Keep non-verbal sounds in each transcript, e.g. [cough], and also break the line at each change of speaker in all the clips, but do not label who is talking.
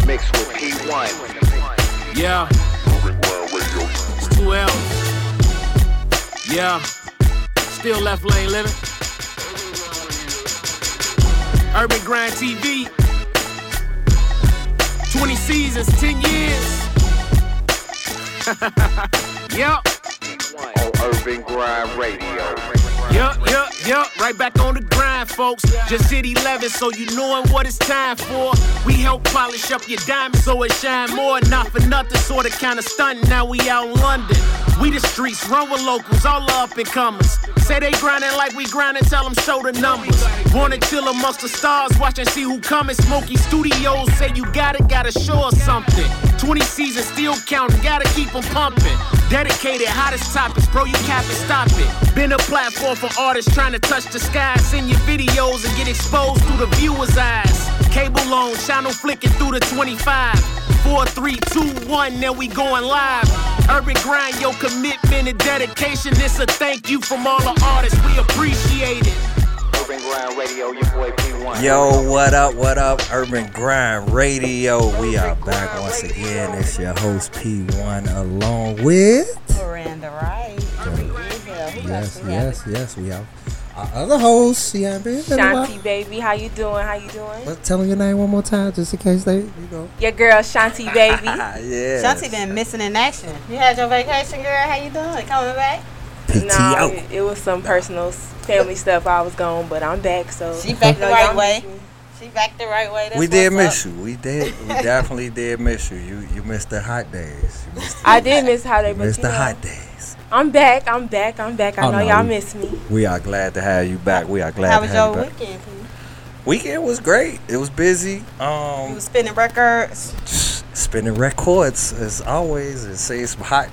the mix with P1.
Yeah. It's two L's. Yeah. Still left lane living. Urban Grind TV. 20 seasons, 10 years. [laughs] yep.
On oh, Urban Grind Radio.
Yup, yup, yup, right back on the grind, folks. Just hit 11, so you knowin' what it's time for. We help polish up your diamonds so it shine more. Not for nothing, sorta kinda stuntin'. Now we out in London. We the streets, run with locals, all up and comers. Say they grindin' like we grindin', tell them show the numbers. Wanna chill amongst the stars, watch and see who comin'. Smoky Studios say you got it, gotta show us something. 20 seasons still countin', gotta keep 'em pumping. Dedicated, hottest topics, bro, you cap it, stop it. Been a platform for artists trying to touch the sky. Send your videos and get exposed through the viewer's eyes. Cable on, channel flicking through the 25. 4, 3, 2, 1, then we going live. Urban grind, your commitment and dedication. It's a thank you from all the artists, we appreciate it.
Urban Grind Radio, your boy P1.
Yo, what up, what up? Urban Grind Radio. We are back once again. It's your host P1 along with.
Miranda Wright.
Yes, yes, yes, we have our other host, Cian B.
Shanti baby, how you doing? How you doing?
But tell them your name one more time just in case they, you know.
Your girl Shanti baby. [laughs]
yeah.
Shanti been missing in action. You had your vacation, girl. How you doing? Coming back?
No,
PTO.
it, it was some personal family stuff. I was gone, but I'm back. So
She back the right way. She back the right way. That's
we did
what's
miss you. We did. We definitely did miss you. You you missed the hot days. You missed,
I did miss how they,
you missed
you
the
know,
hot days.
I'm back. I'm back. I'm back. I
Oh,
know
no,
y'all
we-
miss me.
We are glad to have you back. We are glad
How
to
was
have
your
you
weekend? P?
Weekend was great. It was busy.
You
Um,
was spinning records.
spinning records as always and say some hot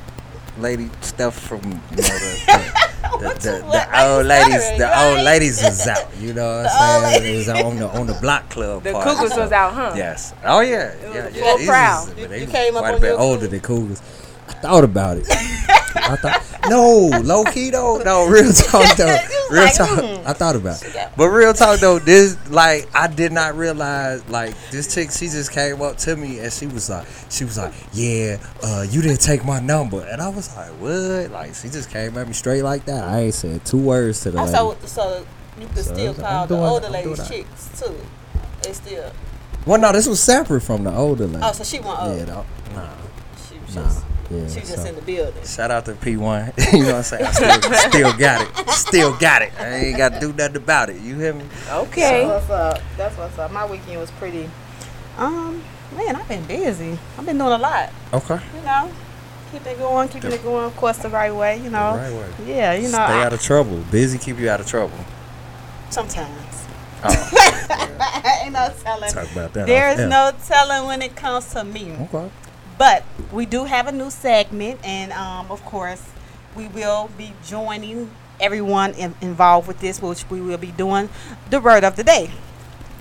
lady stuff from you know, the, the, [laughs] the, the,
what-
the old ladies. The
right?
old ladies is [laughs] out. You know what I'm
old
saying? It was on the on the block club.
The
party,
Cougars
so-
was out, huh?
Yes. Oh yeah.
was
Yeah.
a
yeah.
full
These
crowd.
is-
You-
they
you
was
came up
quite a
on
bit
your
older
Cougars.
than Cougars. Thought about it. I thought no, low key though. No, real talk though. [laughs] real
like,
talk.
mm.
I thought about it. But real talk though, this like I did not realize like this chick. She just came up to me and she was like, she was like, yeah, uh, you didn't take my number, and I was like, what? Like she just came at me straight like that. I ain't said two words to the lady.
Also, so you could
So,
still call the older ladies
doing
chicks too. They still.
Well, no, this was separate from the older lady.
Oh, so she went up.
yeah, no, nah,
She was
nah,
just.
Yeah.
She was just
so-
in the building.
Shout out to P1. [laughs] you know what I'm saying? I still, still got it. Still got it. I ain't got to do nothing about it. You hear me?
Okay.
That's what's up. That's what's up. My weekend was pretty. Um, man, I've been busy. I've been doing a lot.
Okay.
You know, keep it going, keeping it going, of course, the right way. You know.
right way.
Yeah, you know.
Stay
I-
out of trouble. Busy keep you out of trouble.
sometimes.
Oh, [laughs]
Ain't no telling.
talk about that.
There
off
is
air.
no telling when it comes to me.
Okay.
But we do have a new segment, and um, of course, we will be joining everyone in, involved with this, which we will be doing the word of the day.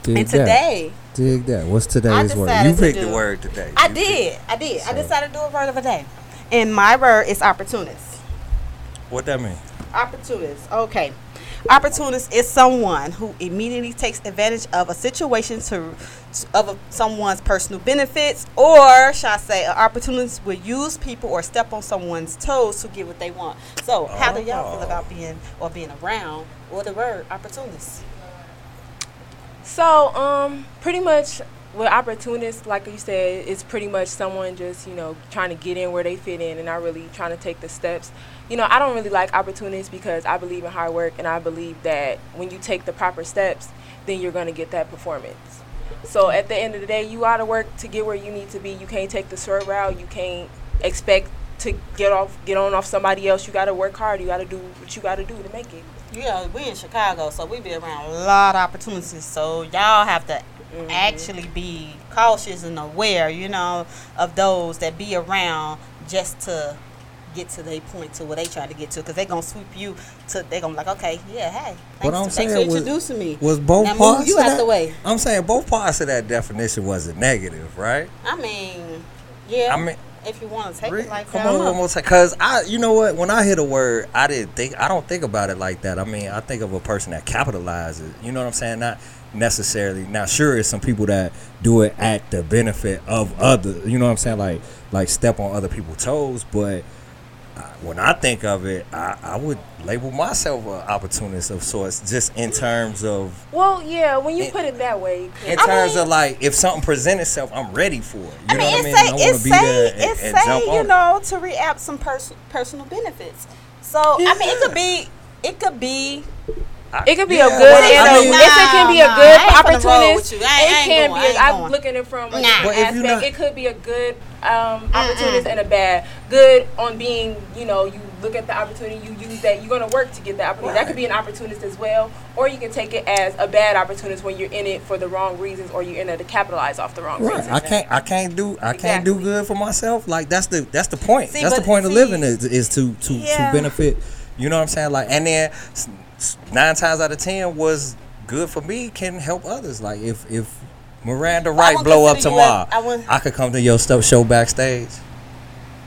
Dig
and
that.
today,
Dig that. What's today's word? You picked the word today.
I
You
did, I did, I
So-
decided to do a word of the day, and my word is opportunist.
What that mean?
Opportunist. Okay. Opportunist is someone who immediately takes advantage of a situation to of a, someone's personal benefits, or shall I say, an opportunist will use people or step on someone's toes to get what they want. So, how do y'all feel
Oh.
about being or being around or the word opportunist?
So, um, pretty much with opportunists, like you said, it's pretty much someone just, you know, trying to get in where they fit in and not really trying to take the steps. You know, I don't really like opportunists because I believe in hard work and I believe that when you take the proper steps, then you're going to get that performance. So at the end of the day, you got to work to get where you need to be. You can't take the short route. You can't expect to get off, get on off somebody else. You got to work hard. You got to do what you got to do to make it.
Yeah, we in Chicago, so we be around a lot of opportunities. So y'all have to mm-hmm. actually be cautious and aware, you know, of those that be around just to get to their point to where they trying to get to, because they gonna sweep you to. They gonna be like, okay, yeah, hey,
What
thanks,
I'm saying
thanks for
was-
introducing me.
Was both
Now
parts
you
of
out
that?
the way.
I'm saying both parts of that definition wasn't negative, right?
I mean, yeah.
I mean,
If you want to take
Rick,
it like
come
that,
on one more time, cause I, you know what? When I hear the word, I didn't think, I don't think about it like that. I mean, I think of a person that capitalizes. You know what I'm saying? Not necessarily. Now, sure, it's some people that do it at the benefit of other. You know what I'm saying? Like, like step on other people's toes. But when I think of it, I, I would label myself an opportunist of sorts, just in terms of,
Well, yeah, when you
It-
put it that way.
in
I
terms
mean-
of like, if something presents itself, I'm ready for it. You
I
know
mean,
what I mean?
say
I
it
wanna be
say
there and, and
say you
it.
know to reap some pers- personal benefits. So I mean, it could be it could be
It could be
Yeah,
a good
well,
and
I
a,
mean-
if it can be a good
I ain't finna roll
opportunist.
I ain't- I
it can
going,
be.
I ain't
I'm
going.
looking at it from a
Nah.
different
But if you
aspect.
not-
it could be a good um, opportunist and a bad. Good on being, you know, you look at the opportunity, you use that. You're going to work to get the opportunity. That could be an opportunist as well, or you can take it as a bad opportunist when you're in it for the wrong reasons, or you're in it to capitalize off the wrong
Right.
reasons.
I can't. I can't do. I can't do good for myself. Like that's the. That's the point.
See,
that's the
but
point of living is, is to to
Yeah.
to benefit. You know what I'm saying? Like, and then s- s- nine times out of ten was good for me can help others. Like if if Miranda Wright blow up
consider you as-
tomorrow,
I wouldn't-
I could come to your stuff show backstage.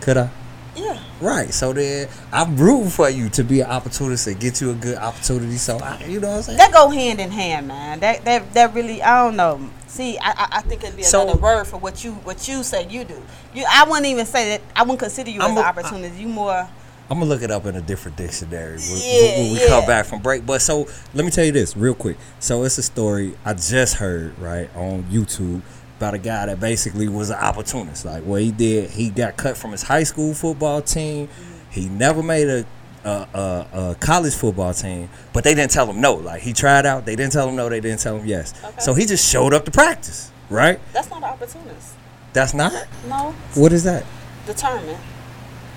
Could I?
yeah.
Right. So then I'm rooting for you to be an opportunist and get you a good opportunity. So I, you know what I'm saying?
That go hand in hand, man. That that that really I don't know. See, I I, I think it'd be
So-
another word for what you what you say you do. You I wouldn't even say that. I wouldn't consider you
I'm
as
a-
an opportunist. You more.
I'm gonna look it up in a different dictionary when,
Yeah,
when we
yeah.
come back from break. But so let me tell you this real quick. So it's a story I just heard right on YouTube about a guy that basically was an opportunist. Like what he did, he got cut from his high school football team. He never made a a, a, a college football team, but they didn't tell him no. Like he tried out, they didn't tell him no. They didn't tell him yes. So he just showed up to practice. Right?
That's not an opportunist.
That's not.
No,
What is that?
determined.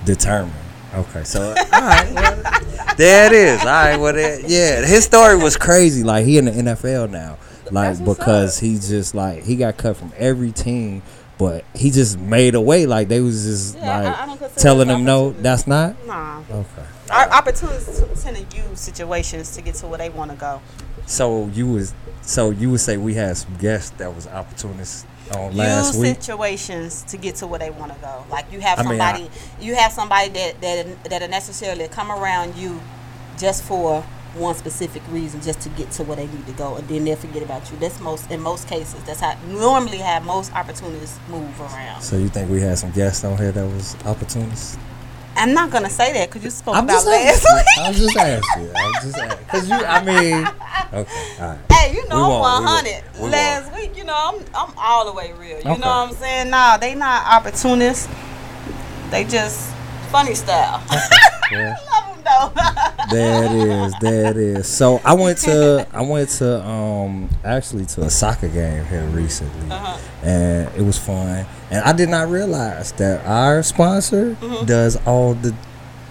Determined. Okay, so all right, well, there it is. All right, well, there, yeah, his story was crazy. Like he in the NFL now, like because
up.
he just like he got cut from every team, but he just made a way. Like they was just
Yeah,
like
I don't
telling
that
him no. That's not
Nah.
okay.
Our opportunists tend to use situations to get to where they want to go.
So you was so you would say we had some guests that was opportunists on last
use
week.
situations to get to where they want to go. Like you have
I mean, I-
somebody, you have somebody that that that necessarily come around you just for one specific reason, just to get to where they need to go, and then they'll forget about you. That's most in most cases. That's how normally have most opportunists move around.
So you think we had some guests on here that was opportunists?
I'm not gonna say that because you spoke
I'm
about last week.
I'm just asking. I'm just asking. Cause you, I mean, [laughs] okay, all right.
Hey, you know
won't,
I'm
we
100.
won't, we
Last week, you know I'm I'm all the way real. You
Okay.
know what I'm saying? Nah, they not opportunists. They just funny style. [laughs]
Yeah.
Love them though. [laughs]
There it is. There it is. So I went to [laughs] I went to um actually to a soccer game here recently,
Uh-huh.
and it was fun. And I did not realize that our sponsor
Mm-hmm.
does all the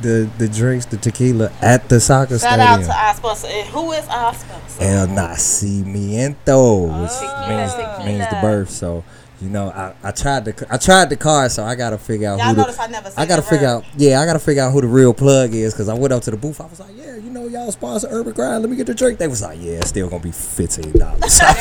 the the drinks, the tequila at the soccer
Shout out
stadium.
to our sponsor. And who is our sponsor?
El Nacimiento, which
Oh.
means
Tequila.
means the birth. So you know, I, I tried the I tried the card, so I got to figure out
Y'all
who the,
I never
I gotta figure
word.
out. Yeah, I gotta figure out who the real plug is because I went up to the booth. I was like, yeah, you know, y'all sponsor Urban Grind. Let me get the drink. They was like, yeah, it's still gonna be fifteen dollars. [laughs] oh,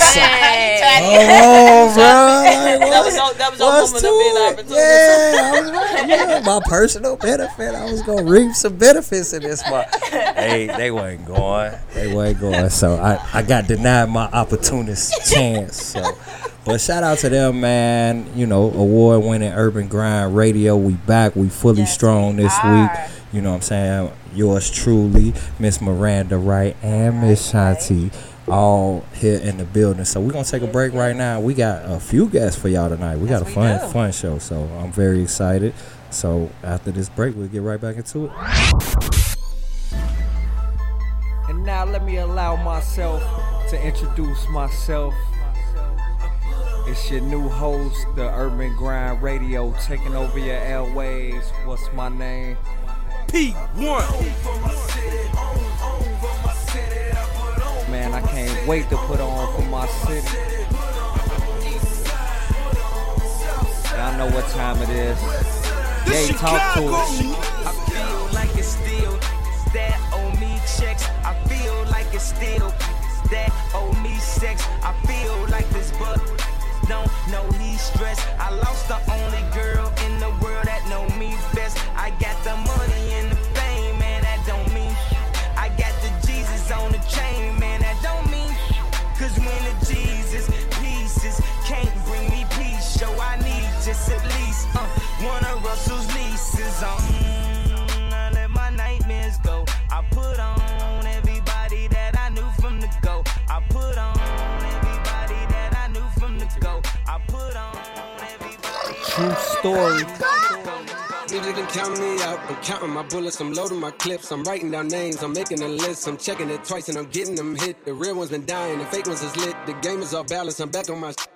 bro, like,
That was
what?
your, that was your
to
of opportunity.
Yeah, I was right. Yeah, my personal benefit. I was gonna reap some benefits in this month. Hey, they wasn't going. They wasn't going. So I, I got denied my opportunist chance. So, but shout out to them, man. You know, award winning Urban Grind Radio. We back. We fully
Yes,
strong
we
this
are.
week. You know what I'm saying? Yours truly, Miss Miranda Wright and Miss Shanti, all here in the building. So we're gonna take a break right now. We got a few guests for y'all tonight. We got
Yes,
a fun
do.
fun show. So I'm very excited. So after this break, we'll get right back into it.
And now let me allow myself to introduce myself. It's your new host, the Urban Grind Radio, taking over your airways. What's my name? Man, I can't wait to put on for my city. Y'all know what time it is. Yay, talk to us.
I feel like it's still that on me checks. I feel like it's still that on me sex. I feel like this, but don't know he's stressed. I lost the only girl in the world that know me best. I got the money and the fame, man, that don't mean I got the Jesus on the chain, man, that don't mean Cause when the Jesus pieces can't bring me peace, so I need just at least uh, one of Russell's nieces. Um,
True story.
Niggas can count me out. I'm counting my bullets, I'm loading my clips. I'm writing down names, I'm making a list. I'm checking it twice and I'm getting them hit. The real ones been dying, the fake ones is lit. The game is off balance, I'm back on my sh-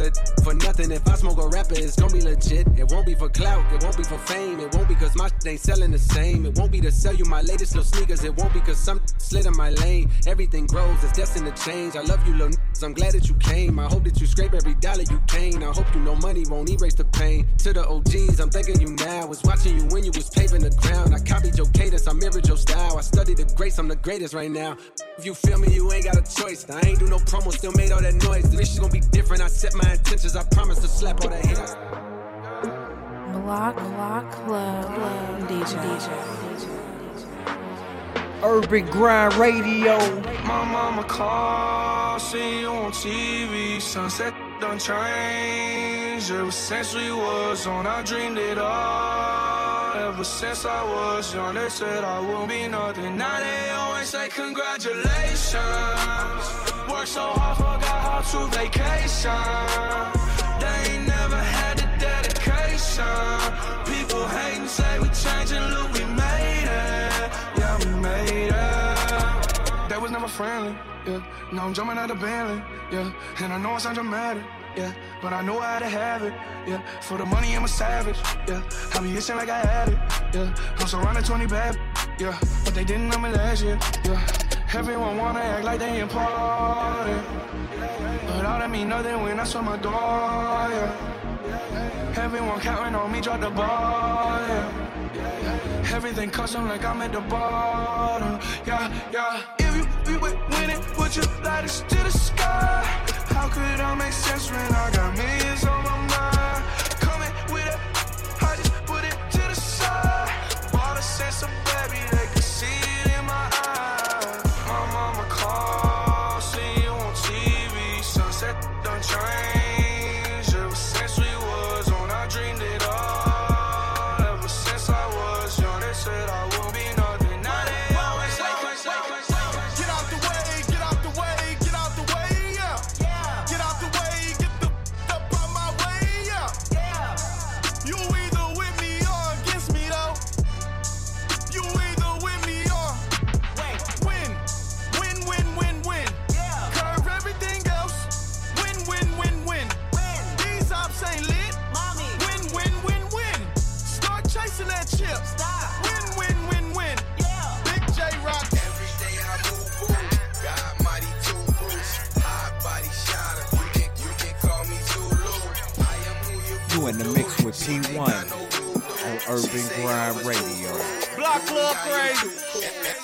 it for nothing. If I smoke a rapper, it's gonna be legit. It won't be for clout, it won't be for fame. It won't be cause my shit ain't selling the same. It won't be to sell you my latest little sneakers. It won't be cause some slid in my lane. Everything grows, it's destined to change. I love you, little niggas. I'm glad that you came. I hope that you scrape every dollar you gain. I hope you know money won't erase the pain. To the OGs, I'm thanking you now. Was watching you when you was paving the ground. I copied your cadence, I mirrored your style. I studied the greats, I'm the greatest right now. If you feel me, you ain't got a choice. I ain't do no promo, still made all that noise. This shit gonna be different. I set my intentions, I promise to slap all the haters.
Block, block, club, club, DJ, DJ.
Urban Grind Radio.
My mama called, see you on TV. Sunset done changed. Ever since we was on, I dreamed it all. Ever since I was young, they said I won't be nothing. Now they always say congratulations. Worked so hard, forgot how to vacation. They ain't never had the dedication. People hate and say we changing, look, we made it. Yeah, we made it. That was never friendly, yeah. Now I'm jumping out of Bentley, yeah. And I know I sound dramatic, yeah. But I know how to have it, yeah. For the money, I'm a savage, yeah. I be itching like I had it, yeah. I'm surrounded 20 bad, yeah. But they didn't know me last year, yeah. Everyone wanna act like they important. But all that mean nothing when I saw my door, yeah. Everyone counting on me, drop the ball, yeah. Everything custom like I'm at the bottom, yeah, yeah. If you be winning, put your lighters to the sky. How could I make sense when I got millions on my mind? T1 on
Urban Grind Radio.
Block Club Crazy.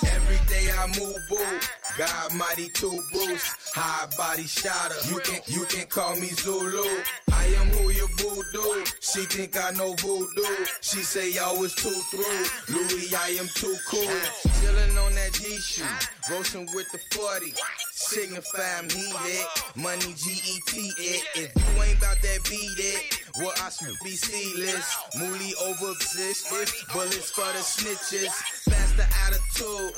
Every day I move, boo. God mighty two boosts. High body shotter. You can you can call me Zulu. I am who you boo do. She think I know voodoo. She say y'all was too through. Louis, I am too cool. Chillin' on that G shoe. Roasting with the 40. Signify I'm heated. Money G-E-T it. If you ain't about that beat it. Well, I should be seedless. Mooly over. Bullets for the snitches. Faster attitude.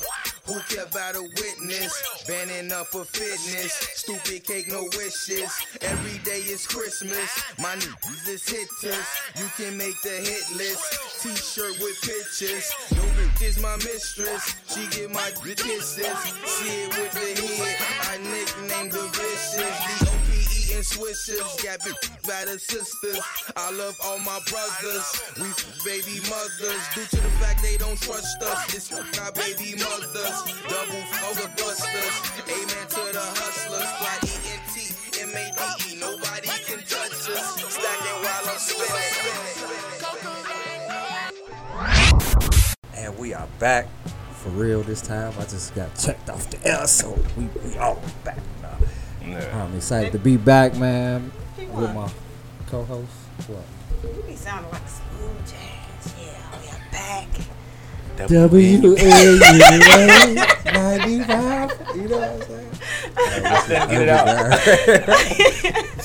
Who care about a witness? Banning up for fitness. Stupid cake, no wishes. Every day is Christmas. My niggas is hitters. You can make the hit list. T-shirt with pictures. Yo, bitch is my mistress. She get my kisses. See it with the head. I nicknamed the vicious. D-O-P-E eating swishers. Got by the sisters. I love all my brothers. We baby mothers. Due to the fact they don't trust us. This our baby mothers. Double over busters. Amen to the
are back for real this time. I just got checked off the air, so we, we all back now. I'm excited to be back, man, with my co-host. What?
You be sounding like smooth jazz. Yeah, we are back.
W A U A ninety five. You know what I'm saying?
Get it out. [laughs]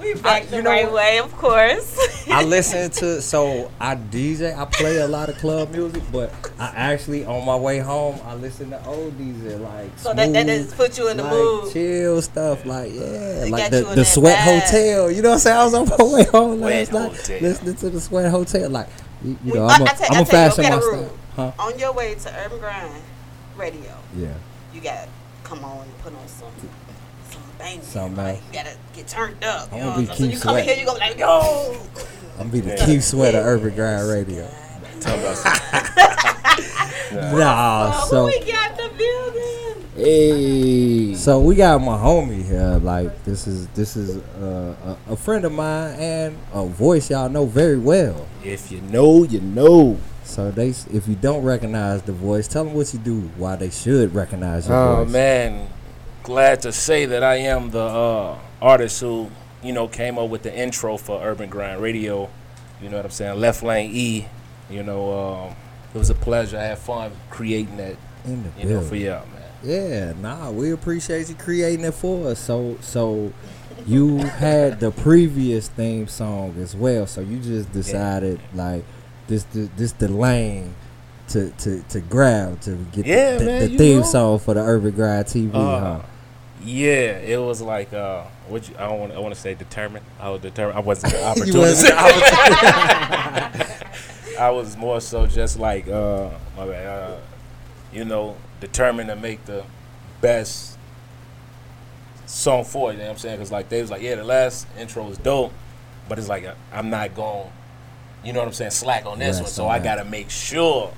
We back the
you know
right way, of course.
I [laughs] listen to so I DJ. I play a lot of club music, but I actually on my way home I listen to old DJ like
So that- that
smooth,
just put you in the
like,
mood.
chill stuff like yeah,
It
like the, the Sweat
vibe.
Hotel. You know what I'm saying? I was on my way home last night
Hotel.
listening to the Sweat Hotel. Like you, you know,
I-
I'm a,
I tell-
I'm
I
a
tell you, okay,
my
the rule.
style. Huh?
On your way to Urban Grind Radio,
Yeah.
you gotta come on and put on some some banging.
Some,
like,
uh,
you gotta get turned up. You
I'm
know
gonna be
I'm saying? So you come in
Sweat.
here, you go like, yo.
I'm gonna be the Keith Sweat of Urban Grind Radio.
Talk about [laughs]
Nah,
Oh,
so
who we got in the building?
Hey. So we got my homie here. Like this is this is uh, a, a friend of mine and a voice y'all know very well.
If you know, you know.
So they, if you don't recognize the voice, tell them what you do. Why they should recognize your
Oh
voice.
man, glad to say that I am the uh, artist who you know came up with the intro for Urban Grind Radio. You know what I'm saying? Left Lane E. You know, um, it was a pleasure. I had fun creating that.
In the
You know, for y'all, man.
Yeah, nah, we appreciate you creating it for us. So, so you had the previous theme song as well. So you just decided like this, the, this the lane to to to grab to get
Yeah,
the, the,
man,
the theme
know.
song for the Urban Grind TV.
Uh,
huh?
Yeah, it was like uh, what you, I don't want I want to say determined. I was determined. I wasn't [laughs] the
You
opportunity. [laughs] [laughs]
wasn't
I was more so just like uh, my bad, uh, you know, determined to make the best song for it. You know what I'm saying? Because like they was like, yeah, the last intro was dope, but it's like I'm not going, you know what I'm saying, slack on this
Rest
one. So
on
I gotta make sure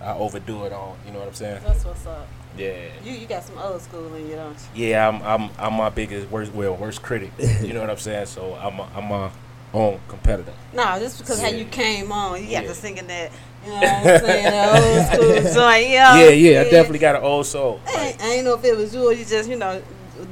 I overdo it on. You know what I'm saying?
That's what's up.
Yeah.
You you got some old school in you, don't you?
Yeah, I'm I'm I'm my biggest worst well worst critic. You know what I'm saying? So I'm a, I'm my own competitor.
No, just because how you came on, you got
Yeah.
to singing that. You know what I'm saying? That [laughs] old school joint. You know
yeah, yeah, I definitely got an old soul.
I ain't, I ain't know if it was you or you just, you know,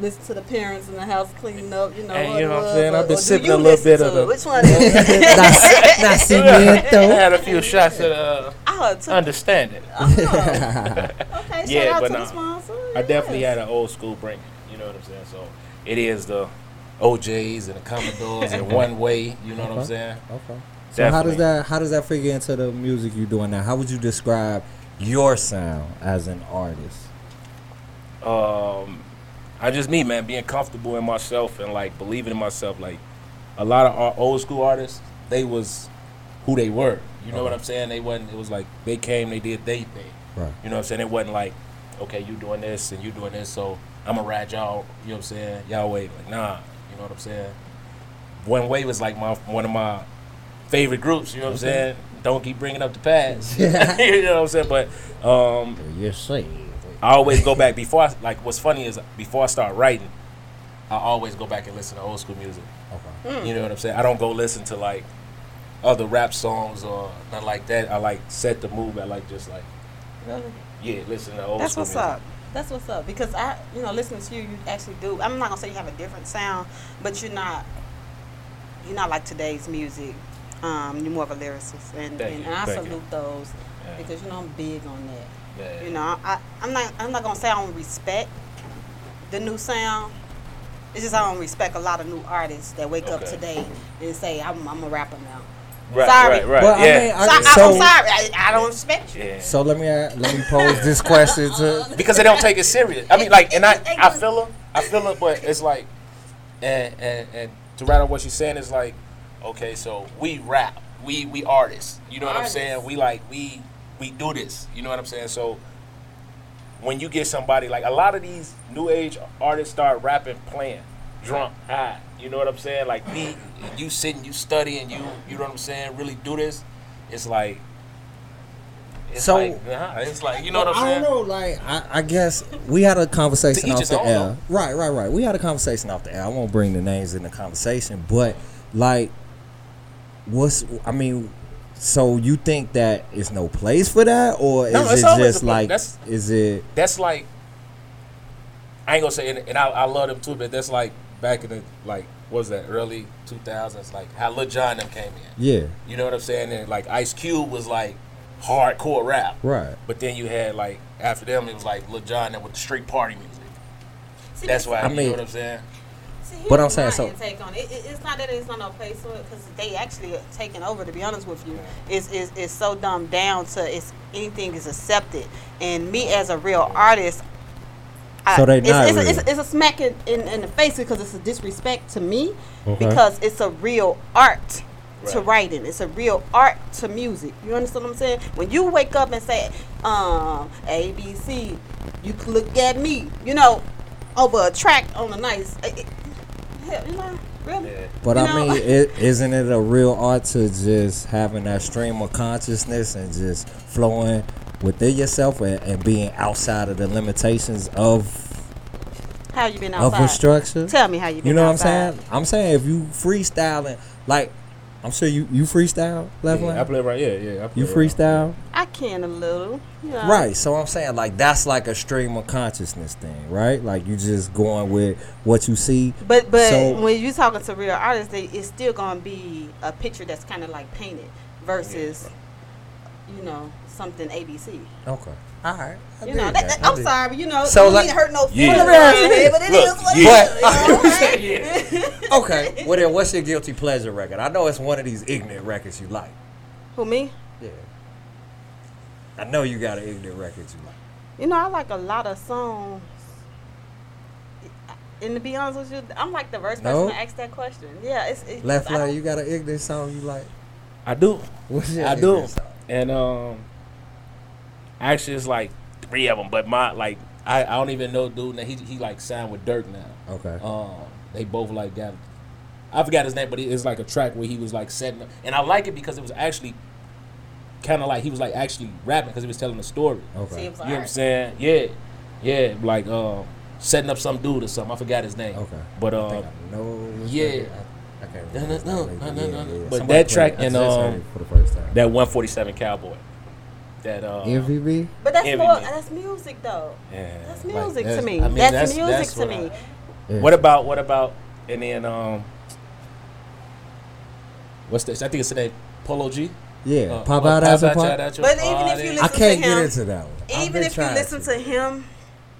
listen to the parents in the house cleaning up, you know.
Hey,
what
you know what I'm saying? I've been
or
sipping
you
a little bit of
it?
the-
Which one [laughs] is it?
Nacimiento.
I had a few shots at uh,
Oh, took-
understanding.
Okay, [laughs] shout
Yeah,
out
but
to the
nah,
sponsor.
I definitely had an old school bringing. You know what I'm saying? So it is the O'Jays and the Commodores and [laughs] one way. You know what I'm saying?
Okay. So how does that how does that figure into the music you're doing now? How would you describe your sound as an artist?
um, I just me man being comfortable in myself and like believing in myself. Like a lot of our old school artists, they was who they were. You know what I'm saying? They wasn't. It was like they came, they did they thing.
Right.
You know what I'm saying? It wasn't like, okay, you doing this and you doing this, so I'm gonna ride y'all. You know what I'm saying? Y'all wait. Like nah. You know what I'm saying? One Way was like my one of my favorite groups. You know what I'm saying? Don't keep bringing up the past. [laughs] [laughs] you know what I'm saying? But um,
yes, say.
I always go back before. I, like what's funny is before I start writing, I always go back and listen to old school music.
Okay.
You know what I'm saying? I don't go listen to like other rap songs or nothing like that. I like set the mood. I like just like
Really?
yeah, listen to old
That's
school
what's
music.
up. That's what's up. Because I, you know, listening to you, you actually do. I'm not gonna say you have a different sound, but you're not. You're not like today's music. Um, you're more of a lyricist, and, and, and I
thank you.
salute those
Yeah.
because you know I'm big on that.
Yeah.
You know, I, I'm not. I'm not gonna say I don't respect the new sound. It's just I don't respect a lot of new artists that wake up today and say I'm, I'm a rapper now.
Right,
sorry.
right, right.
Well, I
yeah.
mean, I-
So, I,
so-
am sorry. I, I don't respect you.
yeah.
So let me uh, let me pose this question to [laughs]
because they don't take it serious. I mean, like, and I, I feel her, I feel it, but it's like, and and and to write on what you're saying is like, okay, so we rap, we we artists, you know what I'm saying? We like we we do this, you know what I'm saying? So when you get somebody like a lot of these new age artists start rapping, playing, drunk, high. You know what I'm saying? Like me, you sitting, you studying, you you know what I'm saying? Really do this. It's like. It's
So-
like, nah, it's like you know what I'm saying.
I don't know. Like I, I guess we had a conversation off the air.
though.
Right, right, right. We had a conversation off the air. I won't bring the names in the conversation, but like, what's? I mean, so you think that is no place for that, or is
it's
it just like?
That's-
is it?
That's like I ain't gonna say, it, and I, I love them too, but that's like back in the like what was that early 2000s, like how Lil Jon them came in.
Yeah.
You know what I'm saying? And like Ice Cube was like hardcore rap,
Right.
But then you had like after them, it was like Lil Jon and with the street party music.
See,
That's why
I
you
mean-
know what I'm saying.
See,
But I'm saying so-
Take on it. It- It's not that it's not no place for it because they actually are taking over. To be honest with you, it's, it's it's so dumbed down to it's anything is accepted. And me as a real artist, I,
So they
it's,
not
it's, a,
real.
it's, a, it's a smack in, in, in the face because it's a disrespect to me
Okay.
because it's a real art to writing. It's a real art to music. You understand what I'm saying? When you wake up and say, um, A B C, you can look at me, you know, over a track on a nice. eh, eh, Hell, you know, really?
But
You
I
know?
mean, it, isn't it a real art to just having that stream of consciousness and just flowing within yourself and, and being outside of the limitations of
How you been outside?
of
outside?
a structure?
Tell me how you been
You know
outside.
what I'm saying? I'm saying if you freestyling, like I'm sure you you freestyle, left
Yeah. I play right, yeah, yeah. I play
You
right.
freestyle,
I can a little. You know.
right? So I'm saying like that's like a stream of consciousness thing, right? Like you just going with what you see.
But but
So-
when you talking to real artists, they, it's still gonna be a picture that's kind of like painted versus, you know, something ABC.
Okay. All right. I
You know, that,
that.
that-
I
I'm sorry, but you know,
So,
so don't
like-
mean hurt no
Yeah.
feelings,
Well, let me ask you
right?
this.
but it
Look,
is what
yeah.
it is. you know, right? [laughs]
Okay. [laughs] Well then, what's your guilty pleasure record? I know it's one of these ignorant records you like.
Who me?
Yeah. I know you got an ignorant record you like.
You know, I like a lot of songs. And to be honest with you, I'm like the first person to ask that question. Yeah, it's, it's
Left
I don't-
line, you got an ignorant song you like?
I do.
What's your
I do.
song?
And um, actually, it's like three of them. But my like, I, I don't even know dude. Now he he like signed with Durk now.
Okay.
Um, they both like got. I forgot his name, but it's like a track where he was like setting up, and I like it because it was actually kind of like he was like actually rapping because he was telling a story.
Okay.
See, it was
You know what I'm saying? Yeah, yeah, like uh, setting up some dude or something. I forgot his name.
Okay.
But
I
uh,
think I know. this
yeah.
record. I, I can't
No,
remember.
no,
his
no,
name.
no,
Yeah,
no, no. But
Somebody
that track and, um,
it for the first time.
that 147 Cowboy. That uh,
MVB.
But that's
Envy
more. That's music, though.
Yeah,
That's
like,
music to me.
I mean,
that's,
that's-
music
that's
to me.
I-
Yeah.
What about what about and then um what's this? I think it's the name Polo G.
Yeah.
Uh,
pop out as a
Pop
pop.
Out
But even if
party.
you
I
listen
can't
to
get
him,
into that one.
Even if you listen to him,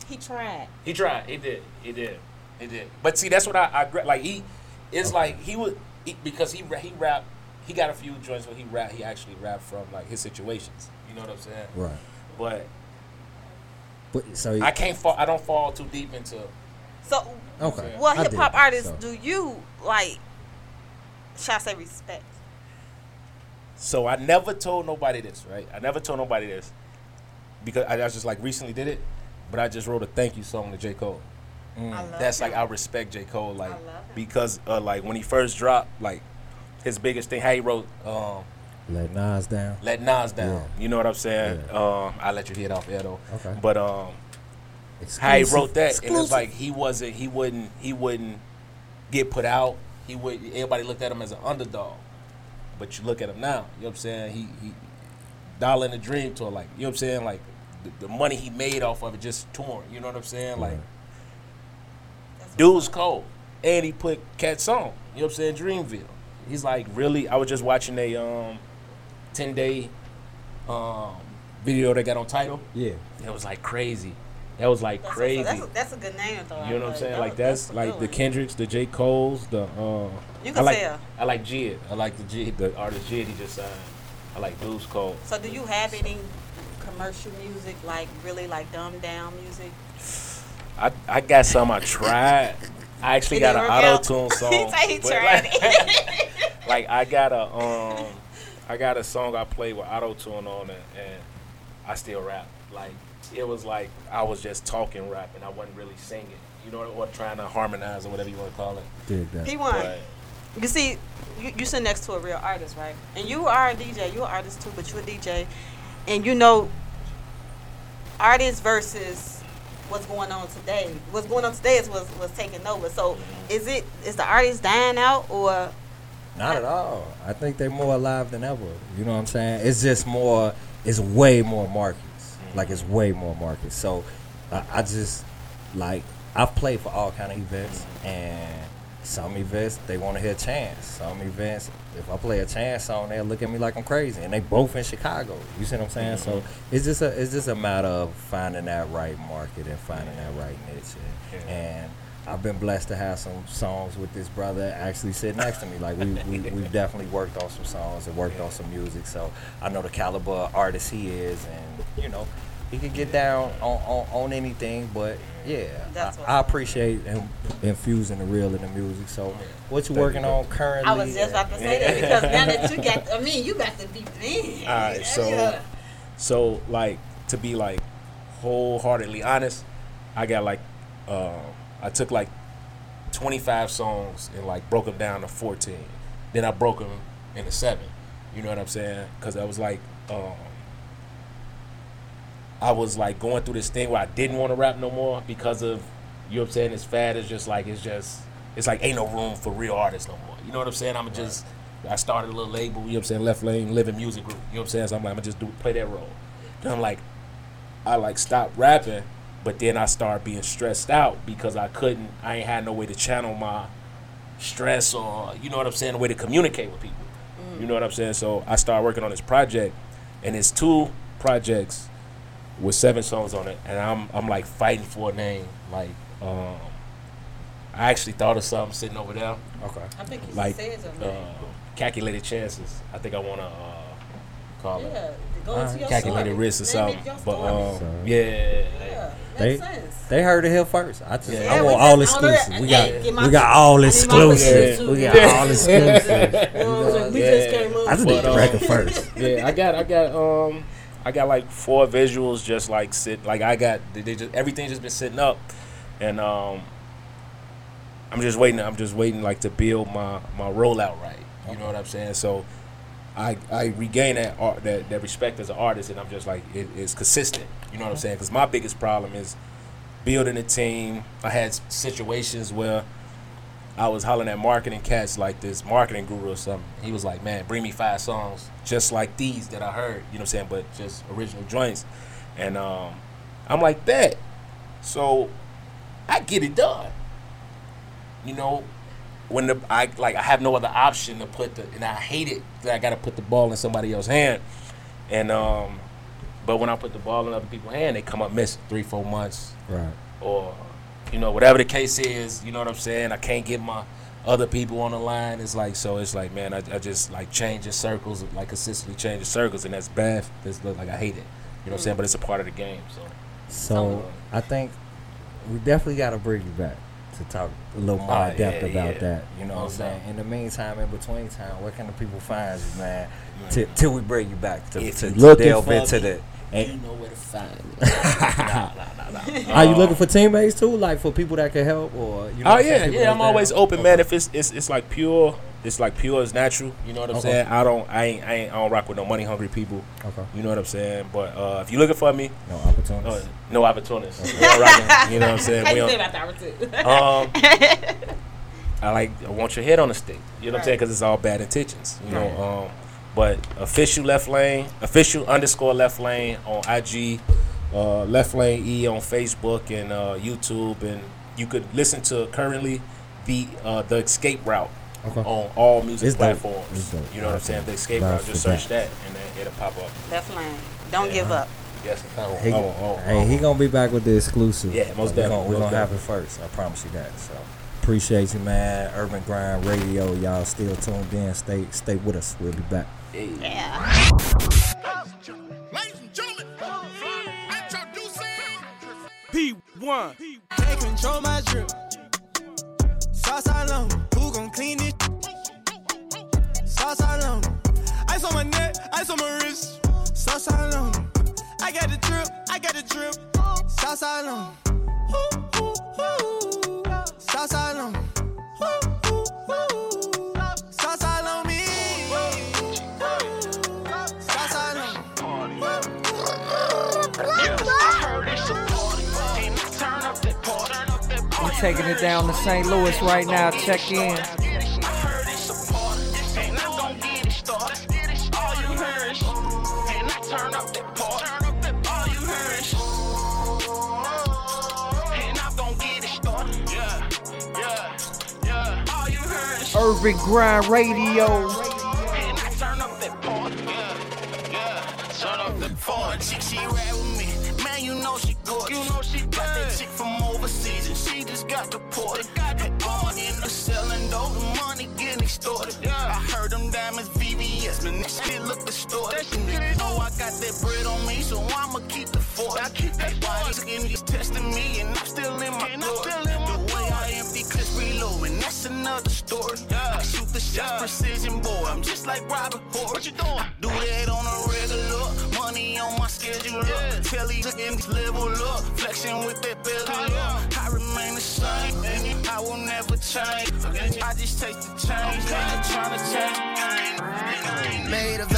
he tried.
He tried. He did. He did. He did. But see, that's what I, I like. He, it's like he would he, because he he rap. He got a few joints where he rap. He actually rap from like his situations. You know what I'm saying?
Right.
But
But so
I can't fall. I don't fall too deep into.
So,
Okay.
what hip hop
dig.
artists
So-
do you like? Shall I say respect?
So I never told nobody this, right? I never told nobody this because I, I just like recently did it, but I just wrote a thank you song to J Cole.
I love
That's
him.
like I respect J Cole, like
love him.
because uh, like when he first dropped, like his biggest thing, how he wrote um,
let Nas down.
"Let Nas Down."
Yeah.
You know what I'm saying?
Yeah.
Um, I let you hear it off though.
Okay.
But um, how he wrote that, and it's like he wasn't, he wouldn't, he wouldn't get put out. He would. Everybody looked at him as an underdog, but you look at him now. You know what I'm saying? He he, Dollar and a Dream tour, like you know what I'm saying? Like the, the money he made off of it just torn. You know what I'm saying? Like dude's cold, and he put Cat's on. You know what I'm saying? Dreamville. He's like really. I was just watching a um, ten day um video they got on title.
Yeah.
It was like crazy. That was like
That's
crazy.
A, that's, a, that's a good name though.
You know what I'm saying?
that
Like
was-
that's
a
like the. Kendricks, the J. Cole's, the uh
You
I
can
like
tell.
I like Jid. I like the Jid, the artist Jid he just signed. I like Blues Cole.
So, do you have any commercial music, like really like dumbed down music?
I I got some I tried. I actually got an
didn't work out?
auto tune [laughs] song.
He he tried
like, [laughs] like I got a um I got a song I played with auto tune on it and I still rap. Like it was like I was just talking rap and I wasn't really singing. you know, or trying to harmonize or whatever you want to call it.
Dig that.
P1.
But-
You see, you, you sit next to a real artist, right? And you are a DJ. You're an artist too, but you're a DJ. And you know, artists versus what's going on today. What's going on today is what's, what's taking over. So is it is the artist dying out or
Not at all. I think they're more alive than ever. You know what I'm saying? It's just more. It's way more markets. Mm-hmm. Like it's way more markets. So I, I just like I've played for all kind of events, and some events they want to hear chance. Some events, if I play a chance song, they'll look at me like I'm crazy, and they both in Chicago. You see what I'm saying? So mm-hmm. it's just a it's just a matter of finding that right market and finding that right niche, and, and I've been blessed to have some songs with this brother actually sit next to me. Like we, we [laughs] we've definitely worked on some songs and worked on some music. So I know the caliber of artist he is, and you know he could get down on, on, on anything. But yeah,
That's
I, I appreciate him infusing the real in the music. So what you working on currently?
I was just about to say that because now that you got, I mean, you got to be man.
All right, so
Yeah.
so like to be like wholeheartedly honest, I got like um, I took like 25 songs and like broke them down to 14. Then I broke them into seven. You know what I'm saying? Because I was like, um, I was like going through this thing where I didn't want to rap no more because of you know what I'm saying. It's fad. It's just like it's just it's like ain't no room for real artists no more. You know what I'm saying? I'm just I started a little label. You know what I'm saying? Left Lane Living Music Group. You know what I'm saying? So I'm like I'm just do play that role. Then I'm like I like stopped rapping, but then I started being stressed out because I couldn't. I ain't had no way to channel my stress or you know what I'm saying, a way to communicate with people. You know what I'm saying? So I started working on this project, and it's two projects with seven songs on it, and I'm I'm like fighting for a name. Like um, I actually thought of something sitting over there.
Okay.
I think you
like
said something.
uh, calculated chances. I think I want to uh, call
Yeah,
it
go
calculated
story.
risk or something. But
story.
um, yeah,
They, they heard it here first. I just
Yeah.
I want all exclusive. We got
Hey,
we got all
I need my
exclusive. We got all [laughs] exclusive. [laughs] We just came up. I just need
But,
the
um,
record first. [laughs]
Yeah, I got I got um I got like four visuals just like sit like I got they, they just everything just been sitting up and um I'm just waiting I'm just waiting like to build my my rollout right. You know what I'm saying? So I I regain that art that, that respect as an artist and I'm just like it, it's consistent. You know what I'm saying? Because my biggest problem is building a team. I had situations where I was hollering at marketing cats like this marketing guru or something. He was like, "Man, bring me five songs just like these that I heard." You know what I'm saying? But just original joints, and um, I'm like that. So I get it done. You know, when the I like I have no other option to put the and I hate it I got to put the ball in somebody else's hand, and um, but when I put the ball in other people's hand, they come up missing three, four months.
Right.
or you know whatever the case is you know what i'm saying? I can't get my other people on the line. It's like so it's like man i, I just like changing circles like consistently changing circles and that's bad. It's look like i hate it. You know what i'm saying? But it's a part of the game so.
So I think we definitely got to bring you back to talk a little more
Ah,
in depth
yeah,
about
yeah.
that. You know what I'm saying? In the meantime, in between time, where can the people find you, man? Till, till we bring you back to,
If
to, to delve into
me,
the.
you know where to find me [laughs] nah, nah, nah, nah.
Are you
Uh,
looking for teammates too, like for people that can help, or you know?
oh
I'm
yeah, yeah. I'm always
down?
open, man. If it's it's it's like pure, it's like pure as natural. You know what I'm
Okay.
saying? I don't, I ain't, I ain't, I don't rock with no money hungry people.
Okay.
You know what I'm saying? But uh, if you're looking for me,
no opportunities.
Uh, no opportunities. We don't you know what I'm [laughs] saying?
How
We
you
don't-
about the opportunity? [laughs]
Um, I like I want your head on a stick. You know what I'm saying? Because it's all bad intentions. You
Right.
know. Um, but official left lane, official underscore left lane on IG, uh, left lane E on Facebook and uh, YouTube, and you could listen to currently the uh, the escape route
Okay.
on all music
It's
platforms.
It's dope.
You know what I'm saying? The escape route. Just search that, and then it'll pop up.
Left lane. Don't give up.
Yes. Oh,
He,
oh, oh,
hey, he gonna be back with the exclusive.
Yeah, most
We're gonna,
definitely,
we're gonna have it first. I promise you that. So appreciate you, man. Urban Grind Radio, y'all still tuned in. Stay stay with us. We'll be back.
Yeah.
Ladies and gentlemen, introducing P1.
Take control my drip. Sauce all on. Who gon' clean it? Sauce all on. Ice on my neck, ice on my wrist. Sauce all on. I got the drip, I got the drip. Sauce all on. Ooh,
taking it down to St. Louis right now. Check in. Urban Grind Radio.
Shit look distorted. You know I got that bread on me, so I'ma keep the force. I keep that why these niggas testing me, and I'm still in my glory. The way I empty clips reload, and that's another story. I shoot the shots precision, boy. I'm just like Robert Horry. What you doing? Do that on a regular. Money on my schedule. Tell these niggas level up. Flexing with that belly up. I remain the same. and I will never change. I just take the change. I'm trying to change.
Made a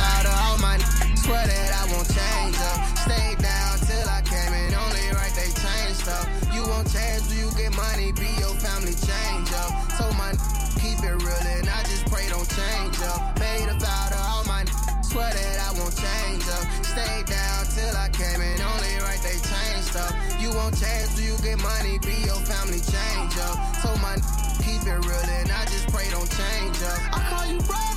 won't change, do you get money? Be your family change up. So my keep it real and I just pray don't change up. I call you brother,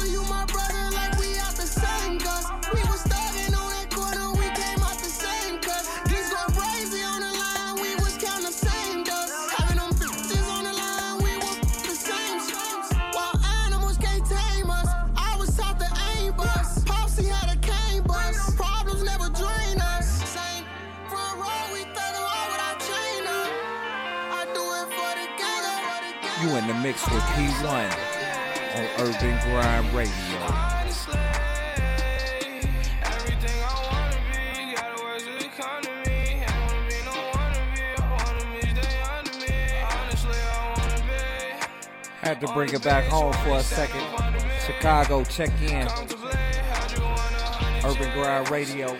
in the mix with P1 on Urban Grind Radio.
I wanna be, gotta work to the economy. I wanna be no wannabe, I wanna meet they under me. Honestly, I wanna be.
Had to bring it back home for a second. Chicago, check in. Urban Grind Radio.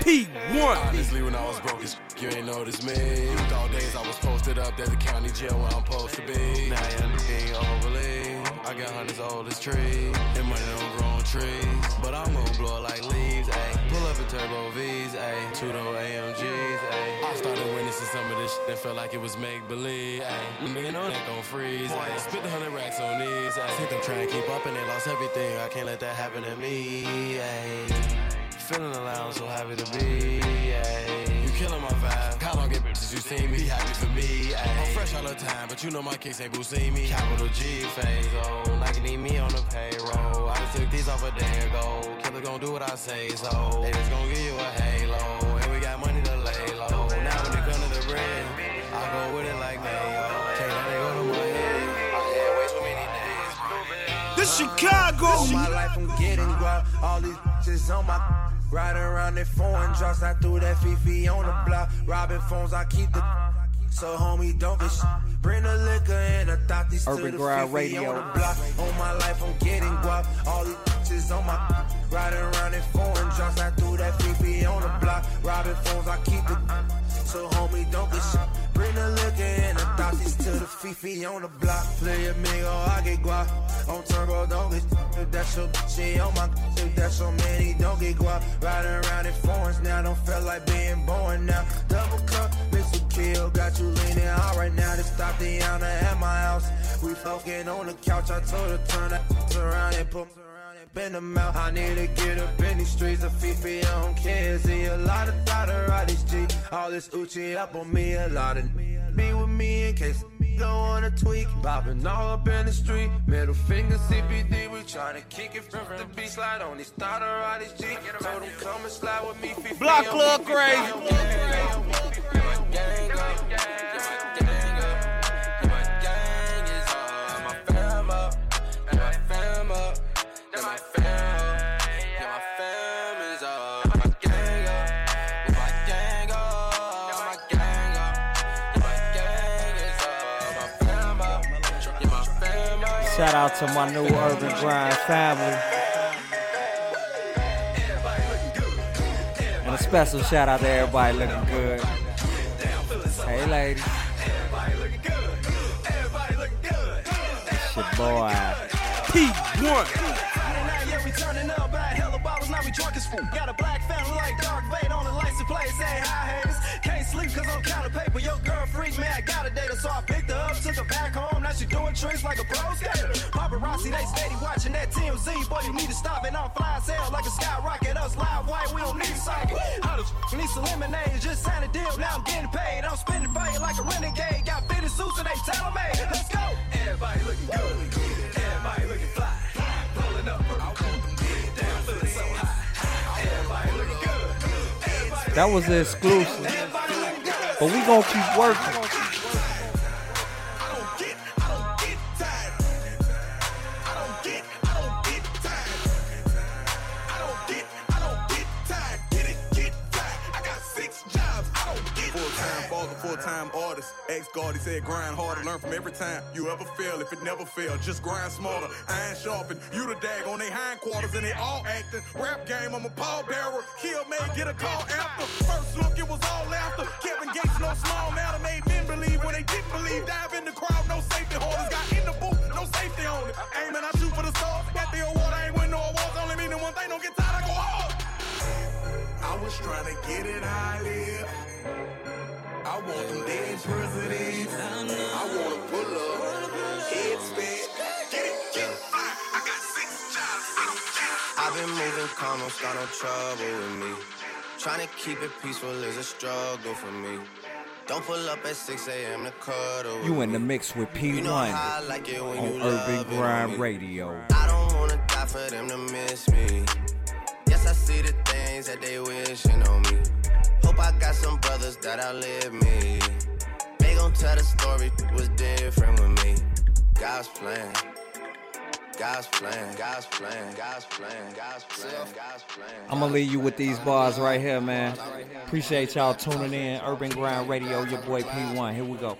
P1.
Honestly, when I was broke as you ain't noticed me. All days I was posted up at the county jail where I'm supposed to be. Now you understand overly. I got hundreds old as trees. And money don't grow on trees. But I'm gonna blow it like leaves, ayy. Pull up in turbo V's, ayy. Two door AMGs, ayy. I started witnessing some of this shit and felt like it was make believe, ayy. Nigga, no neck gon' freeze, ayy. Spit the hundred racks on these, ayy. Think them trying to keep up and they lost everything. I can't let that happen to me, ayy. Feeling alive, I'm so happy to be. Ay. Killing my vibe. How long get bitches you see me? Be happy for me. Ay. I'm fresh all the time, but you know my kicks ain't boo see me. Capital G phase, oh, like you need me on the payroll. I just took these off a day ago. Killer gon' do what I say, so they just gon' give you a halo. And we got money to lay low. Now when it come to the bread, I go with it like mayo. Oh. Can't let it go to my head. I had way too many days.
This Chicago.
All my life I'm getting guap. All these bitches on my riding around in foreign drops. I threw that Fifi on the block. Robbing phones, I keep the so homie don't get. Bring the liquor and I thought these
Urban
to the
Grind
Fifi
Radio.
on the block. On my life I'm getting Fifi on the block. Play amigo, I get guap. On turbo, don't get if that's your shit on my if that's your man, he don't get guap. Riding around in foreigns now, don't feel like being born now. Double cup, with kill, got you leaning out right now. Just stop the honor at my house. We fucking on the couch, I told her turn that around and put in the mouth. I need to get up in these streets of Fifi, I don't care. See a lot of thought around this G. All this Uchi up on me, a lot of be with me in case don't wanna tweak. Bobbing all up in the street, middle finger CBD. We tryna kick it from the beat, slide on these thought around this G. Told them come and slide with me.
Block Club crazy.
Shout out to my new Urban Grind family. And a special shout out to everybody looking good. Hey, ladies. It's your boy.
P1.
We turning up, buy hella bottles, now we drunk as fool. Got a black family like Darth Vader on the license plate, say hi haters. Can't sleep cause I'm counting paper, your girl freak me, I got a data, so I picked her up, took her back home, now she doing tricks like a pro skater. Paparazzi, they steady watching that TMZ, boy, you need to stop it, I'm flying sales like a skyrocket, us live white, we don't need socket. How the need some lemonade, just signed a deal, now I'm getting paid, I'm spending fire like a renegade, got fitted suits and they tell me, let's go. Everybody looking good, everybody looking fly. Pulling up, down, feeling so high. Everybody looking good.
That was the exclusive. But we gonna keep working.
Full-time artist. Ex-guard, he said grind harder, learn from every time you ever fail. If it never fail, just grind smarter. Iron sharpen, you the dag on they hindquarters and they all acting. Rap game, I'm a pallbearer. Kill may get a call after. First look, it was all after. Kevin Gates, no small matter, made men believe when they didn't believe. Dive in the crowd, no safety holders. Got in the booth, no safety on it. Aim and I shoot for the stars. Got the award, I ain't win no awards. Only meaning one thing, don't get tired, I go hard. I was trying to get it I live. I want them dead presidents. I want to pull up, head spin. Get it, get it. I got six jobs. I don't care.
I've been moving calm, don't got no trouble with me. Trying to keep it peaceful is a struggle for me. Don't pull up at 6 a.m. to cuddle.
You in the mix with P1
know I like it when
on
you
Urban Grind. Radio.
I don't wanna die for them to miss me. Yes, I see the things that they wishing on me. Hope I got some brothers that outlive me. They gon' tell the story was different with me. God's plan. God's plan. God's plan. God's plan. God's plan. God's plan.
I'm gonna leave you with these bars right here, man. Appreciate y'all tuning in. Urban Grind Radio, your boy P1. Here we go.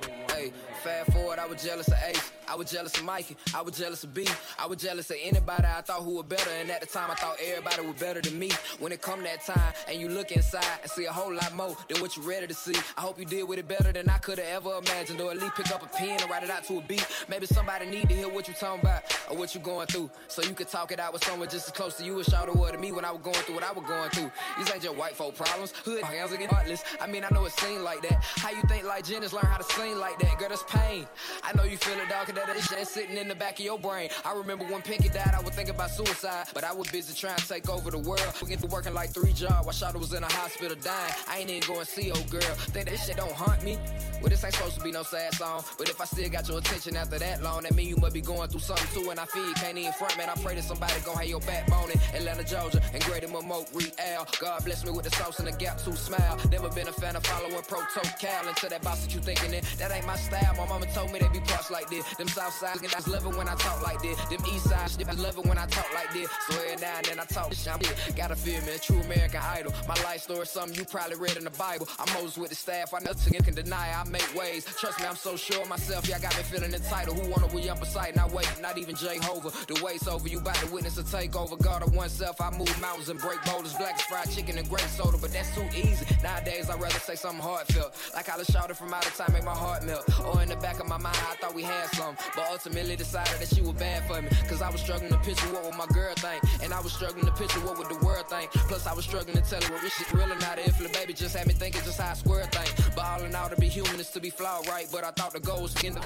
Fast forward, I was jealous of Ace. I was jealous of Mikey. I was jealous of B. I was jealous of anybody I thought who were better. And at the time, I thought everybody was better than me. When it come that time, and you look inside and see a whole lot more than what you ready to see. I hope you did with it better than I could have ever imagined. Or at least pick up a pen and write it out to a beat. Maybe somebody need to hear what you talking about or what you going through. So you could talk it out with someone just as close to you as y'all were to me when I was going through what I was going through. These ain't just white folk problems. Hood hands again heartless. I mean, I know it seemed like that. How you think like Jennings learn how to sing like that? Girl, that's pain. I know you feel it, dog, cause that is shit sitting in the back of your brain. I remember when Pinky died, I was thinking about suicide, but I was busy trying to take over the world. We get to working like three jobs while Shawty was in a hospital dying. I ain't even going to see old girl. Think that shit don't haunt me? Well, this ain't supposed to be no sad song, but if I still got your attention after that long, that mean you must be going through something too. And I feel you can't even front, man. I pray that somebody gon' have your backbone in Atlanta, Georgia, and Grady Memorial. God bless me with the sauce and the gap to smile. Never been a fan of following Proto Cal until that boss that you thinking in. That ain't my style. My mama told me they be parts like this. Them south sides, and I love it when I talk like this. Them east side, shit, I love it when I talk like this. So every now and then I talk this shit. Gotta feel me, a true American idol. My life story, something you probably read in the Bible. I'm Moses with the staff. I nothing can deny. I make ways. Trust me, I'm so sure of myself. Y'all got me feeling entitled. Who wanna we up beside? Now wait, not even Jehovah. The wait's over. You about to witness a takeover. God of oneself. I move mountains and break boulders. Black fried chicken and grape soda, but that's too easy. Nowadays, I'd rather say something heartfelt. Like how the shouted from out of time make my heart melt. Or in the back of my mind, I thought we had some. But ultimately decided that she was bad for me. Cause I was struggling to picture what would my girl think. And I was struggling to picture what would the world think. Plus, I was struggling to tell her what this shit really not if the baby just had me thinking just how I square thing. But all in all, to be human is to be flawed, right? But I thought the goal was get the.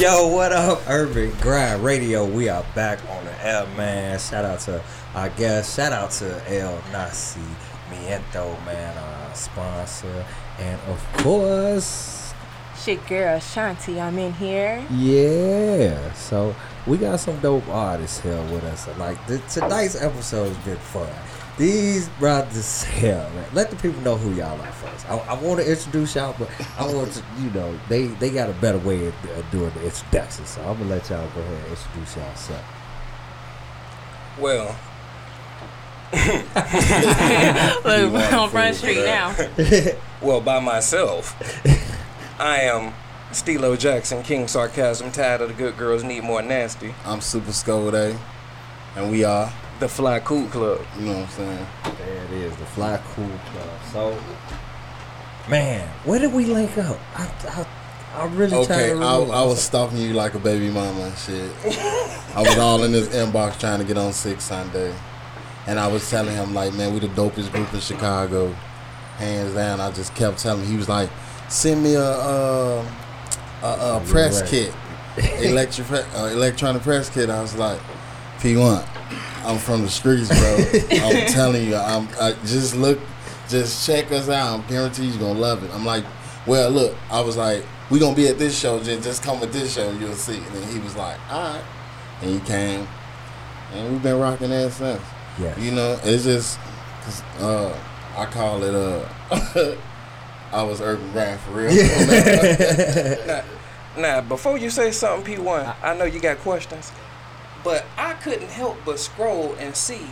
Yo, what up, Urban Grind Radio? We are back on the air, man. Shout out to our guest. Shout out to El Nasi Miento, man, our sponsor. And of course,
Shit, girl, Shanti, I'm in here.
yeah. So we got some dope artists here with us. Like the, tonight's episode has been fun. These brothers here, man. Let the people know who y'all are first. I, I want to introduce y'all, but I want to, you know, they they got a better way of uh, doing the introduction. So I'm gonna let y'all go ahead and introduce yourself.
Well, [laughs] [laughs]
Look, we're on Front Street now. [laughs]
well, by myself, I am Stilo Jackson, King Sarcasm, tired of the good girls need more nasty.
I'm Super Skolday, and we are
the Fly Cool Club.
You know what I'm saying?
There it is, the Fly Cool Club. So, man, where did we link up? I, I, I really
Okay,
to
I,
remember.
I was stalking you like a baby mama and shit. I was all in his inbox trying to get on Six Sunday, and I was telling him like, man, we the dopest group in Chicago, hands down. I just kept telling him. He was like, send me a uh, a, a press
right.
kit, electric uh, electronic press kit. I was like, P1, I'm from the streets, bro. I'm [laughs] telling you, I'm I, just look, just check us out. I'm guarantee you're gonna love it. I'm like, well, look, I was like, we gonna be at this show. Just, just come with this show, and you'll see. And then he was like, all right, and he came, and we've been rocking that since.
Yeah,
You know, it's just, 'cause, uh, I call it uh, [laughs] I was urban grind for real.
now, [laughs] now, before you say something, P1, I know you got questions, but I couldn't help but scroll and see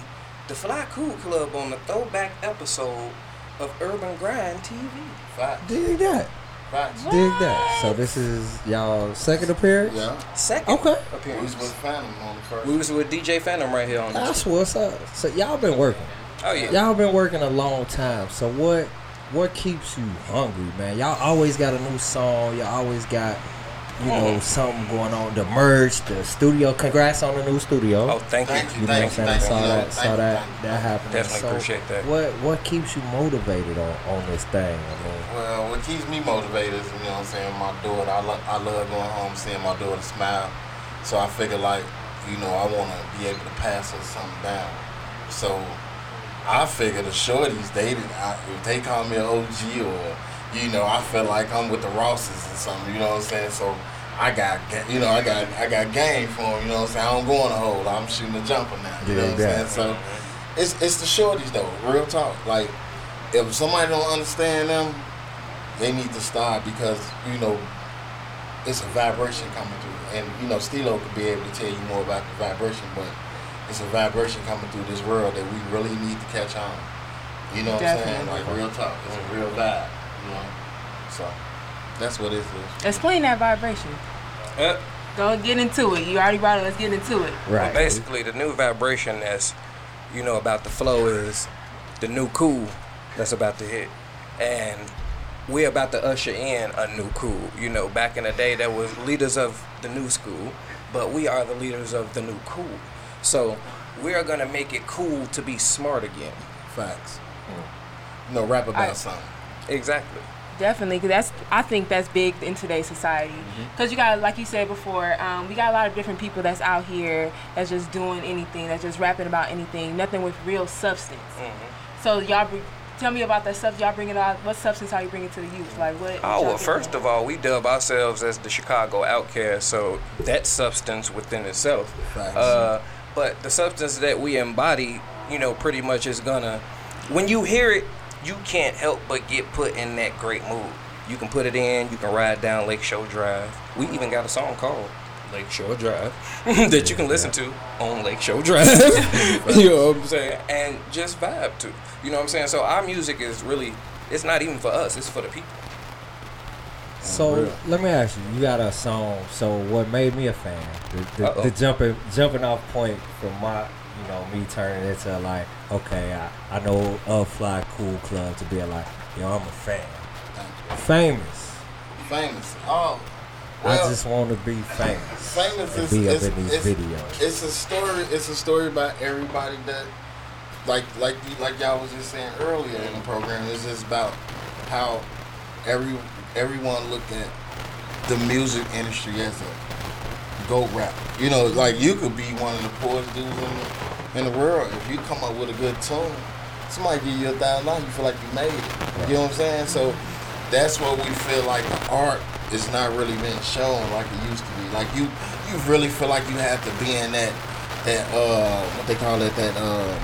the Fly Cool Club on the throwback episode of Urban Grind TV.
Facts.
Dig that.
Facts.
Dig that. So this is y'all second appearance.
Yeah.
Second
Okay.
appearance.
We was with Phantom on the first.
We was with DJ Phantom right here on the
That's what's up. So y'all been working.
Oh, yeah.
Y'all been working a long time. So what what keeps you hungry, man? Y'all always got a new song. Y'all always got you know mm. something going on. The merch, the studio. Congrats on the new studio.
Oh, thank you.
You know what I'm saying? I saw that. Saw that. That happened.
Definitely
So
appreciate that.
What what keeps you motivated on on this thing? I mean,
Well, what keeps me motivated is, you know what I'm saying, my daughter. I, lo- I love going home seeing my daughter smile. So I figure, like, you know, I want to be able to pass her something down. So I figure the shorties, they, I, if they call me an OG or, you know, I feel like I'm with the Rosses or something, you know what I'm saying? So I got, you know, I got I got game for them, you know what I'm saying? I don't go in a hole. I'm shooting a jumper now, you know
Yeah,
what I'm saying? So it's, it's the shorties, though, real talk. Like, if somebody don't understand them, they need to stop because you know it's a vibration coming through, and you know Stilo could be able to tell you more about the vibration, but it's a vibration coming through this world that we really need to catch on. You know what I'm saying? Like real talk, it's a real vibe. You know, so that's what it is.
Explain that vibration.
Uh,
Go get into it. You already brought it. Let's get into it.
Well, basically, the new vibration that's, you know, about the flow is the new cool that's about to hit. And we're about to usher in a new cool. You know, back in the day, there was leaders of the new school, but we are the leaders of the new cool. So we are going to make it cool to be smart again.
Facts. You know, rap about
I-
something.
Exactly.
Definitely, because that's I think that's big in today's society.
Mm-hmm.
Because you got, like you said before, um, we got a lot of different people that's out here that's just doing anything, that's just rapping about anything, nothing with real substance.
Mm-hmm.
So y'all, tell me about that stuff y'all bringing out. What substance are you bringing to the youth? Like what?
Oh, well, first of all, we dub ourselves as the Chicago Outcast, so that substance within itself.
Facts.
Uh, but the substance that we embody, you know, pretty much is gonna, when you hear it, you can't help but get put in that great mood. You can put it in, you can ride down Lakeshore Drive. We even got a song called Lakeshore Drive [laughs] that you can listen to on Lakeshore Drive. [laughs] [laughs] you know what I'm saying? And just vibe to. You know what I'm saying? So our music is really, it's not even for us, it's for the people.
So let me ask you, you got a song. So what made me a fan? The, the, the jumping jumping off point from my, you know, me turning into like, okay, I, I know of Fly Cool Club to be like, yo, I'm a fan. Famous.
Famous. Oh.
I just want to be famous.
famous is
be up
it's,
in these
it's,
videos.
it's a story. It's a story about everybody that, like like like y'all was just saying earlier in the program. It's just about how every everyone look at the music industry as a goat rap. You know, like you could be one of the poorest dudes in the, in the world if you come up with a good tune. Somebody give you a thousand dollars, you feel like you made it. You know what I'm saying? So that's what we feel like the art is not really being shown like it used to be. Like you, you really feel like you have to be in that that uh what they call it that um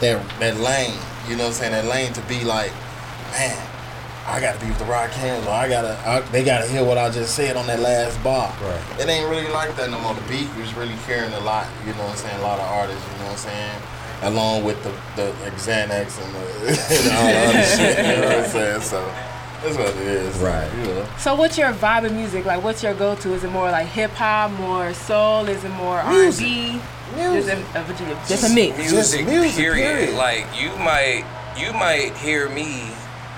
that that lane. You know what I'm saying? That lane to be like, man, I gotta be with the rock hands, or I gotta I, they gotta hear what I just said on that last bar.
Right.
It ain't really like that no more. The beat was really carrying a lot. You know what I'm saying? A lot of artists. You know what I'm saying? Along with the the Xanax and, the, [laughs] and all the other shit. You know what I'm [laughs] saying? So That's what it is.
Right.
You know.
So what's your vibe of music? Like what's your go-to? Is it more like hip hop, more soul? Is it more R&B? Just a, a, just a mix.
Music, period. Like you might, you might hear me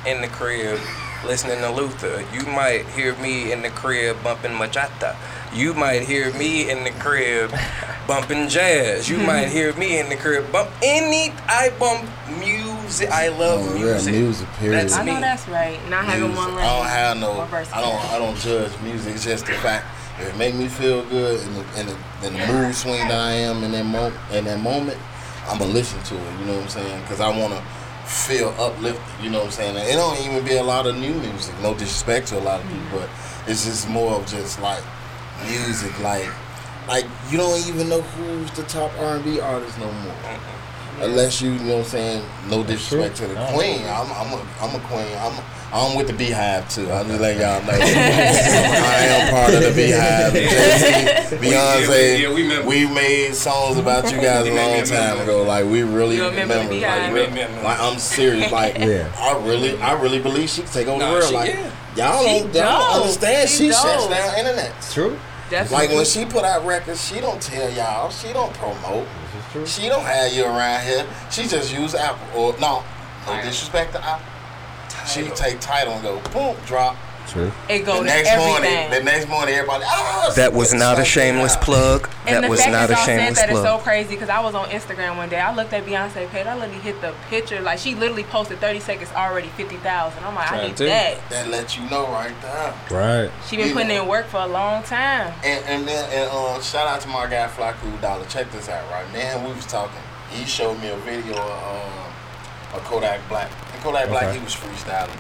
in the crib listening to Luther. You might hear me in the crib bumping bachata. You might hear me in the crib bumping jazz. You [laughs] might hear me in the crib bump any. I bump music. I love
Oh, yeah,
music.
music, period.
That's
I know
me.
that's right. Not having
Music.
one
I don't have no. I don't. I don't judge music. It's just the fact if it make me feel good and the, and the, and the mood swing that I am in that moment. In that moment, I'ma listen to it. You know what I'm saying? Because I wanna feel uplifted. You know what I'm saying? And it don't even be a lot of new music. No disrespect to a lot of people, mm-hmm. but it's just more of just like music. Like, like you don't even know who's the top R&B artist no more. Unless you, you know what I'm saying, no disrespect to the
No.
queen. I'm, I'm a, I'm a queen. I'm, I'm with the BeyHive too. I'm just letting y'all know. [laughs] I am part of the BeyHive. Jay-Z, [laughs] Beyonce.
Yeah, we remember.
we made songs about you guys a
You made me
long time ago. Like we really
You remember the
remember. Like,
You made me remember.
like I'm serious. Like [laughs]
Yeah.
I really, I really believe she can take over
Nah,
the world.
she-
like
yeah.
y'all
She
don't, y'all don't understand.
She
She, shuts down internet.
True.
Definitely.
Like when she put out records, she don't tell y'all. She don't promote.
This is true.
She don't have you around here. She just use Apple or no, no disrespect to Apple. She take Tidal and go boom, drop.
True.
it go
The next
everything.
morning, the next morning, everybody. Oh,
That was not a shameless
out."
plug.
And
That
the
was
fact
not
that
a
y'all said
shameless
that is so crazy because I was on Instagram one day. I looked at Beyonce page. I literally hit the picture. Like she literally posted 30 seconds already 50,000. I'm like, I need
to.
that.
That lets you know right there.
Right.
She been
You
putting
know.
in work for a long time.
And and then and uh, shout out to my guy Fly Cool Dollar. Check this out, right? Man, we was talking. He showed me a video of um, of Kodak Black. And Kodak Black,
Okay.
he was freestyling.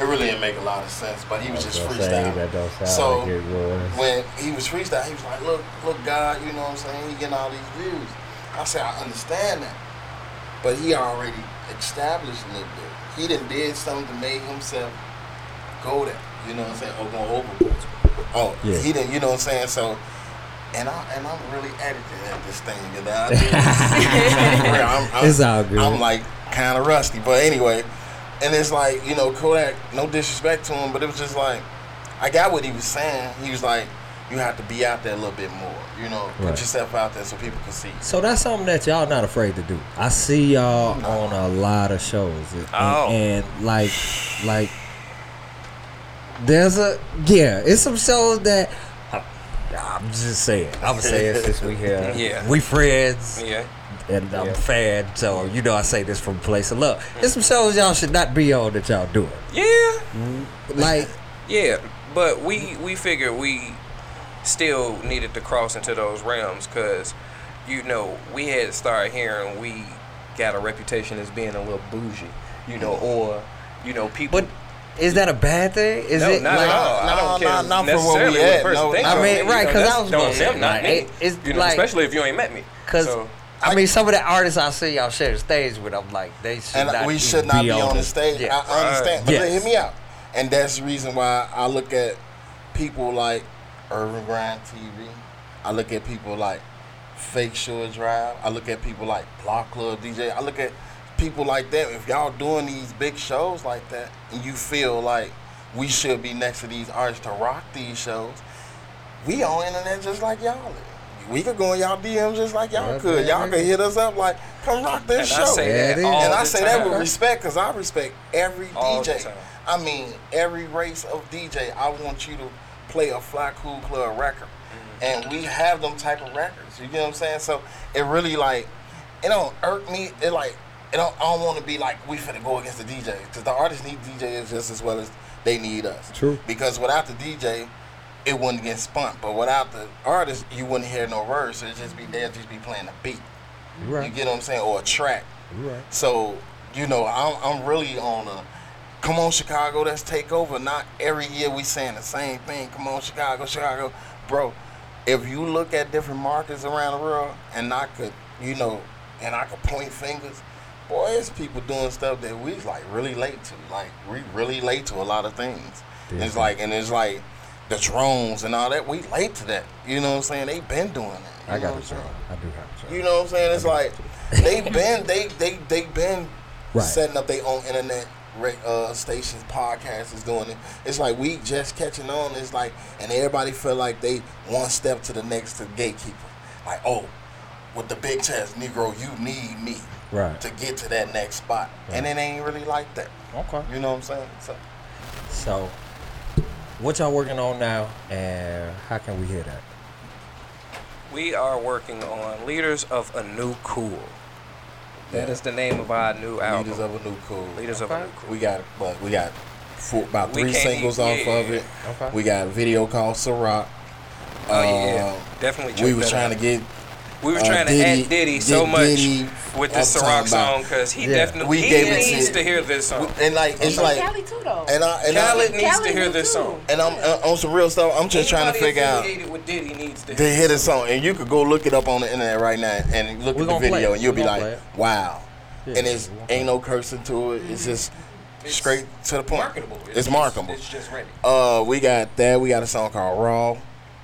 It really didn't make a lot of sense, but he was just freestyling.
That don't sound
So
like
when he was freestyling, he was like, "Look, look, God, you know what I'm saying? He getting all these views." I said, "I understand that, but he already established a little bit. He done did something to make himself go there. You know what I'm saying? Or go overboard. Oh,
Yeah.
he didn't. You know what I'm saying? So." And I and I'm really editing at this thing, you know. I [laughs] do. For real, I'm, I'm,
It's all good.
I'm like kind of rusty, but anyway, and it's like you know Kodak. No disrespect to him, but it was just like I got what he was saying. He was like, you have to be out there a little bit more. You know, put
Right.
yourself out there so people can see. you.
So that's something that y'all not afraid to do. I see y'all on a lot of shows, and,
Oh.
and like, like, there's a yeah, it's some shows that I, I'm just saying. I'm saying since we here, [laughs]
Yeah.
we friends,
Yeah.
And I'm
Yeah.
a fan, so you know I say this from a place of love. There's some shows y'all should not be on that y'all doing.
Yeah. Mm-hmm.
Like, [laughs]
Yeah, but we we figured we still needed to cross into those realms because you know we had to start hearing we got a reputation as being a little bougie, you know, mm-hmm. or you know people.
but is that a bad thing? Is
no,
it
not
like,
at all. I don't care
not- not for where
necessarily
we at. No,
I mean, right,
know,
'cause I was going
to
say, like,
me.
it- it's
you know,
like-
especially if you ain't met me.
Cause
So,
I mean, some of the artists I see y'all share the stage with, I'm like, they should
and
not
we should not be, on the stage.
Yeah.
I, I understand, but
Yes.
hear me out. And that's the reason why I look at people like Urban Grind TV. I look at people like Fake Shore Drive. I look at people like Block Club DJ. I look at people like that. If y'all doing these big shows like that, and you feel like we should be next to these artists to rock these shows, we on internet just like y'all. is. We could go in y'all DMs just like y'all
Yeah,
could. Y'all
baby.
could hit us up like, come rock this
and I
show.
say that all
And I
the
say that with respect because I respect every
All
DJ. I mean, every race of DJ. I want you to play a Fly Cool Club record.
Mm-hmm.
And we have them type of records. You get what I'm saying? So it really like, it don't irk me. It like, it don't, I don't want to be like, we finna go against the DJ. Because the artists need DJs just as well as they need us.
True.
Because without the DJ, it wouldn't get spun. But without the artist, you wouldn't hear no words. It'd just be, they'd just be playing a beat. You get what I'm saying? Or a track.
Right.
So, you know, I'm, I'm really on a come on Chicago, let's take over. Not every year we saying the same thing. Come on Chicago, Chicago. Bro, if you look at different markets around the world and I could, you know, and I could point fingers, boy, it's people doing stuff that we like really late to. Like we really late to a lot of things. It's like and it's like the drones and all that, we late to that. You know what I'm saying? They've been doing that.
I got
what
the
I'm saying?
drone. I do have the drone.
You know what I'm saying? It's like they've [laughs] been they they they been
Right.
setting up their own internet uh, stations, podcasts is doing it. It's like we just catching on. It's like, and everybody feel like they one step to the next to gatekeeper. Like, oh, with the big chest, Negro, you need me
Right.
to get to that next spot, and it ain't really like that.
Okay.
You know what I'm saying? So,
So, what y'all working on now, and how can we hear that?
We are working on Leaders of a New Cool. That is the name of our new album.
Leaders of a New Cool.
Leaders of a New Cool.
we got, but we got four, about
We
three singles
even-
off
yeah,
of it.
Okay.
We got a video called Ciroc.
Oh, yeah.
Uh,
Definitely
We was
that
trying
out.
to get.
We were
uh,
trying to add Diddy so much
Diddy
with
I'm
this Ciroc song because he
Yeah.
definitely
We
he
gave it
needs
to-
to hear this song.
And like it's like
Cali too though.
and I and
Khaled
I,
needs to hear this song.
And I'm uh, on some real stuff. I'm just trying to figure out
affiliated with Diddy needs to
to hear this song, and you could go look it up on the internet right now and look
We
at the
gonna play
video, and you'll
We
be like,
play
"Wow!"
Yeah,
and it's ain't no cursing to it. It's just straight to the point.
marketable.
It's, marketable.
It's just ready.
Uh, we got that. We got a song called Raw.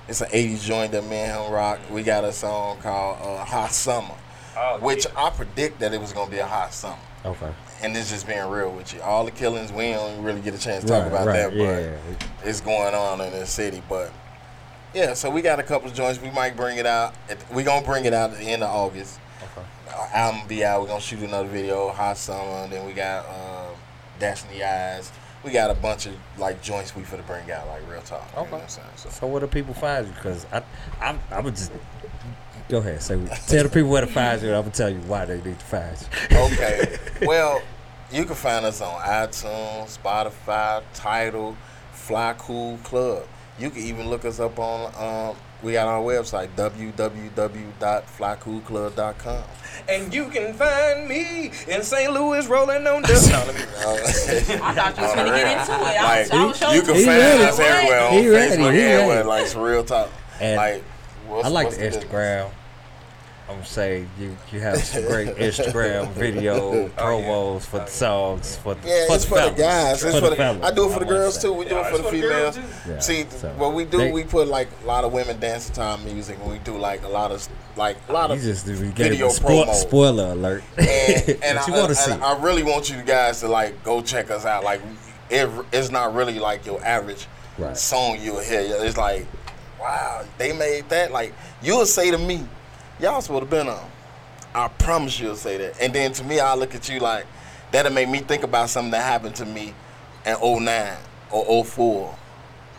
It's an '80s joint that me and him rock. We got a song called uh, Hot Summer,
Oh,
which I predict that it was gonna be a hot summer.
Okay.
And it's just being real with you. All the killings, we don't really get a chance to talk
Right,
about
right,
that,
yeah.
but it's going on in the city. But yeah, so we got a couple of joints. We might bring it out. We're gonna bring it out at the end of August.
Okay.
Our album be out. We're gonna shoot another video, Hot Summer. And then we got uh, Destiny Eyes. We got a bunch of like joints we for finna bring out, like real talk. You know what? So
So where do people find you? Because I, I, I would just go ahead. Say, tell the people where to find you. and I'm gonna tell you why they need to find you. [laughs]
okay. well, you can find us on iTunes, Spotify, Tidal, Fly Cool Club. You can even look us up on. Um, we got our website www.flycoolclub.com.
And you can find me in St. Louis rolling on the. [laughs] No, let me-
I thought you was gonna get into it. I was,
Like,
I was showing
you can find
ready.
us everywhere on
He ready,
Facebook
he
everywhere,
ready.
like it's real talk.
And
like, what's,
I like
what's
the
business?
Instagram. I'm gonna say you you have some great [laughs] Instagram video oh, promos for oh, the songs for the,
Oh, Yeah,
for
it's
the
for the guys. It's
for
for
the
the,
fellas.
I do it for the
I wanna
girls
say.
too. We do it for the females.
Yeah,
See,
so
what we do,
they-
we put like a lot of women dancing to our music, and we do like a lot of like a lot of
just we
video
a spo-
promo.
spoiler alert.
and, and [laughs]
what you
I,
want to see?
and I really want you guys to like go check us out. Like, it, it's not really like your average
Right.
song you'll hear. It's like, wow, they made that. Like, you'll say to me, y'all supposed to been on. I promise you'll say that. And then to me, I look at you like, that'll make me think about something that happened to me in 09 or 04.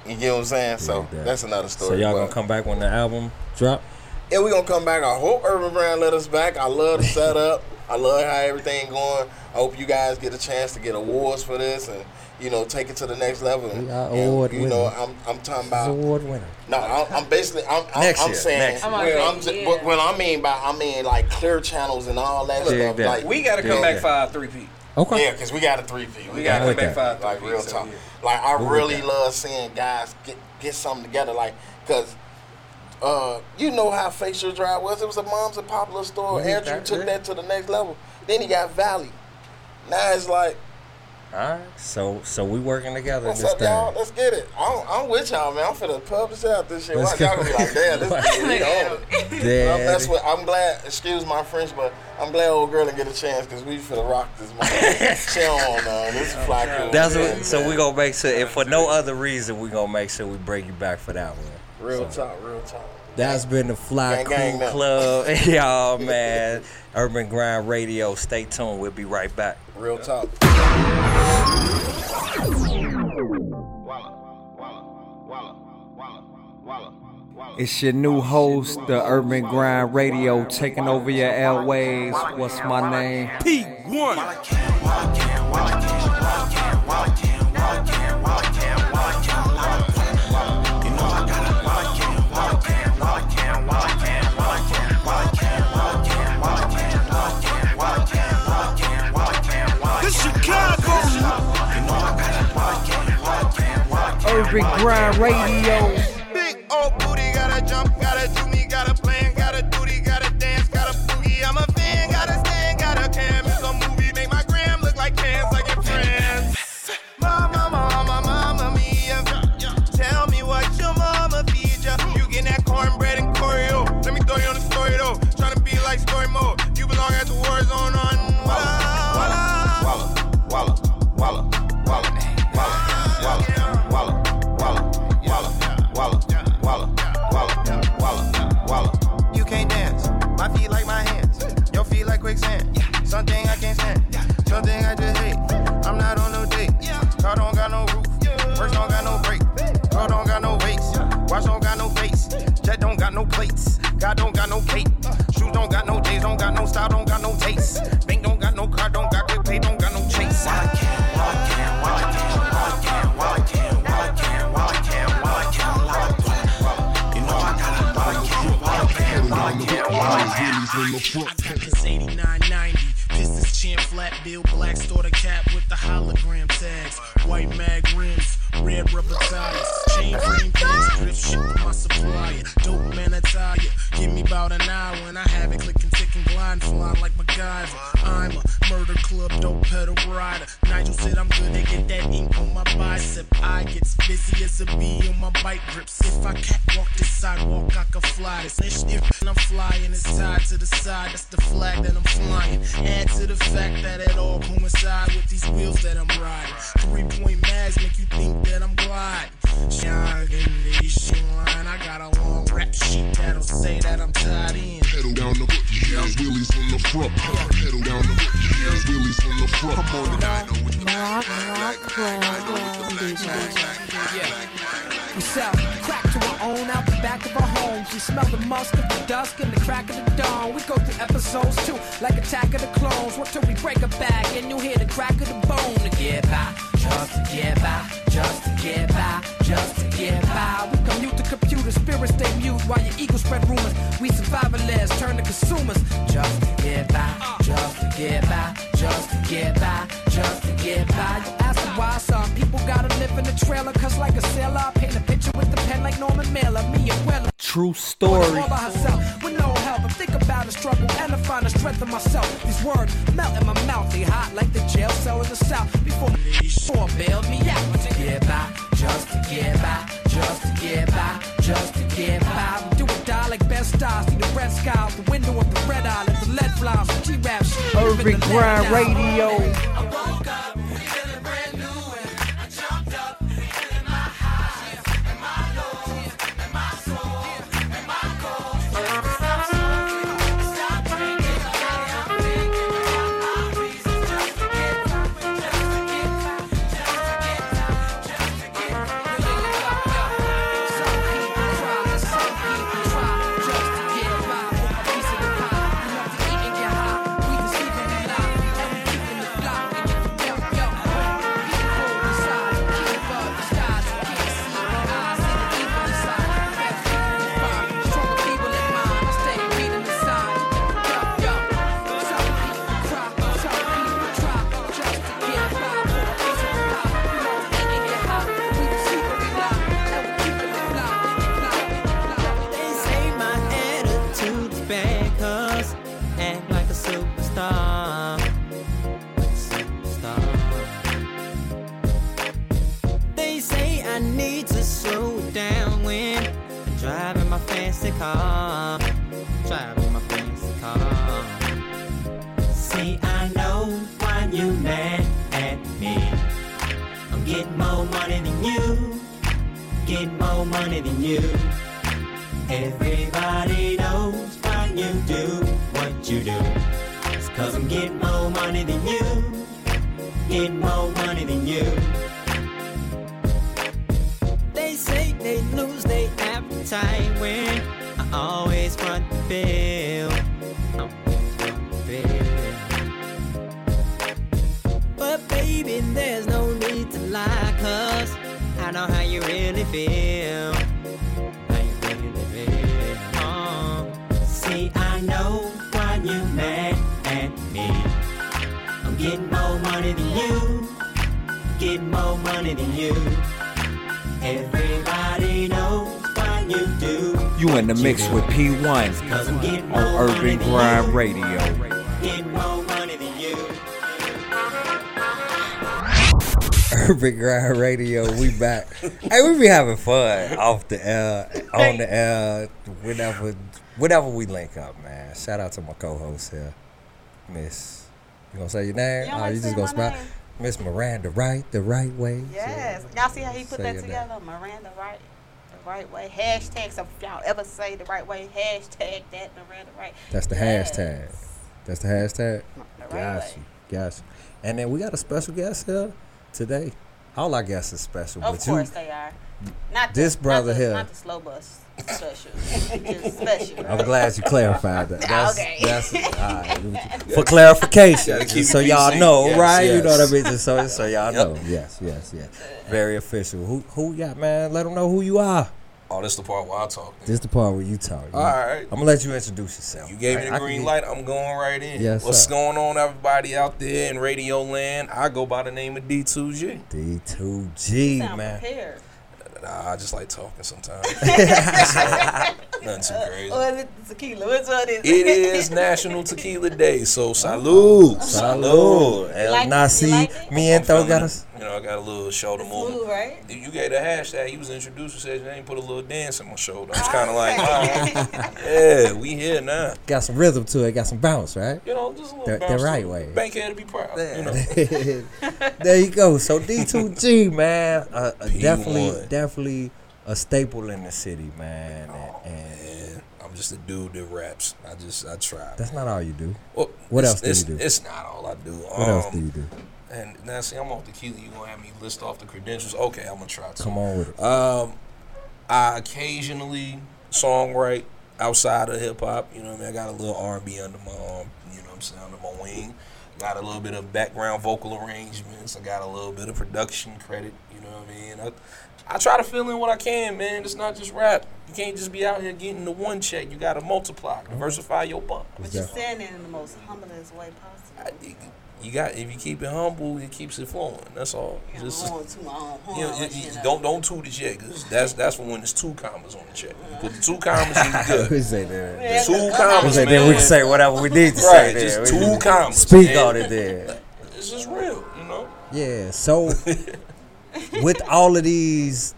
You get what I'm saying? So
Yeah.
that's another story.
So y'all
but-
gonna come back when the album drop?
yeah, we gonna come back. I hope Urban Grind let us back. I love the [laughs] setup. I love how everything going. I hope you guys get a chance to get awards for this and you know take it to the next level. And,
We are
and,
award
you know,
winner.
I'm I'm talking
He's
about.
award winner.
No, I'm, I'm basically I'm I'm,
Next
I'm
year,
saying.
next year. I'm
I'm
gonna
just,
say,
but when I mean by I mean like clear channels and all that
Yeah,
stuff.
yeah.
Like
We got to come
yeah.
back for our three P.
Okay.
Yeah, because we got a three P.
We gotta come back
that.
for our
like
three
real talk.
So,
Like I
We're
really love seeing guys get get something together. Like, cause uh, you know how Fake Shore Drive was. It was a mom's and popular store. Andrew
that-
took
yeah.
that to the next level. Then he got Valley. Now it's like,
All right. So so we working together
what's
this
up, y'all? Let's get it. I'm, I'm with y'all, man. I'm finna publish out this shit.
Let's
y'all gonna be like, damn, this he on it.
Daddy.
I'm, that's what, I'm glad. Excuse my French, but I'm glad old girl didn't get a chance because we finna rock this. motherfucker. [laughs] she don't. This is oh, fly cool.
That's
man,
what, so we gonna make sure, if for no other reason, we gonna make sure we bring you back for that one.
Real
So,
talk, real talk.
That's been the Fly
Gang, gang,
Cool
now.
Club, [laughs] y'all man. Urban Grind Radio. Stay tuned. We'll be right back.
Real talk.
It's your new host, the Urban Grind Radio, taking over your airways. What's my name?
P1.
Urban Grind Radio.
Big old booty, gotta jump, gotta do Something I can't stand. Something I just hate. I'm not on no date. Car don't got no roof. First don't got no brake. Car don't got no waist. Watch don't got no face. Jet don't got no plates. God don't got no cape. Shoes don't got no days. Don't got no style. Don't got no taste. Bank don't got no car. Don't got get pay. Don't got no chase.
I can't. I can't. I can't. I got a Mercedes 8990. Chin flat bill, black store the cap with the hologram tags. White mag rims, red rubber tires. Chain frame things, drift shit with my supplier. Dope man attire. Give me about an hour when I have it clicking, ticking, gliding, flying like MacGyver. I'm a murder club, dope pedal rider. Nigel said I'm good, they get that ink on my bicep. I gets busy as a bee on my bike grips. If I catwalk this sidewalk, I can fly this. And if I'm flying, it's tied to the side. That's the flag that I'm flying. Add to the fact that it all coincide with these wheels that I'm riding. Three point mags
wheelies on the. Pedal down the yeah, wheelies on the front. Come on,
Rock, rock, club, club,
Yeah. We sell crack to our own out the back of our homes. We smell the musk of the dusk and the crack of the dawn. We go through episodes too, like Attack of the Clones. What till we break a back and you hear the crack of the bone to get by, just to get by, just to get by, just to get by. We commute to computer, spirits stay mute while your ego spread rumors. We survivalists turn to consumers, get by, just to get by, just to get by. You ask why some people gotta live in a trailer, cause like a sailor, I paint a picture with the pen like Norman Mailer. Me and Weller.
True story.
All by herself with no help. And think about the struggle and to find the strength in myself. These words melt in my mouth. They hot like the jail cell in the south. Before before bailed me out to get by, just to get by, just to get by, just to get by. Do or die like best stars. See the red sky out the window of the red eye. Let the lead fly. G rap shit.
Urban Grind Radio.
Hey, we be having fun off the air, on the air, whenever, whenever we link up, man. Shout out to my co-host here, Miss. You gonna say your name?
You
oh, you just gonna smile.
name?
Miss Miranda, right? The right way.
Yes. Y'all see how he put that together? Miranda right. The right way. Hashtag so if y'all ever say the right way, hashtag that Miranda right.
That's the
Yes.
hashtag. That's the hashtag.
The right
Got
way.
you. Got you. And then we got a special guest here today. All our guests are special,
Of
but
course
you,
they are. Not
This
the,
brother
not the,
here.
Not the slow bus special. Just special.
I'm glad you clarified that. [laughs] That's,
Okay.
that's all right. for clarification,
Gotta keep
just so y'all
PC.
know,
Yes,
right? You know what I mean? Just so so y'all
Yep.
know. Yes, yes, yes. Very official. Who who we got, man? Let them know who you are.
Oh, this is the part where I talk.
This is the part where you talk.
All right.
I'm gonna let you introduce yourself.
You gave me the
I
green
get-
light. I'm going right in.
Yes,
What's
sir.
going on, everybody out there in Radio Land? I go by the name of D2G.
D2G,
Sound
man.
prepared.
Nah, I just like talking sometimes. [laughs] [laughs] Nothing too crazy.
Or is it tequila? Which one is it?
It is National Tequila Day, so oh. salute,
Salud. El
like it?
Nasi
You like
Miento got us.
You know, I got a little shoulder movement.
Smooth, right?
You gave the hashtag. He was introduced. He said, "You ain't put a little dance on my shoulder." I was kind of like, all right, [laughs] "Yeah, we here now."
Got some rhythm to it. Got some bounce, right?
You know, just a little
The, the
bounce to
right way.
Bankhead to be proud. You know. [laughs]
there you go. So D2G, man, uh, uh, definitely, definitely a staple in the city, man.
Oh,
And, and
Man, I'm just a dude that raps. I just I try.
that's not all you do.
Well,
what
it's-
else do
it's,
you do?
It's not all I do.
What else do you do?
And now, see, I'm off tequila. You gonna have me list off the credentials? Okay, I'm gonna try to.
Come on with it.
Um, I occasionally songwrite outside of hip hop. You know what I mean? I got a little R&B under my arm. You know what I'm saying? Under my wing. Got a little bit of background vocal arrangements. I got a little bit of production credit. You know what I mean? I, I try to fill in what I can, man. It's not just rap. You can't just be out here getting the one check. You got to multiply, diversify your bump.
But you're saying it in the most humblest way possible.
You got if you keep it humble, it keeps it flowing. That's all.
Yeah,
Just-
I want to my own horn,
you know, you-
you
you- don't don't toot the check. 'cause that's that's for when there's two commas on the check. You put the two commas, you [laughs] good.
We say that.
Two
We
commas, man.
then we can say whatever we need to
Right,
say.
just
there.
Two commas.
Speak
man.
on it there.
It's just real, you know.
Yeah. So [laughs] with all of these,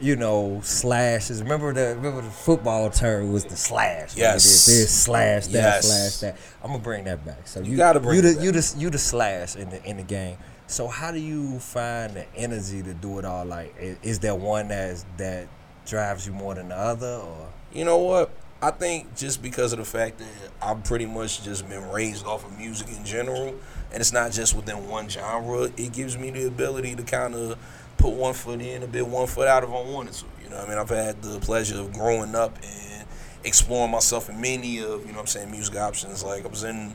you know, slashes. Remember the remember the football term was the slash.
Yes.
This, slash that
Yes.
slash that. I'm gonna bring that back. So
You
you,
gotta bring
you the, you the you the slash in the in the game. So how do you find the energy to do it all? Like, is, there one that's that drives you more than the other, or
You know what? I think just because of the fact that I've pretty much just been raised off of music in general, and it's not just within one genre, it gives me the ability to kind of put one foot in, a bit one foot out if I wanted to. You know what I mean? I've had the pleasure of growing up and exploring myself in many of, you know what I'm saying, music options. Like I was in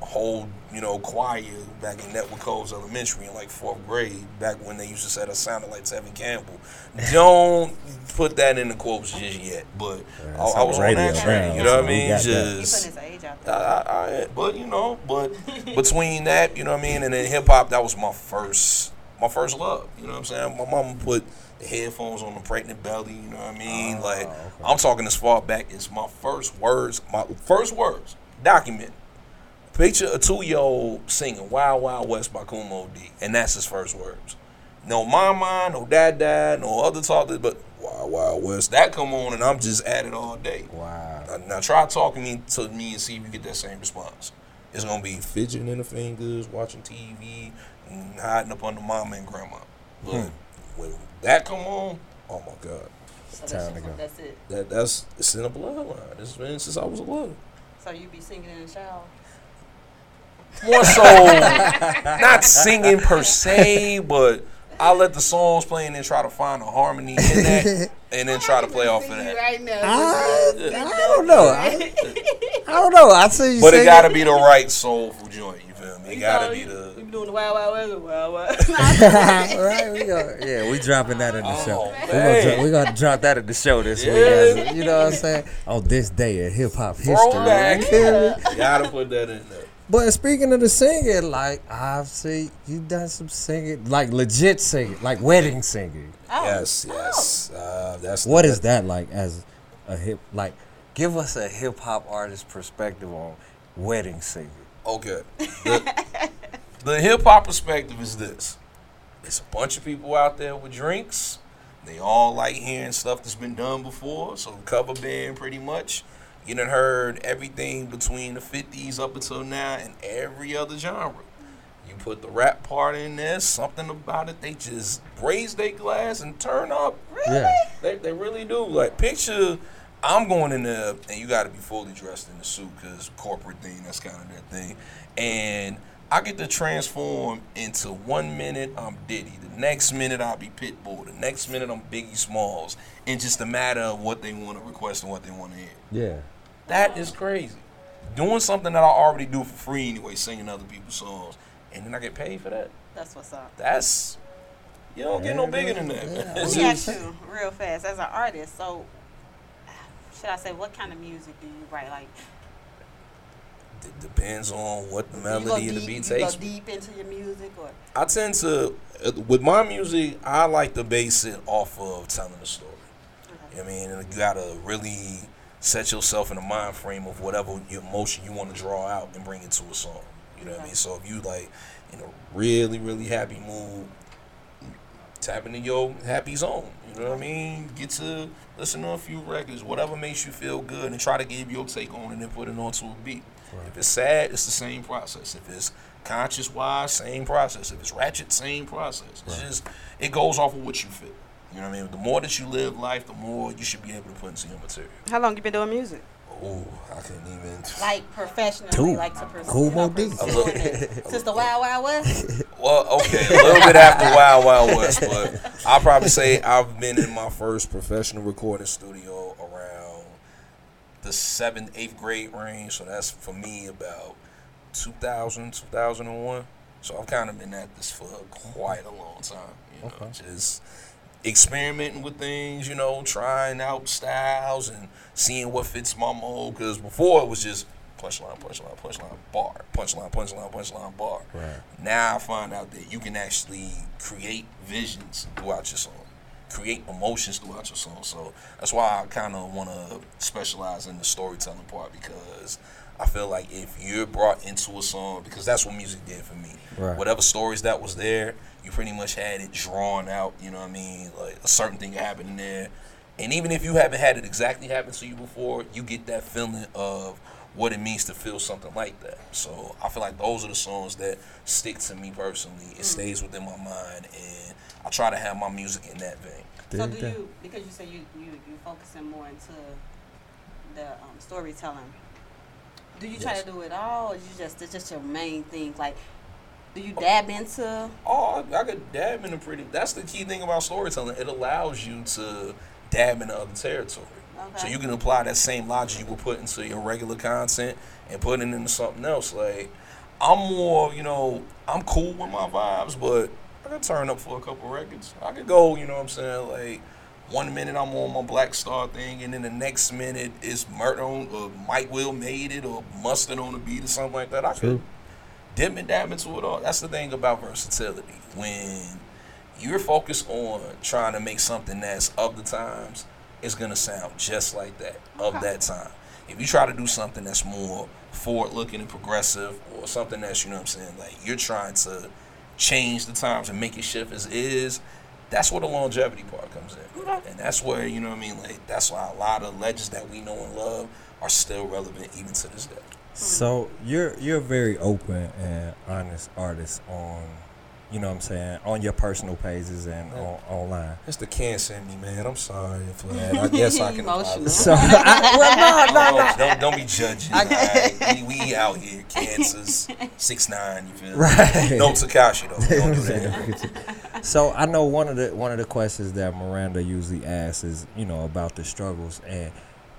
a whole, you know, choir back in Network Coves Elementary in like fourth grade, back when they used to say that sounded like Tevin Campbell. [laughs] Don't put that in the quotes just yet, but I, I was on
radio
that train. You know what I mean?
got that.
Just. I, I, I, but you know, but [laughs] between that, you know what I mean, and then hip hop, that was my first, my first love. You know what I'm saying? My mama put the headphones on the pregnant belly. You know what I mean? Oh, like I'm talking as far back as my first words, my first words, document. Picture a two year old singing Wild Wild West by Kool Moe Dee, and that's his first words. No mama, no dad dad, no other talk, but Wild Wild West. That come on, and I'm just at it all day.
Wow.
Now, now try talking me to me and see if you get that same response. It's gonna be fidgeting in the fingers, watching TV, and hiding up under mama and grandma. But
Hmm.
when that come on, oh my god,
So that's, just- that's it.
that that's it's in the bloodline. It's been since I was a little.
So you be singing in the shower.
More so, [laughs] not singing per se, but I let the songs play and then try to find a harmony in that, [laughs] and then try to play off of that.
Right now.
I, I don't know. I, [laughs] I don't know. I see you.
But it gotta be the right soulful joint. You feel me? It gotta be the.
You be doing the wild wild west, wild wild. [laughs] [laughs]
right, we go. Yeah, we dropping that in the show. We're gonna, dro- we gonna drop that in the show this week.
Yeah.
You know what I'm saying? On this day in hip hop history.
Throwback.
You feel?
Gotta put that in there.
But speaking of the singing, like I've seen you done some singing, like legit singing, like wedding singing.
Yes, yes. Uh, that's
What is that like as a hip? Like, give us a hip hop artist perspective on wedding singing.
Okay. [laughs] The, the hip hop perspective is this: it's a bunch of people out there with drinks. They all like hearing stuff that's been done before. So cover band, pretty much. You done heard everything between the 50s up until now and every other genre. You put the rap part in there, something about it, they just raise their glass and turn up.
Yeah.
They, they really do. Like, picture, I'm going in there, and you got to be fully dressed in the suit because corporate thing, that's kind of their thing. And I get to transform into one minute I'm Diddy, the next minute I'll be Pitbull, the next minute I'm Biggie Smalls, in just a matter of what they want to request and what they want to hear.
Yeah.
That is crazy. Doing something that I already do for free anyway, singing other people's songs, and then I get paid for that.
That's what's up.
That's You don't get no bigger than that. [laughs] It's
Let me
just-
you real fast as an artist. So, should I say what kind of music do you write? Like,
It depends on what the
do you go
melody and the beat
you
takes.
go deep into your music, or
I tend to, uh, with my music, I like to base it off of telling a story. You know what I mean? You gotta really set yourself in the mind frame of whatever emotion you want to draw out and bring it to a song. You know what I mean? So if you like in a really, really happy mood, tap into your happy zone. You know what I mean? Get to listen to a few records, whatever makes you feel good, and try to give your take on it and put it onto a beat. If it's sad, it's the same process. If it's conscious wise, same process. If it's ratchet, same process. It's just it goes off of what you feel. You know what I mean? The more that you live life, the more you should be able to put into your material.
how long you been doing music?
Oh, I couldn't even.
Like professionally,
Two.
like to pursue,
Cool
you know,
Mo D.
pursuing it. Since the Wild Wild West. [laughs]
Well, okay, a little bit after Wild Wild West, but I'll probably say I've been in my first professional recording studio around the seventh, eighth grade range. So that's for me about 2000, 2001. So I've kind of been at this for quite a long time. You know, just experimenting with things, you know, trying out styles and seeing what fits my mold. Because before it was just punchline, punchline, punchline, bar, punchline, punchline, punchline, bar.
Right.
Now I find out that you can actually create visions throughout your song, create emotions throughout your song. So that's why I kind of want to specialize in the storytelling part because I feel like if you're brought into a song, because that's what music did for me.
Right.
Whatever stories that was there, you pretty much had it drawn out. You know what I mean? Like a certain thing happening there. And even if you haven't had it exactly happen to you before, you get that feeling of what it means to feel something like that. So I feel like those are the songs that stick to me personally. It stays within my mind, and I try to have my music in that vein.
So do you because you say you you you focusing more into the um, storytelling? Do you try to do it all, or you just it's just your main thing? Like, do you dab into?
Oh, I, I could dab into pretty. That's the key thing about storytelling. It allows you to dab into other territory.
Okay.
So you can apply that same logic you would put into your regular content and put it into something else. Like I'm more, you know, I'm cool with my vibes, but I could turn up for a couple records. I could go, you know what I'm saying, like one minute I'm on my Black Star thing, and then the next minute it's Murder on, or Mike Will made it, or Mustard on the beat, or something like that. I could
True.
Dip and dab into it all. That's the thing about versatility. When you're focused on trying to make something that's of the times, it's gonna sound just like that of that time. If you try to do something that's more forward looking and progressive, or something that's you know what I'm saying, like you're trying to change the times and make it shift as is, that's where the longevity part comes in. And that's where, you know what I mean, like that's why a lot of legends that we know and love are still relevant even to this day.
So you're you're a very open and honest artist on, you know what I'm saying, on your personal pages and on, online.
It's the cancer in me, man. I'm sorry for that. I [laughs] guess I can.
Emotional.
So, [laughs] I- well, no, no, no.
Don't, don't, don't be judging. alright? we, we out here, cancers, six nine. You feel? me?
Right.
No Tekashi though. Don't do that. [laughs]
so I know one of the one of the questions that Miranda usually asks is, you know, about the struggles and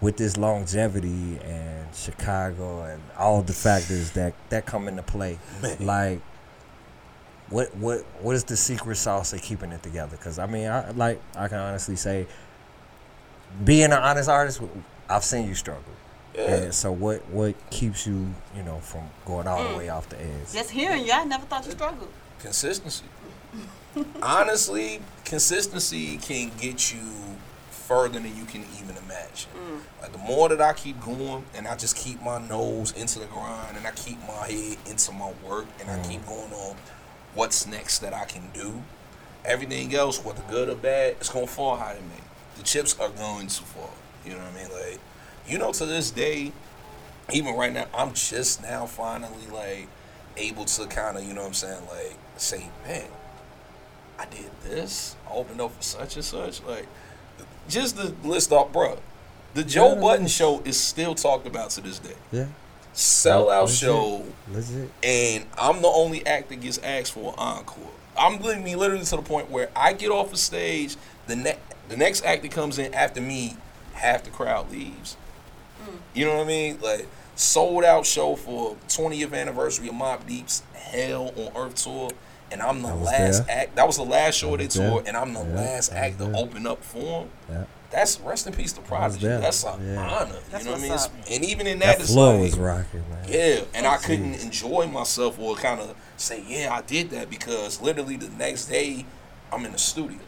with this longevity and Chicago and all the factors that that come into play, like. What what what is the secret sauce of keeping it together? Because I mean, I like I can honestly say, being an honest artist, I've seen you struggle.
Yeah.
And so what what keeps you you know from going all the mm. way off the edge?
Just hearing you, I never thought you struggled.
Consistency. [laughs] Honestly, consistency can get you further than you can even imagine. Like the more that I keep going and I just keep my nose into the grind and I keep my head into my work and I keep going on what's next that I can do, everything else, whether good or bad, it's gonna fall how it may. The chips are going to fall. You know what I mean? Like, you know, to this day, even right now, I'm just now finally like able to kind of, you know what I'm saying, like say, man, I did this. I opened up for such and such. Like, just the list off, bro. The Joe
Yeah,
Budden show is still talked about to this day.
Yeah.
Sellout
Legit.
show,
Legit.
and I'm the only act that gets asked for an encore. I'm literally, literally to the point where I get off the stage, the ne- the next act that comes in after me, half the crowd leaves. Mm. You know what I mean? Like sold out show for 20th anniversary of Mobb Deep's Hell on Earth tour, and I'm the last
there.
act. That was the last show of their
was there.
and I'm the
Yeah,
last
I was
act to open up for them.
Yeah.
That's rest in peace to Prodigy.
there.
That's an
Yeah.
honor.
That's
you know what I mean?
what's
And even in that,
That
it's
flow
like,
was rocking, man.
yeah, and I couldn't enjoy myself or kind of say, yeah, I did that because literally the next day I'm in the studio.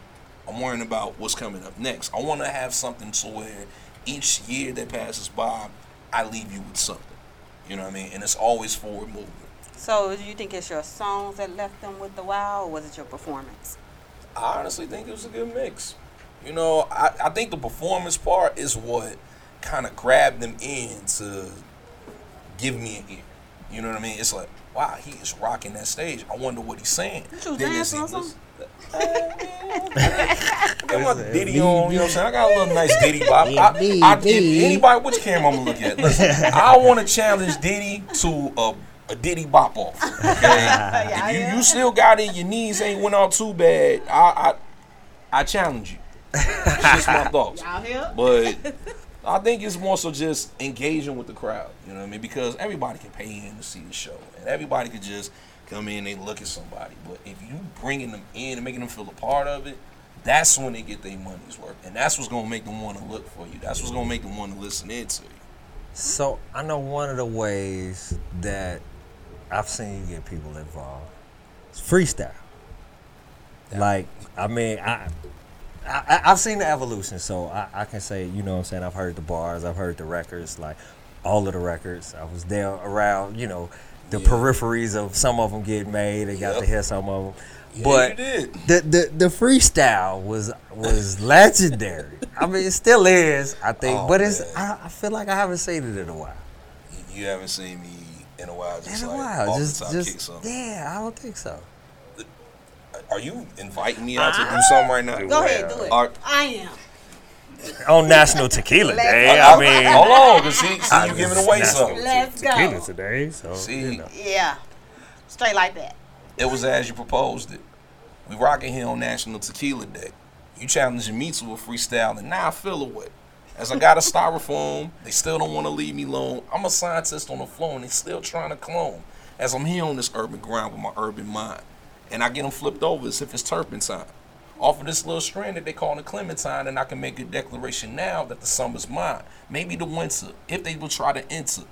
I'm worrying about what's coming up next. I want to have something to where each year that passes by, I leave you with something. You know what I mean? And it's always forward movement.
So do you think it's your songs that left them with the wow, or was it your performance?
I honestly think it was a good mix. You know, I, I think the performance part is what kind of grabbed them in to give me an ear. You know what I mean? It's like, wow, he is rocking that stage. I wonder what he's saying.
You
Then as
dancing
he
or something? [laughs]
Got my Diddy on, you know what I'm saying? I got a little nice Diddy bop. [laughs] I, I, if anybody, which camera I'm gonna look at? Listen, I want to challenge Diddy to a, a Diddy bop off. Okay? [laughs] if you, you still got it, your knees ain't went out too bad. I I, I challenge you. It's just my [laughs] thoughts.
Y'all here?
But [laughs] I think it's more so just engaging with the crowd. You know what I mean? Because everybody can pay in to see the show, and everybody can just come in and look at somebody. But if you bringing them in and making them feel a part of it, that's when they get their money's worth, and that's what's gonna make them want to look for you. That's what's gonna make them want to listen into you.
So I know one of the ways that I've seen you get people involved is freestyle. Like I mean, I, I I've seen the evolution, so I, I can say you know what I'm saying. I've heard the bars, I've heard the records, like all of the records. I was there around, you know, the peripheries of some of them getting made. I got to
Yep.
hear some of them.
Yeah,
but the the the freestyle was was [laughs] legendary. I mean, it still is, I think,
Oh,
but it's. I, I feel like I haven't seen it in a while.
You haven't seen me in a while, just
In a
like
while,
off
just
the top
just
something.
yeah, I don't think so.
Are you inviting me out to do uh-uh. something right now?
Go ahead, do it.
Are-
I am.
On National Tequila
Let's
Day,
go.
I mean,
hold on, 'cause see- see,
I
you giving away
National
something.
Let's go.
Tequila today, so
See,
you know.
Yeah. Straight like that.
It was as you proposed it. We rocking here on National Tequila Day. You challenging me to a freestyle, and now I feel away. As I got a styrofoam, they still don't want to leave me alone. I'm a scientist on the floor, and they still trying to clone. As I'm here on this urban grind with my urban mind, and I get them flipped over as if it's turpentine. Off of this little strand that they call the Clementine, and I can make a declaration now that the summer's mine. Maybe the winter, if they will try to enter.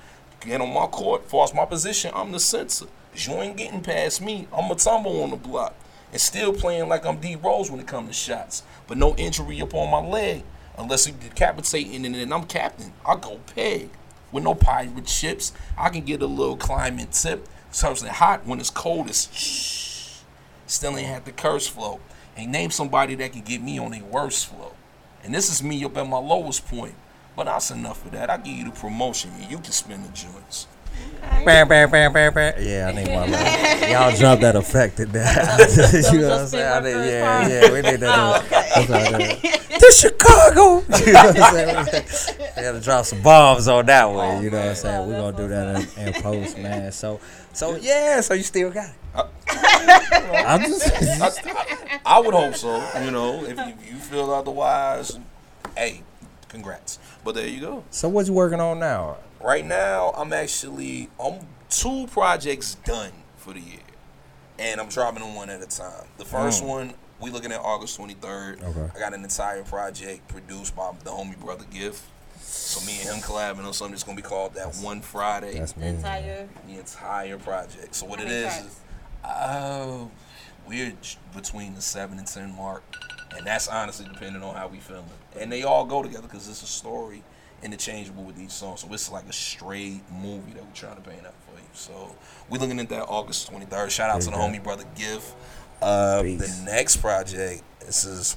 Get on my court, force my position, I'm the censor. You ain't getting past me. I'm a tumble on the block. And still playing like I'm D Rose when it comes to shots. But no injury upon my leg. Unless he decapitating and then I'm captain. I go peg. With no pirate ships, I can get a little climbing tip. Something hot when it's cold, it's. Still ain't had the curse flow. And name somebody that can get me on a worse flow. And this is me up at my lowest point. But that's enough of that. I give you the promotion and you can spin the joints.
Bam, bam, bam, bam, bam. Yeah, I need my [laughs] love. Y'all drop that effect in there. you know what I'm saying? I need, yeah, yeah, we need that. That's what I need. To Chicago. [laughs] you know what I'm saying? We gotta drop some bombs on that one. You know what I'm saying? We're gonna do that in, in post, [laughs] man. So, so yeah. So you still got it. I'm just,
I, I would hope so. You know, if you, you feel otherwise, hey, congrats. But there you go.
So what you working on now?
Right now, I'm actually I'm two projects done for the year, and I'm dropping them one at a time. The first
Mm.
one we looking at August 23rd.
Okay.
I got an entire project produced by the homie brother Gift. So me and him collabing on something that's gonna be called that one Friday.
That's me.
Entire.
The entire project. So what it
is,
is
tracks?
uh, we're between the seven and ten mark, and that's honestly depending on how we feeling. And they all go together because it's a story interchangeable with each song. So it's like a straight movie that we're trying to paint out for you. So we're looking at that August 23rd. Shout out to the homie brother Gift. Uh, the next project, this is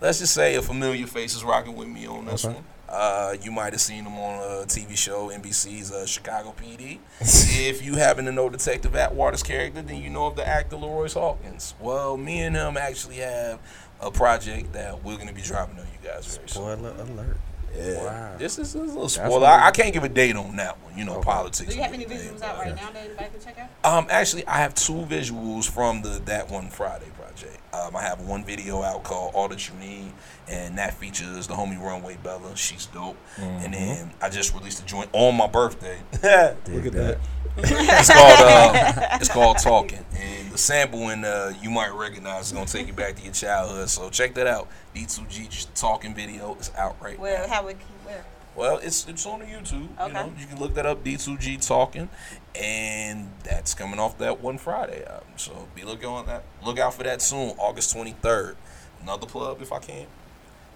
let's just say a familiar face is rocking with me on this
Okay.
one. Uh, you might have seen him on a TV show, NBC's uh, Chicago PD. [laughs] if you happen to know Detective Atwater's character, then you know of the actor LaRoyce Hawkins. Well, me and him actually have a project that we're going to be dropping on you guys very soon.
Spoiler alert.
Yeah.
Wow.
This is a little
That's
spoiler. I, I can't give a date on that one. You know,
Okay.
politics.
Do you have any visuals out
but-
right now that anybody can check out?
um, actually, I have two visuals from the That One Friday project. Um, I have one video out called All That You Need, and that features the homie Runway Bella. She's dope. And
Mhm.
then I just released a joint on my birthday. [laughs] Look at
that.
that. It's [laughs] called uh, it's called Talking, and the sample and uh, you might recognize is gonna take you back to your childhood. So check that out. D2G Talking video is out right
Where?
now.
How we? Where?
Well, it's it's on the YouTube.
Okay.
You know, you can look that up. D2G Talking, and that's coming off that one Friday album. So be looking on that. Look out for that soon. August twenty third. Another plug if I can.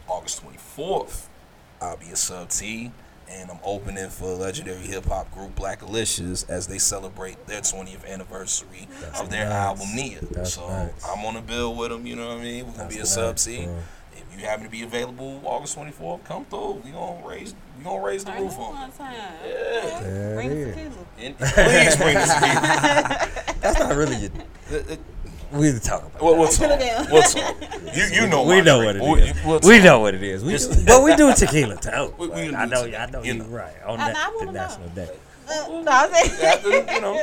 August twenty fourth. I'll be a sub T, and I'm opening for legendary hip hop group Blackalicious as they celebrate their 20th anniversary of their
nice.
album Nia.
That's
so
nice.
I'm on a bill with them. You know what I mean? We're gonna
That's
be a
nice,
sub T.
bro.
If you happen to be available August 24th, come through. We gonna raise we gonna raise the roof on. it. Yeah.
There
Bring
it
the
is.
tequila.
Please bring the [laughs] tequila.
That's not really your. We can talk about.
We'll, we'll
that.
talk. We'll. You you know
we
my
know what it is.
We'll- we'll
know what it is. We,
It's-
but we do tequila too.
We- we
Like, I know.
tequila,
I know
you
you
know.
right on
I
that the
wanna know.
national day.
Uh, no, I said,
you know.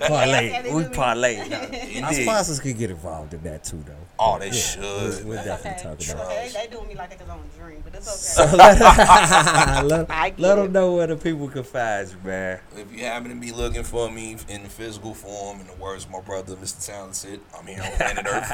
[laughs]
Parlay. We parlay. [laughs] Our sponsors could get involved in that too, though.
Oh, they
Yeah,
should.
We'll, we'll definitely
okay.
talk about
They,
it.
they doing me like it's on a dream, but it's
So
okay. [laughs] [laughs]
let,
I
let, let them know where the people can find you, man.
If you happen to be looking for me in the physical form, in the words of my brother, Mr. Talented, I'm here on planet [laughs] Earth.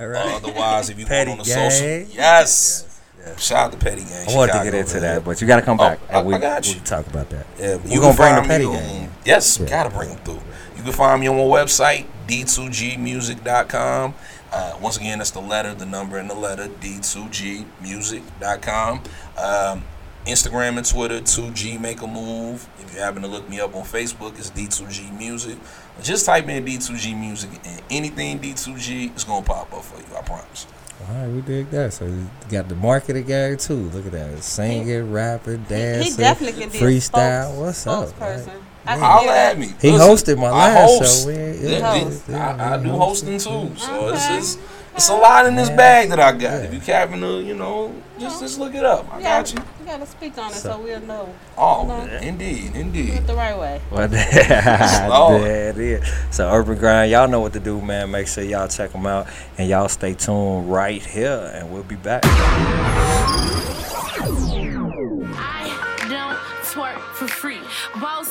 Right.
Otherwise, if you
Petty
going on the
Gang.
social, yes. Shout out to Petty Gang.
I wanted to get into
man.
that, but you got to come
Oh,
back.
I,
and we,
I got
we
you.
can talk about that.
Yeah,
you
you
gonna bring the petty
me
game?
on- Yes,
Yeah.
gotta bring them through. You can find me on my website, d2gmusic.com. Uh, once again, that's the letter, the number, and the letter, d2gmusic.com. Um, Instagram and Twitter, 2G Make a Move. If you happen to look me up on Facebook, it's D2G Music. Just type in D2G Music, and anything D2G is gonna pop up for you. I promise.
All right, we dig that. So you got the marketing guy too. Look at that, singing, rapping, dancing,
definitely can be a
freestyle.
spokes-
What's up?
spokesperson.
man?
I can
at me.
He
Listen,
hosted my
I
last
host.
show. Yeah,
Yeah,
yeah,
yeah,
yeah,
I, I do hosting too. So it's, it's it's a lot in this bag that I got. If you happen to, you know, just just look it up. I
Yeah,
got you.
You gotta speak on it so,
So-
we'll know.
Oh,
you know,
indeed,
do
indeed.
it the right way.
Well, [laughs]
Lord.
there it is. So Urban Grind, y'all know what to do, man. Make sure y'all check them out, and y'all stay tuned right here, and we'll be back.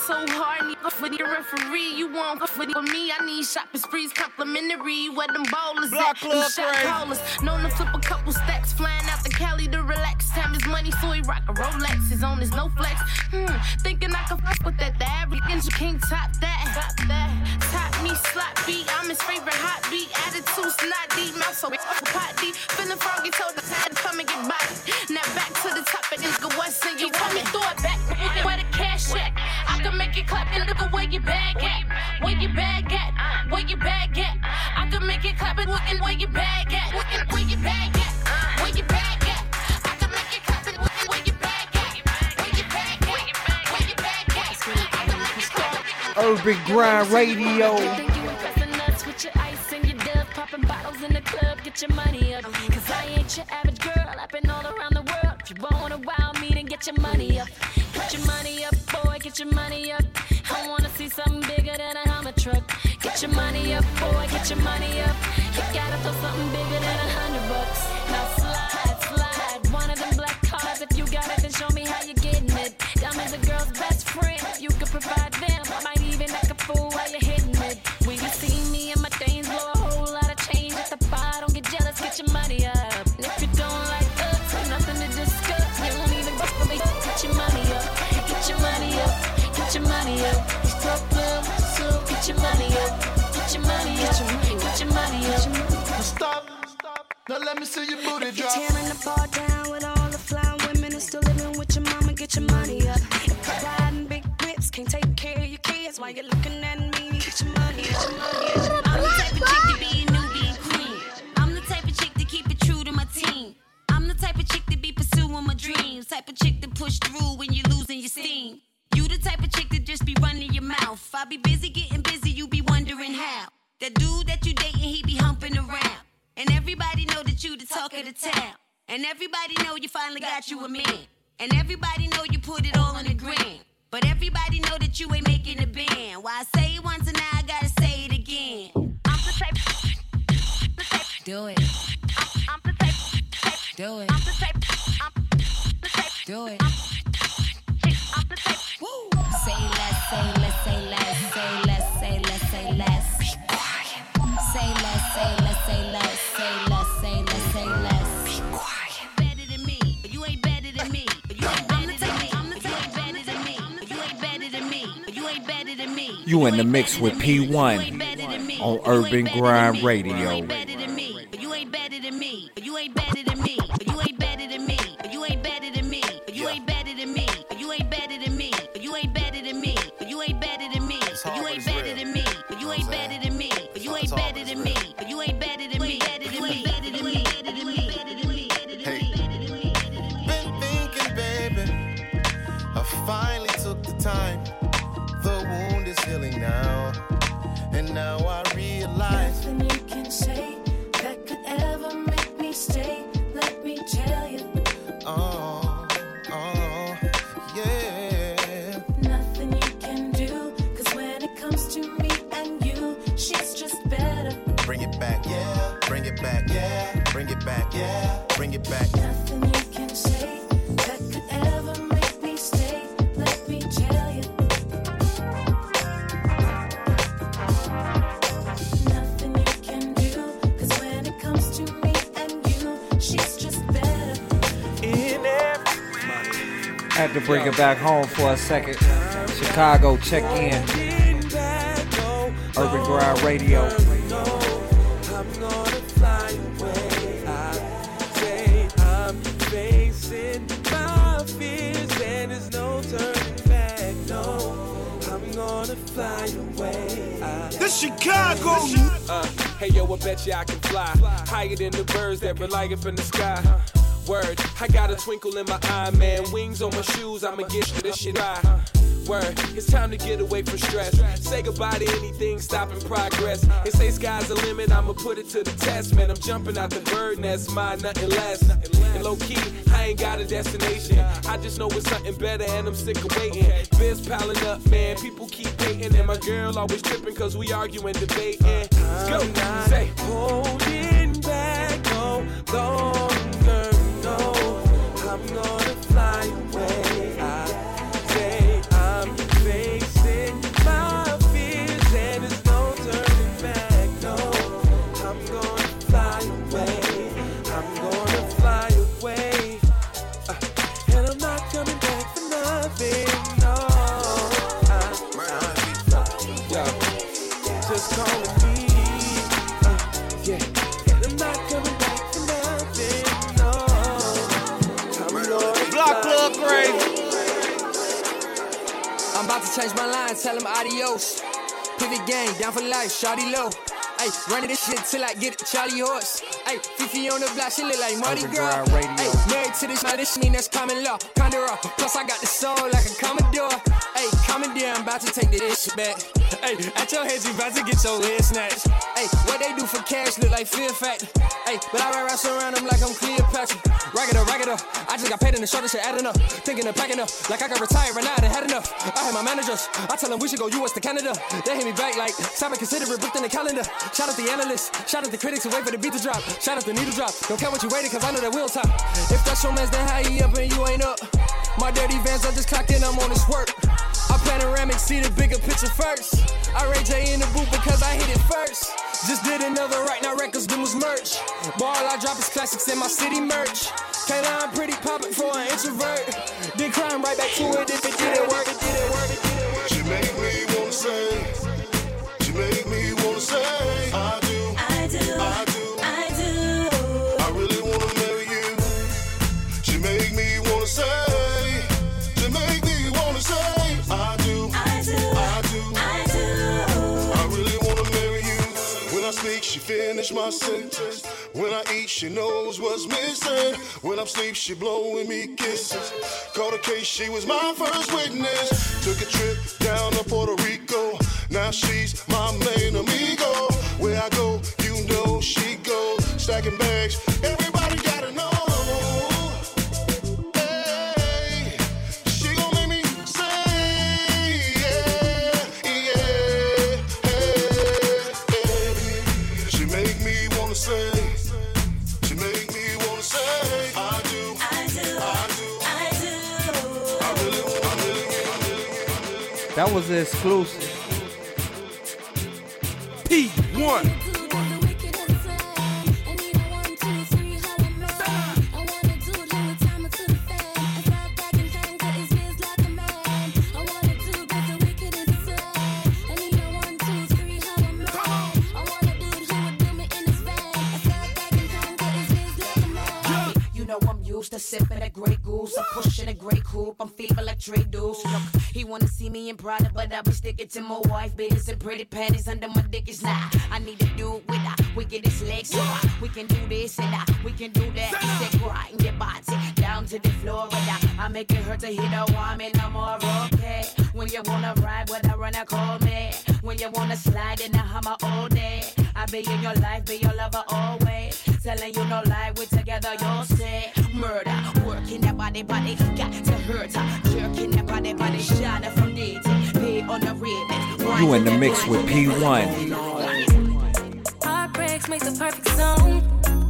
So hard, for the referee. You want a for me? I need shopping sprees complimentary. Where them ballers
Block
at?
club
Them shot
crazy.
callers. Known to flip a couple stacks, flying out the Cali to relax. Time is money, so he rock a Rolex. His on his no flex. Hmm, thinking I can fuck with that. The average ninja king top that. Top that. Top me, slot beat. I'm his favorite hot beat. Attitude, snot deep, mouth so pot deep. Feeling froggy, told the time to come and get body. Now back to the top and nigga, what's in you? Coming through it back. Where the cash at? I can make it clap and look where your bag at. Where your bag at? Where your bag at? I can make it clap and where your bag at. Where your bag at? Where your bag at? I can make it clap and look where your bag at. Where your bag at? Where your bag at? I can make it clap.
Urban Grind Radio.
Think you impressing us with your ice and your dove, popping bottles in the club, get your money up. Cause I ain't your average girl, I've been all around the world. If you wanna wow me, then get your money up. Get your money up, your money up. You gotta throw something bigger Now
let me see your booty drop.
tearing the bar down with all the fly women who's still living with your mama, get your money up. If you're riding big whips, can't take care of your kids while you're looking at
town. And everybody know you finally got you a man. And everybody know you put it all on the gram. But everybody know that you ain't making a band. Why I say it once and now I gotta say it again. I'm the type. Do it.
I'm the type.
Do it.
I'm the type. I'm the type.
Do it.
I'm the type.
Say less, say less, say less, say less.
You
in the mix with P1 on Urban Grind Radio.
Bring it back
home for a second. Chicago, check in. Urban Grind Radio.
I'm gonna fly away. I say I'm facing my fears and there's no turning back. No, I'm gonna fly away. I
The Chicago.
Uh, hey yo, I bet you I can fly higher than the birds that rely up in the sky. Word, I got a twinkle in my eye, man. Wings on my shoes, I'ma get you this shit right. Word, it's time to get away from stress. Say goodbye to anything stopping progress. They say sky's the limit, I'ma put it to the test, man. I'm jumping out the bird nest, mine nothing less. And low key, I ain't got a destination. I just know it's something better, and I'm sick of waiting. Biz piling up, man. People keep hating, and my girl always tripping, cause we arguing, debating. Let's go, say. Holding back no. I'm gonna fly away.
Change my line, tell him adios. Pivot game, down for life, shawty low. Ay, running this shit till I get it, Charlie horse. Ay, Fifi on the block, she look like Mardi Gras. Ay, married to this, now this mean that's common law. Kinda raw, plus I got the soul like a Commodore. Ay, commandeer, I'm about to take this shit back. Ay, at your head, you about to get your head snatched. Ay, what they do for cash look like Fear Factor. Ay, but I ride around them like I'm Cleopatra. Rack it up, rack it up. I just got paid in the shoulder, shit adding up. Thinking of packing up, like I got retired right now, I done had enough. I had my managers, I tell them we should go US to Canada. They hit me back like, stop and consider it, booked in the calendar. Shout out the analysts, shout out the critics who wait for the beat to drop. Shout out the needle drop, don't care what you waited, cause I know that we'll top. If that's your man's, then how you up and you ain't up? My dirty vans, I just clocked in, I'm on this work. Panoramic, see the bigger picture first. I Ray J in the booth because I hit it first. Just did another right now records, them was merch. But all I drop is classics in my city merch. Kayla, I'm pretty poppin' for an introvert. Then climb right back to it if it didn't work, it didn't work, it didn't work.
She make me wanna say. She make me wanna say. My sentence. When I eat, she knows what's missing. When I'm asleep, she blowing me kisses. Caught a case, she was my first witness. Took a trip down to Puerto Rico. Now she's my main amigo. Where I go, you know she goes. Stacking bags, everybody
That was exclusive.
P1.
Sipping a Grey Goose. I'm pushing a Grey Coupe. I'm feeble like Trey Deuce. Look, he wanna see me in Prada, but I be sticking to my wife. Bitches and pretty panties under my dick is nah. I need to do it with her. We get his legs so we can do this and uh, we can do that. Said grind your body down to the floor, but uh, I make it hurt to hit a woman. I'm more okay. When you wanna ride, what I run, I call me. When you wanna slide in the hammer all day. I be in your life, be your lover always. Telling you no lie, we together, you'll say murder. Working that body, body, got to hurt her. Jerking that body, body, shine her from DT. Pay on the.
You in the mix with P1.
Heartbreaks make the perfect song.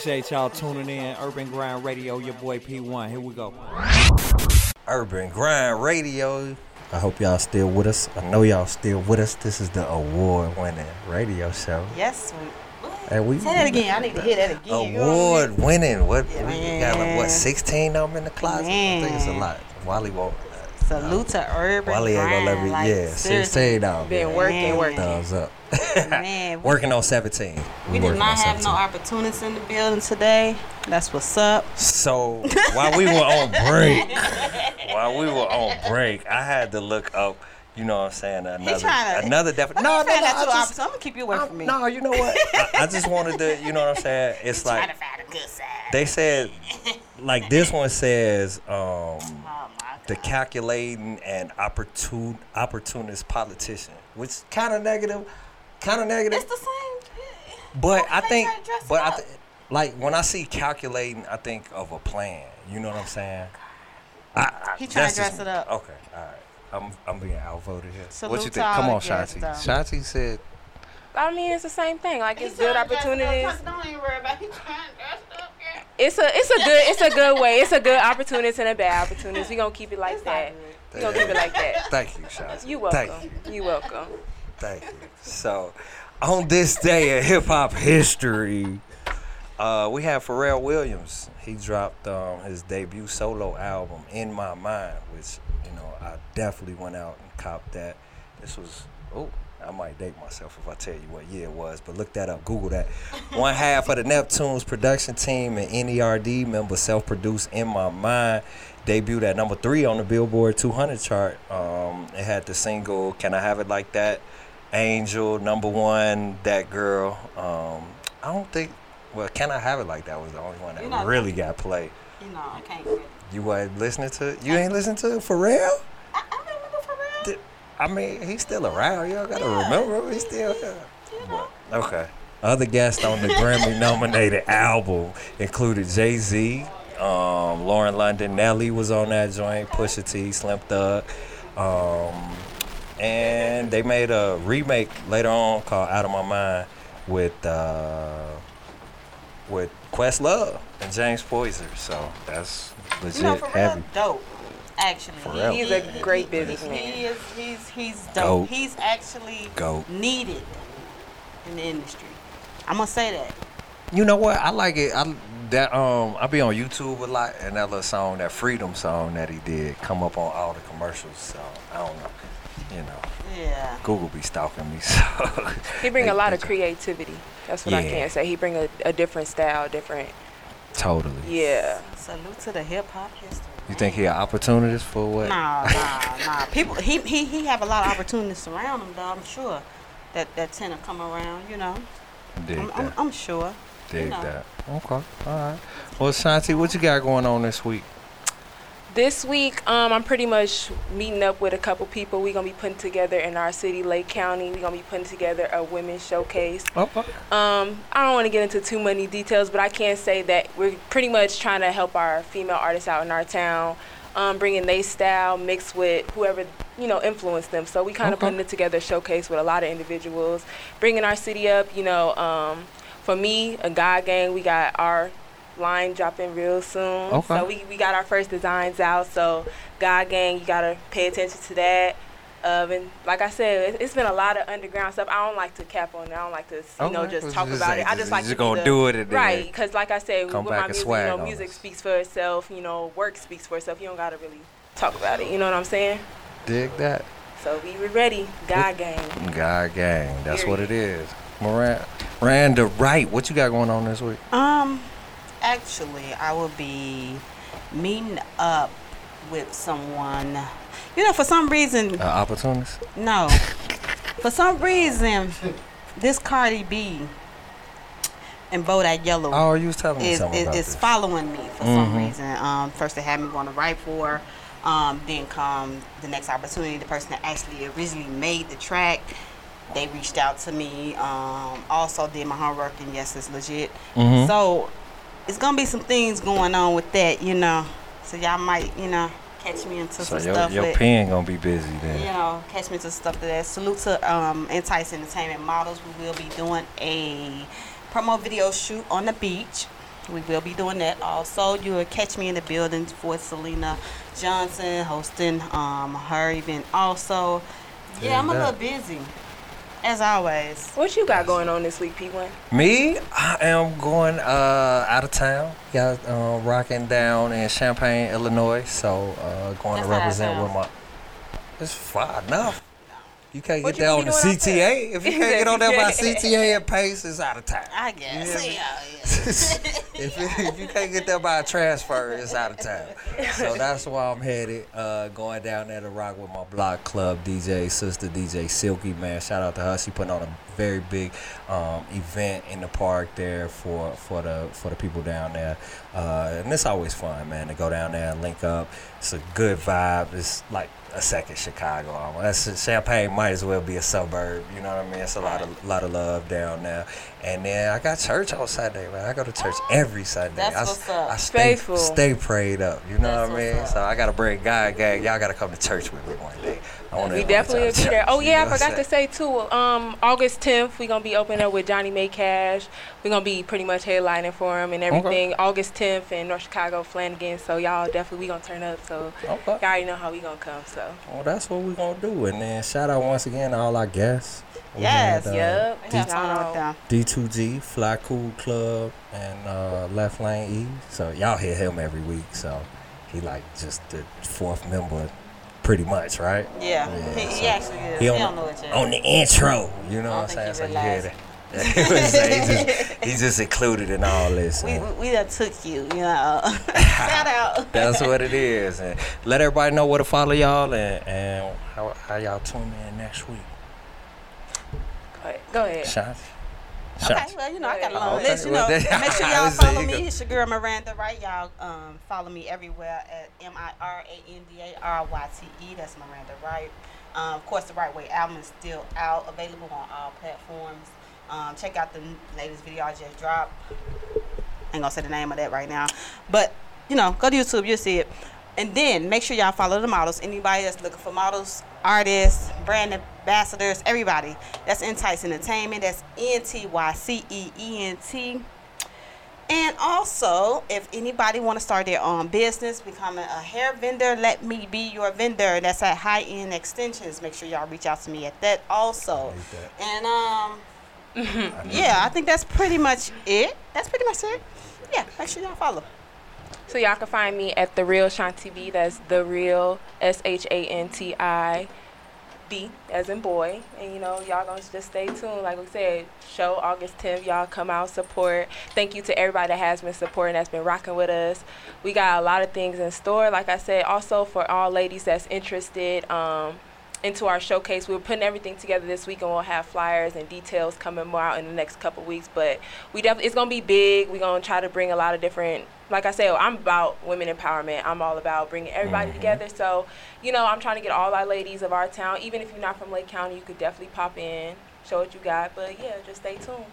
Appreciate y'all tuning in. Urban Grind Radio, your boy P1. Here we go.
Urban Grind Radio. I hope y'all still with us. I know y'all still with us. This is the award-winning radio show.
Yes, we.
And we
Say that again. I need to hear that again.
award winning. What we got? Like, what sixteen of them in the closet? I think it's a lot. Wally won't.
Salute to Urban
Wally ain't gonna let me.
Grind, like,
yeah,
seriously.
sixteen of them.
Been working, working.
Thumbs up. [laughs]
Man, [laughs] we,
Working on seventeen.
we did not
on
have no
17.
opportunities in the building today. That's what's up.
So while we were on break, [laughs] while we were on break, I had to look up. You know what I'm saying? Another
tryna-
another definition.
No,
No,
no,
no, no. I just,
I'm gonna keep you away from me.
no, you know what? I, I just wanted to. You know what I'm saying? It's
Trying
like
to find a good side.
they said, like this one says, um,
Oh,
the calculating and opportun opportunist politician, which kind of negative, kind of negative.
It's the same.
But I think,
trying to dress
but I th- like when I see calculating, I think of a plan. You know what I'm saying? I, I,
He trying to dress
me.
it up.
Okay, all right. I'm I'm being outvoted here.
Salute
what you think? Come on,
guests,
Shanti. Shanti said,
I mean, it's the same thing. Like it's good
trying to dress it up.
opportunities.
Don't even worry about. He trying to dress it up, girl.
It's a it's a good it's a good way. It's a good opportunity and a bad opportunity. We're gonna keep it like that. We gonna keep it like that.
Thank you, Shanti.
You welcome.
Thank you.
You welcome.
Thank you. So, on this day in hip hop history, uh, we have Pharrell Williams. He dropped um, his debut solo album, In My Mind, which, you know, I definitely went out and copped that. This was, oh, I might date myself if I tell you what year it was, but look that up. Google that. One half of the Neptunes production team and NERD member self produced In My Mind. Debuted at number three on the Billboard 200 chart. Um, it had the single "Can I Have It Like That," Angel, number one, That Girl. Um, I don't think. Well, "Can I Have It Like That" was the only one that
You know-
really got played.
You know, I can't. Really.
You wasn't listening to? You ain't listening to Pharrell?
I, I remember Pharrell.
Did- I mean, he's still around. Y'all gotta remember him. He's still here. But, okay. Other guests on the Grammy nominated album included Jay Z, um, Lauren London, Nelly was on that joint, Pusha T, Slim Thug. Um, and they made a remake later on called Out of My Mind with uh, with Questlove and James Poyser. So that's legit
You know, for real,
heavy.
dope. Actually,
Forever.
He's a great businessman.
He is. He's he's dope.
Goat.
He's actually
Goat.
needed in the industry. I'm gonna say that.
You know what? I like it. I that um I be on YouTube a lot, and that little song, that Freedom song that he did, come up on all the commercials. So I don't know. You know,
Yeah.
Google be stalking me. [laughs] So
He bring
They-
a lot of creativity. That's what I
Yeah.
can say. He bring a, a different style, different.
totally.
Yeah.
Salute to the hip hop history.
You think he an opportunist for what?
Nah, nah, nah. People, he he he have a lot of opportunities around him, though. I'm sure that that tend to come around. You know,
Dig
I'm,
that.
I'm, I'm sure.
Dig
you know.
that. Okay. All right. Well, Shanti, what you got going on this week?
This week, um, I'm pretty much meeting up with a couple people. We're gonna be putting together in our city, Lake County. We're gonna be putting together a women's showcase.
Okay.
Um, I don't want to get into too many details, but I can say that we're pretty much trying to help our female artists out in our town, um, bringing their style mixed with whoever you know influenced them. So we kind of
Okay.
putting it together a showcase with a lot of individuals, bringing our city up. You know, um, for me, a God gang, we got our line dropping real soon.
Okay.
So we, we got our first designs out. So God gang, you gotta pay attention to that. Um, and like I said, it, it's been a lot of underground stuff. I don't like to cap on it. I don't like to, you know,
Okay.
just
Just
talk
say-
about it. I
just-
just like
just
to
gonna
be the,
do it and
right. Because like I said,
come
with
back
my
and
music, you
swag
know, music speaks for itself. You know, work speaks for itself. You don't gotta really talk about it. You know what I'm saying?
Dig that.
So we were ready. God gang.
God gang. That's what it is. Miranda, Miranda Ryte, what you got going on this week?
Um, actually, I will be meeting up with someone. You know, for some reason,
Uh, opportunist?
no. [laughs] For some reason, this Cardi B and Bodak Yellow
Oh, you was telling me
is,
something
is, is following me for some
Mhm.
reason. Um, first they had me going to write for. Um, then come the next opportunity. The person that actually originally made the track, they reached out to me. Um, also did my homework, and yes, it's legit.
Mhm.
So it's gonna be some things going on with that, you know. So y'all might, you know, catch me into
So
some
your,
stuff.
your
with,
pen gonna be busy then.
you know, catch me to stuff that. Salute to um, Entyce Entertainment Models. We will be doing a promo video shoot on the beach. We will be doing that. Also, you will catch me in the building for Selena Johnson hosting um, her event. Also, yeah, I'm a little busy, as always.
What you got going on this week, P1?
Me, I am going uh, out of town. Got uh, rocking down in Champaign, Illinois. So uh, going
That's
to represent with my. It's far enough. You can't get there on the
doing out there?
CTA. If you can't get on there by CTA and Pace, it's out of town.
I guess.
Yeah.
Yeah, [laughs]
if, you, if you can't get there by transfer, it's out of town. So that's why I'm headed. Uh, going down there to rock with my block club DJ, sister DJ Silky, man. Shout out to her. She putting on a very big um, event in the park there for, for the for the people down there. Uh, and it's always fun, man, to go down there and link up. It's a good vibe. It's like a second Chicago. almost. That's Champaign might as well be a suburb. You know what I mean? It's a lot of lot of love down there. And then I got church on Sunday, man. I go to church [gasps] every Sunday.
That's
I,
what's up.
I stay
Faithful.
stay prayed up. You know
That's
what I mean?
what's
So I gotta bring God gang. Y'all gotta come to church with me one day. I wanna
We definitely
to
be there. Oh [laughs]
you
yeah,
know
I forgot to say too. Um, August 10th, we're gonna be opening up with Johnny May Cash. We're gonna be pretty much headlining for him and everything. August 10th in North Chicago, Flanagan. So y'all definitely we gonna turn up. So y'all already know how we gonna come. So
Well, that's what we're gonna do. And then shout out once again to all our guests.
Yes,
had, uh,
yep.
D-
Have fun with them.
D2G, Fly Cool Club, and uh, Left Lane E. So y'all hear him every week. So he like just the fourth member, pretty much, right?
Yeah, he, he
so
actually is.
He
He,
on,
don't
the,
know it yet.
on the intro. You know what I'm saying? So
he
you hear that. [laughs] So he, just, he [laughs] included in all this.
We, we, we done took you, you know. [laughs] Shout out.
That's what it is. And let everybody know where to follow y'all and, and how, how y'all tune in next week.
Go ahead. Go ahead.
Shanti.
Okay, well, you know, I got a long
okay.
list. You know, make sure [laughs] y'all follow me. It's your girl Miranda, right? Y'all um, follow me everywhere at M I R A N D A R Y T E. That's Miranda Ryte. Um, of course, the Right Way album is still out, available on all platforms. Um, check out the latest video I just dropped. Ain't gonna say the name of that right now, but you know, go to YouTube, you'll see it. And then make sure y'all follow the models. Anybody that's looking for models, artists, brand ambassadors, everybody. That's Entyce Entertainment. That's E N T Y C E E N T. And also, if anybody want to start their own business, becoming a hair vendor, let me be your vendor. That's at High End Extensions. Make sure y'all reach out to me at that also. And um, [laughs] yeah, I think that's pretty much it. That's pretty much it. Yeah, make sure y'all follow.
So y'all can find me at the real Shanti B. That's the real S H A N T I B as in boy. And you know, y'all gonna just stay tuned. Like we said, show August 10th. Y'all come out support. Thank you to everybody that has been supporting, that's been rocking with us. We got a lot of things in store. Like I said, also for all ladies that's interested. Um, into our showcase. We're putting everything together this week, and we'll have flyers and details coming more out in the next couple weeks. But we definitely it's gonna be big. We're gonna try to bring a lot of different. Like I said, I'm about women empowerment. I'm all about bringing everybody
Mhm.
together. So, you know, I'm trying to get all our ladies of our town. Even if you're not from Lake County, you could definitely pop in, show what you got. But yeah, just stay tuned.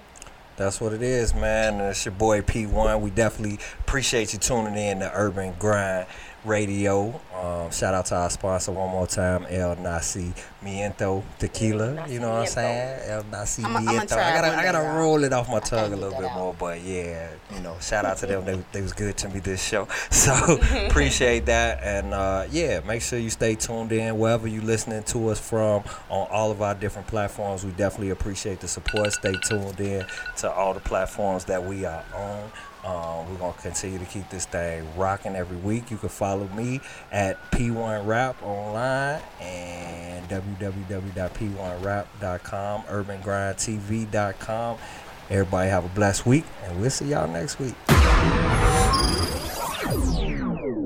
That's what it is, man. And it's your boy P1. We definitely appreciate you tuning in to Urban Grind Radio. Um, shout out to our sponsor one more time, El Nasi Miento Tequila. You know what I'm saying? El Nasi
I'ma- I'ma
Miento. I gotta, I gotta roll it off my tongue a little bit more, but yeah, you know, shout out to them. They, they was good to me this show, [laughs] so [laughs] appreciate that. And uh, yeah, make sure you stay tuned in wherever you listening to us from on all of our different platforms. We definitely appreciate the support. Stay tuned in to all the platforms that we are on. Um, we're gonna continue to keep this thing rocking every week. You can follow me at P1 Rap online and www.p1rap.com, urbangrindtv.com. Everybody have a blessed week, and we'll see y'all next week.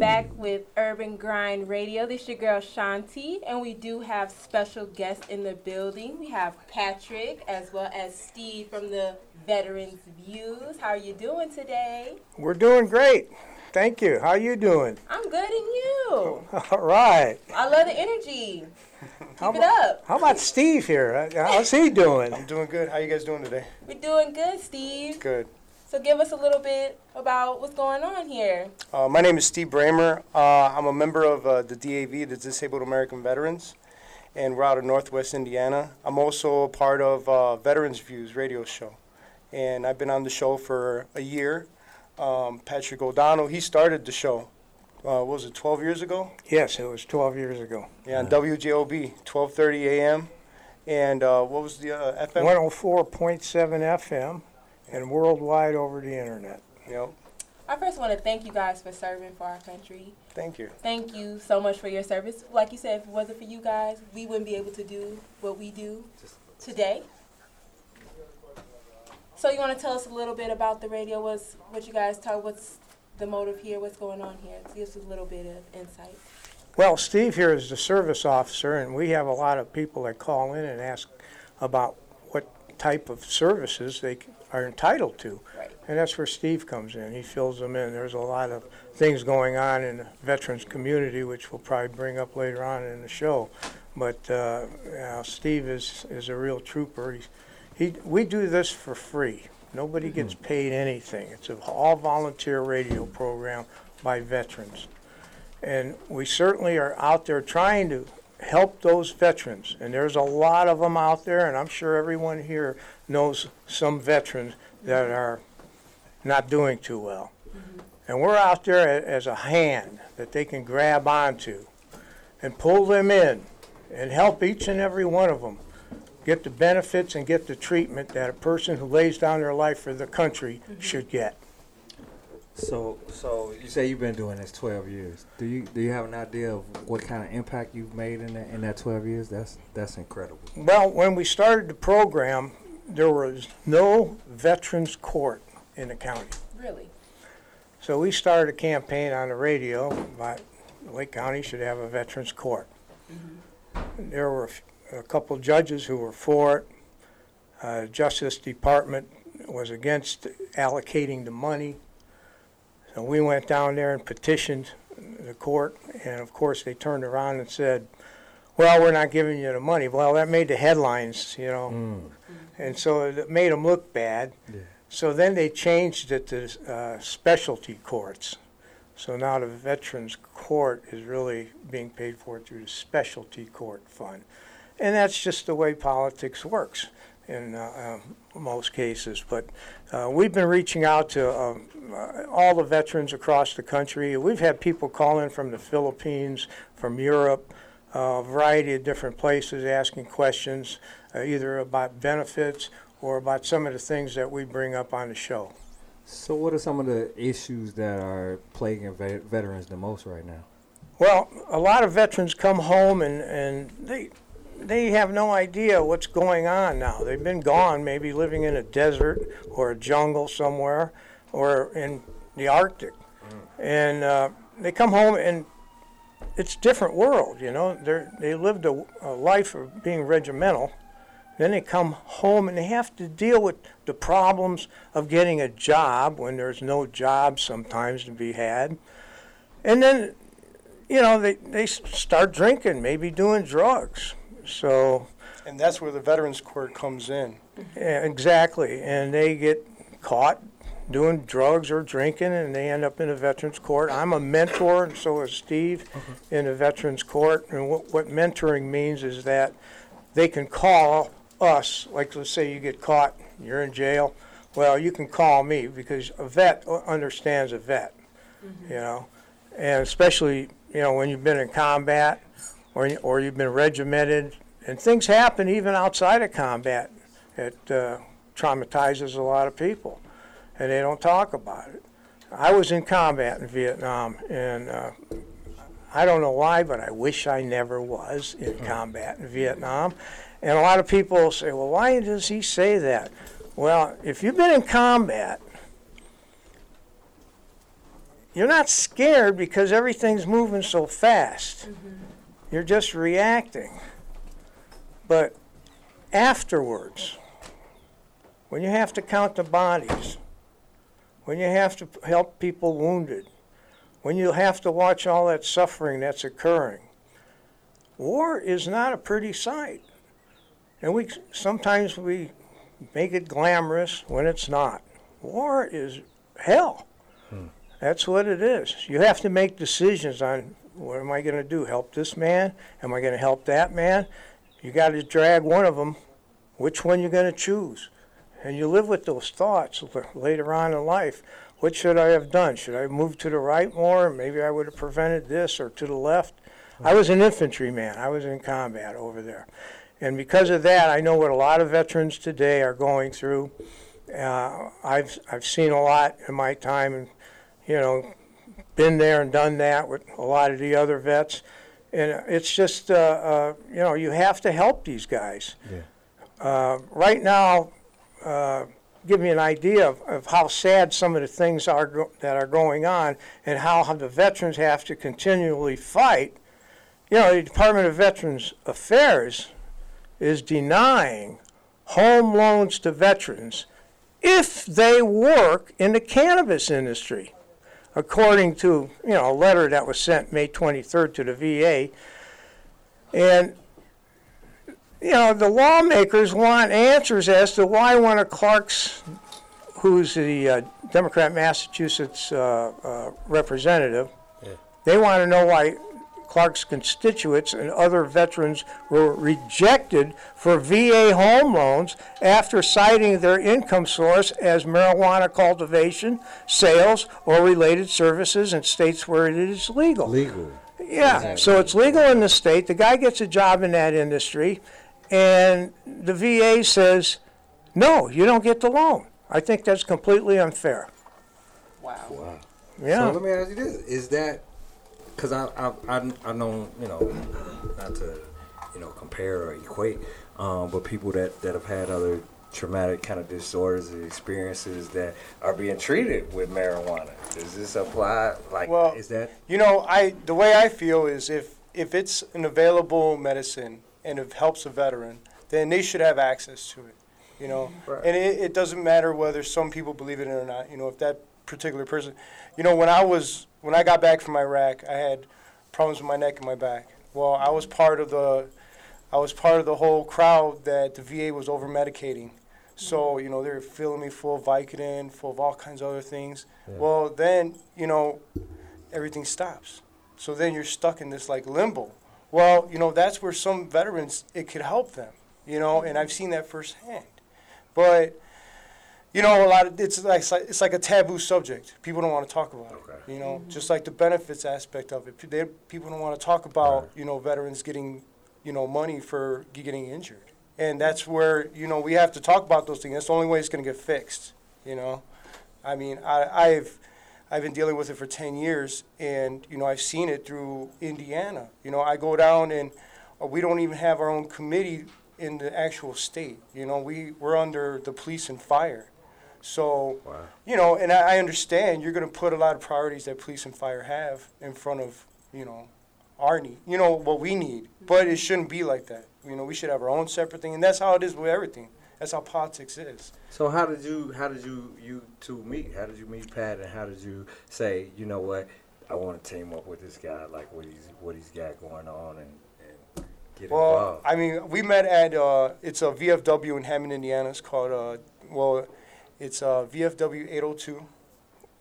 Back with Urban Grind Radio. This is your girl Shanti, and we do have special guests in the building. We have Patrick as well as Steve from the Veterans Views. How are you doing today?
We're doing great. Thank you. How are you doing?
I'm good, and you? [laughs]
All right.
I love the energy.
How
Keep it up.
How about Steve here? How's he doing? I'm doing good. How you guys doing today?
We're doing good, Steve.
Good.
So give us a little bit about what's going on here.
Uh, my name is Steve Bramer. Uh, I'm a member of uh, the DAV, the Disabled American Veterans, and we're out of Northwest Indiana. I'm also a part of uh, Veterans Views radio show, and I've been on the show for a year. Um, Patrick O'Donnell, he started the show. Uh, what was it 12 years ago?
Yes, it was 12 years ago.
Yeah, on WJOB, 12:30 a.m. And uh, what was the uh, FM?
104.7 FM and worldwide over the internet.
Yep.
I first want to thank you guys for serving for our country.
Thank you.
Thank you so much for your service. Like you said, if it wasn't for you guys, we wouldn't be able to do what we do today. So you want to tell us a little bit about the radio? What's what you guys talk? What's the motive here? What's going on here? Give us a little bit of insight.
Well, Steve here is the service officer, and we have a lot of people that call in and ask about what type of services they are entitled to.
Right.
And that's where Steve comes in. He fills them in. There's a lot of things going on in the veterans community, which we'll probably bring up later on in the show. But uh, you know, Steve is, is a real trooper. He's, he, we do this for free. Nobody gets paid anything. It's an all volunteer radio program by veterans. And we certainly are out there trying to help those veterans. And there's a lot of them out there, and I'm sure everyone here knows some veterans that are not doing too well. Mm-hmm. And we're out there as a hand that they can grab onto and pull them in and help each and every one of them get the benefits and get the treatment that a person who lays down their life for the country mm-hmm. should get.
So, so you say you've been doing this 12 years. Do you do you have an idea of what kind of impact you've made in that in that 12 years? That's that's incredible.
Well, when we started the program, there was no veterans court in the county.
Really?
So we started a campaign on the radio about Lake County should have a veterans court. There were a couple judges who were for it. Uh, Justice Department was against allocating the money. So we went down there and petitioned the court, and of course, they turned around and said, well, we're not giving you the money. Well, that made the headlines, you know,
Mm.
and so it made them look bad. So then they changed it to uh, specialty courts. So now the Veterans Court is really being paid for through the Specialty Court Fund. And that's just the way politics works in uh, um, most cases. But uh, we've been reaching out to um, uh, all the veterans across the country. We've had people call in from the Philippines, from Europe, uh, a variety of different places asking questions, uh, either about benefits or about some of the things that we bring up on the show.
So, what are some of the issues that are plaguing vet- veterans the most right now?
Well, a lot of veterans come home and, and they they have no idea what's going on now. They've been gone, maybe living in a desert or a jungle somewhere, or in the Arctic, and uh, they come home and it's a different world. You know, they they lived a, a life of being regimental. Then they come home and they have to deal with the problems of getting a job when there's no job sometimes to be had. And then, you know, they, they start drinking, maybe doing drugs. So,
And that's where the Veterans Court comes in.
yeah, exactly. And they get caught doing drugs or drinking and they end up in a veterans court. I'm a mentor, and so is Steve mm-hmm. in a veterans court. And what, what mentoring means is that they can call us, like let's say you get caught, you're in jail. Well, you can call me because a vet understands a vet, mm-hmm. you know, and especially you know when you've been in combat or you- or you've been regimented, and things happen even outside of combat. It uh, traumatizes a lot of people, and they don't talk about it. I was in combat in Vietnam, and uh, I don't know why, but I wish I never was in combat in Vietnam. And a lot of people say, well, why does he say that? Well, if you've been in combat, you're not scared because everything's moving so fast. You're just reacting. But afterwards, when you have to count the bodies, when you have to help people wounded, when you have to watch all that suffering that's occurring, war is not a pretty sight. And we sometimes we make it glamorous when it's not. War is hell. Hmm. That's what it is. You have to make decisions on what am I going to do? Help this man? Am I going to help that man? You got to drag one of them. Which one you going to choose? And you live with those thoughts later on in life. What should I have done? Should I have moved to the right more? Maybe I would have prevented this or to the left. I was an infantryman. I was in combat over there. And because of that, I know what a lot of veterans today are going through. Uh, I've, I've seen a lot in my time and, you know, been there and done that with a lot of the other vets. And it's just, uh, uh, you know, you have to help these guys. Uh, right now, uh, give me an idea of, of how sad some of the things are go- that are going on and how, how the veterans have to continually fight. You know, the Department of Veterans Affairs is denying home loans to veterans if they work in the cannabis industry, according to you know a letter that was sent May 23rd to the VA. And you know the lawmakers want answers as to why one of Clark's, who's the uh, Democrat Massachusetts uh, uh, representative, they want to know why Clark's constituents and other veterans were rejected for VA home loans after citing their income source as marijuana cultivation, sales, or related services in states where it is legal.
Legal.
Yeah, so it's legal in the state. The guy gets a job in that industry, and the VA says, no, you don't get the loan. I think that's completely unfair.
Wow.
Yeah.
So let me ask you this: Is that because I I I I know you know not to you know compare or equate, um, but people that that have had other traumatic kind of disorders and experiences that are being treated with marijuana. Does this apply? Like,
Well,
is that
You know, I the way I feel is if if it's an available medicine and it helps a veteran, then they should have access to it. You know,
Right.
and it, it doesn't matter whether some people believe it or not. You know, if that particular person, you know, when I was when I got back from Iraq, I had problems with my neck and my back, Well, I was part of the, I was part of the whole crowd that the VA was over medicating. So you know they were filling me full of Vicodin, full of all kinds of other things.
Yeah.
Well, then you know, everything stops. So then you're stuck in this like limbo. Well, you know that's where some veterans it could help them. You know, and I've seen that firsthand. But you know, a lot of it's like it's like a taboo subject. People don't want to talk about it. You know, just like the benefits aspect of it. They, people don't want to talk about you know veterans getting you know money for getting injured, and that's where you know we have to talk about those things. That's the only way it's going to get fixed. You know, I mean, I, I've I've been dealing with it for ten years, and you know I've seen it through Indiana. You know, I go down and uh, we don't even have our own committee in the actual state. You know, we we're under the police and fire. So, you know, and I, I understand you're going to put a lot of priorities that police and fire have in front of, you know, our need, you know, what we need. But it shouldn't be like that. You know, we should have our own separate thing, and that's how it is with everything. That's how politics is.
So how did you how did you you two meet? How did you meet Pat and how did you say, you know what, I want to team up with this guy, like what he's what he's got going on and, and get
Well,
involved?
I mean, we met at uh, it's a VFW in Hammond, Indiana. It's called uh, well, it's uh, VFW 802.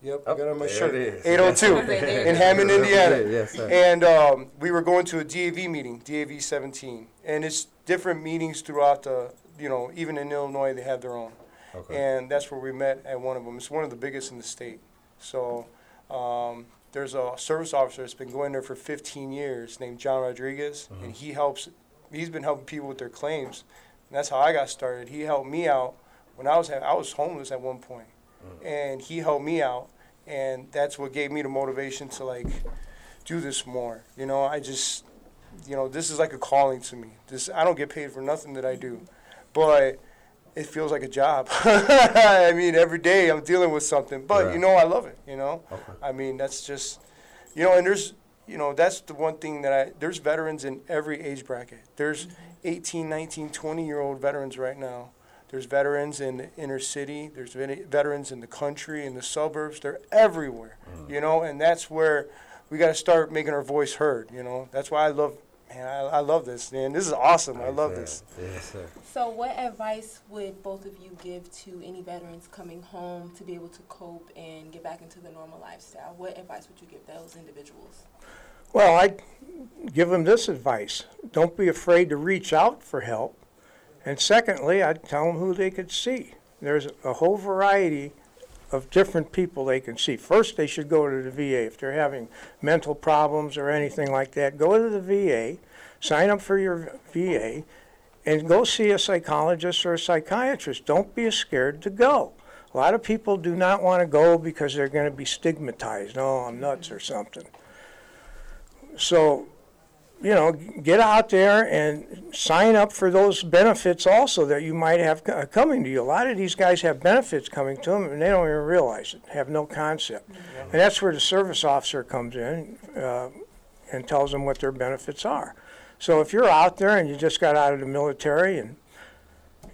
Yep, I got on my
there
shirt.
it is.
802 [laughs] in Hammond, Indiana.
Yes, sir.
and um, we were going to a DAV meeting, DAV 17, and it's different meetings throughout the, you know, even in Illinois they have their own.
Okay.
And that's where we met at one of them. It's one of the biggest in the state. So um, there's a service officer that's been going there for 15 years named John Rodriguez, and he helps. He's been helping people with their claims, and that's how I got started. He helped me out when I was I was homeless at one point, mm. and he helped me out, and that's what gave me the motivation to like do this more. You know, I just, you know, this is like a calling to me. This I don't get paid for nothing that I do, but it feels like a job. [laughs] I mean, every day I'm dealing with something, but you know, I love it. You know, I mean, that's just, you know, and there's, you know, that's the one thing that I, there's veterans in every age bracket. There's mm-hmm. 18, 19, 20 year old veterans right now. There's veterans in the inner city. There's veterans in the country, in the suburbs. They're everywhere, you know, and that's where we got to start making our voice heard. You know, that's why I love, man, I, I love this, man. This is awesome. I love this.
Yes, sir.
So, what advice would both of you give to any veterans coming home to be able to cope and get back into the normal lifestyle? What advice would you give those individuals?
Well, I'd give them this advice don't be afraid to reach out for help. And secondly, I'd tell them who they could see. There's a whole variety of different people they can see. First, they should go to the VA. If they're having mental problems or anything like that, go to the VA, sign up for your VA, and go see a psychologist or a psychiatrist. Don't be scared to go. A lot of people do not want to go because they're going to be stigmatized. Oh, I'm nuts or something. So, you know, get out there and sign up for those benefits also that you might have coming to you. A lot of these guys have benefits coming to them and they don't even realize it, have no concept. And that's where the service officer comes in uh, and tells them what their benefits are. So if you're out there and you just got out of the military and,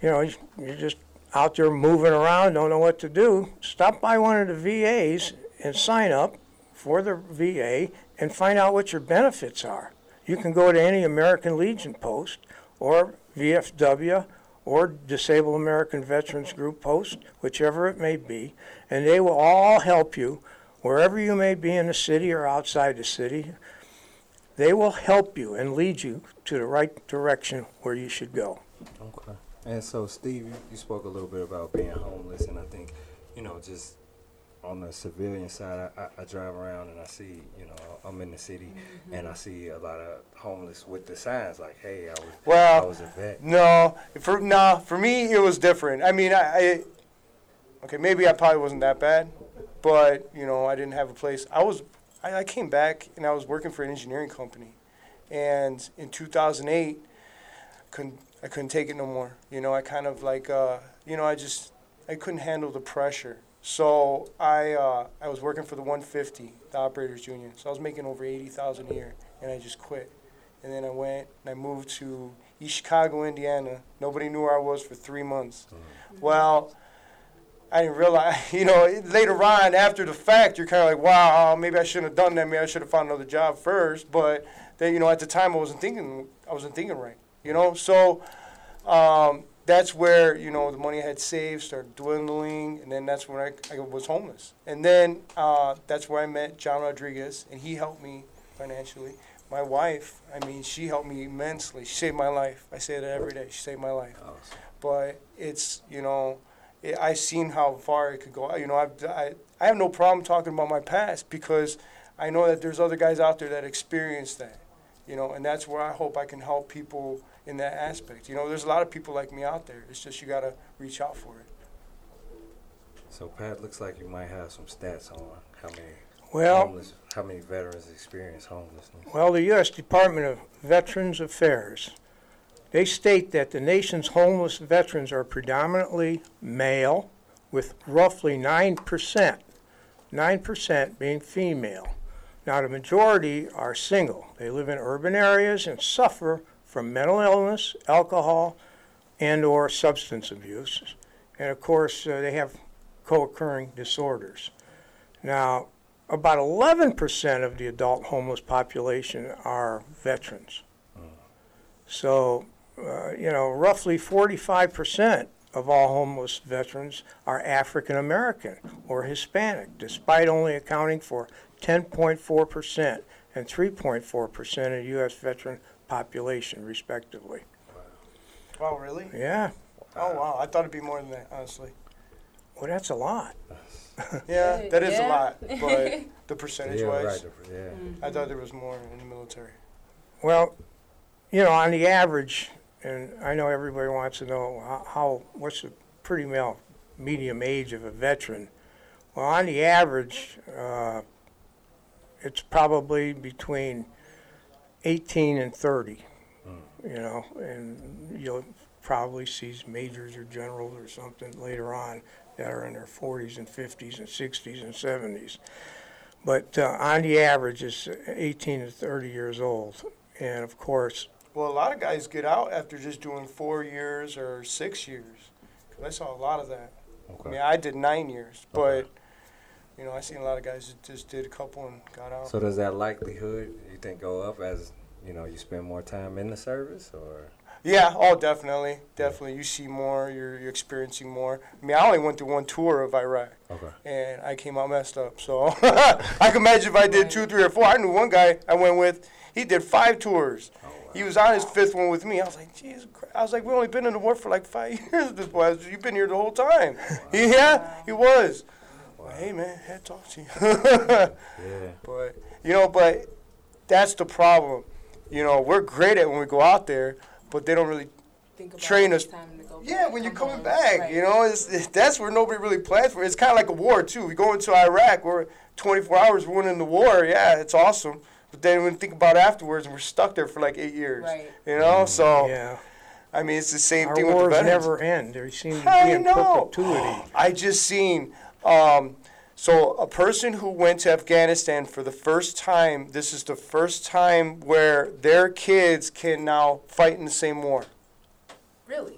you know, you're just out there moving around, don't know what to do, stop by one of the VAs and sign up for the VA and find out what your benefits are. You can go to any American Legion post or VFW or Disabled American Veterans Group post, whichever it may be, and they will all help you wherever you may be in the city or outside the city. They will help you and lead you to the right direction where you should go.
Okay. And so, Steve, you, spoke a little bit about being homeless, and I think, you know, just on the civilian side, I, I, I drive around and I see, you know, I'm in the city, and I see a lot of homeless with the signs like, "Hey, I was,
Well,
I was a vet."
No, for no, for me it was different. I mean, I, I okay, maybe I probably wasn't that bad, but you know, I didn't have a place. I was, I, I came back and I was working for an engineering company, and in 2008, couldn't I couldn't take it no more. You know, I kind of like, uh, you know, I just I couldn't handle the pressure. So I uh, I was working for the 150, the operators union. So I was making over 80,000 a year, and I just quit. And then I went and I moved to East Chicago, Indiana. Nobody knew where I was for three months. Well, I didn't realize, [laughs] you know, later on after the fact, you're kind of like, wow, maybe I shouldn't have done that. Maybe I should have found another job first. But then, you know at the time I wasn't thinking I wasn't thinking right. You know, so um, that's where you know the money I had saved started dwindling, and then that's when I, I was homeless. And then uh, that's where I met John Rodriguez, and he helped me financially. My wife, I mean, she helped me immensely. She saved my life. I say that every day. She saved my life. But it's you know, it, I seen how far it could go. You know, I've, I I have no problem talking about my past because I know that there's other guys out there that experienced that. You know, and that's where I hope I can help people in that aspect. You know, there's a lot of people like me out there. It's just you got to reach out for it.
So Pat, looks like you might have some stats on how many
Well-
homeless, how many veterans experience homelessness.
Well, the U.S. Department of Veterans Affairs, they state that the nation's homeless veterans are predominantly male, with roughly 9%, 9% being female. Now, the majority are single. They live in urban areas and suffer from mental illness, alcohol, and/or substance abuse. And of course, uh, they have co-occurring disorders. Now, about 11% of the adult homeless population are veterans. So, uh, you know, roughly 45% of all homeless veterans are African American or Hispanic, despite only accounting for 10.4% and 3.4% of U.S. veteran population, respectively.
Wow, really?
Yeah.
Oh wow, I thought it'd be more than that, honestly.
Well, that's a lot. [laughs]
Yeah, that is a
Yeah.
lot, but [laughs] the percentage
Yeah,
wise,
right, the- yeah.
I thought there was more in the military.
Well, you know, on the average, and I know everybody wants to know how, how what's the pretty male medium age of a veteran. Well, on the average, uh, it's probably between 18 and 30. You know, and you'll probably see majors or generals or something later on that are in their 40s and 50s and 60s and 70s. But uh, on the average, it's 18 to 30 years old. And of course,
Well, a lot of guys get out after just doing four years or six years. 'Cause I saw a lot of that. I mean, I did nine years, but you know, I seen a lot of guys that just did a couple and got out.
So does that likelihood you think go up as you know you spend more time in the service, or
Yeah, oh, definitely, definitely. You see more, you're, you're experiencing more. I mean, I only went through one tour of Iraq,
okay?
and I came out messed up. So [laughs] I can imagine if I did two, three, or four. I knew one guy I went with. He did five tours. Oh, he was on his fifth one with me. I was like, Jesus Christ. I was like, we only been in the war for like five [laughs] years. This boy, you've been here the whole time. [laughs] yeah, he was. Well, hey man, had to talk to you.
Yeah.
But you know, but that's the problem. You know, we're great at when we go out there, but they don't really train us. Yeah, when you're coming back, you know, it's, it's- that's where nobody really plans for. it. It's kind of like a war too. We go into Iraq, we're 24 hours, we're winning the war. Yeah, it's awesome. But then when you think about afterwards, and we're stuck there for like eight years.
Right.
You know, so
yeah.
I mean, it's the same
our
thing with the
wars
veterans.
never end. They seem to be
I
in
know.
perpetuity.
I just seen. Um, so a person who went to Afghanistan for the first time. This is the first time where their kids can now fight in the same war.
Really?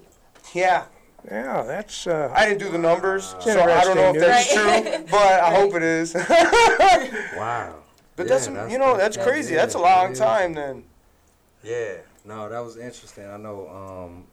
Yeah.
Yeah, that's. Uh,
I didn't do the numbers,
It's
so I don't know if that's
news.
true, [laughs] but I hope it is. [laughs]
Wow.
But
Yeah,
that's, you know that's crazy. That's a long
that is.
time then.
Yeah, no, that was interesting. I know, um,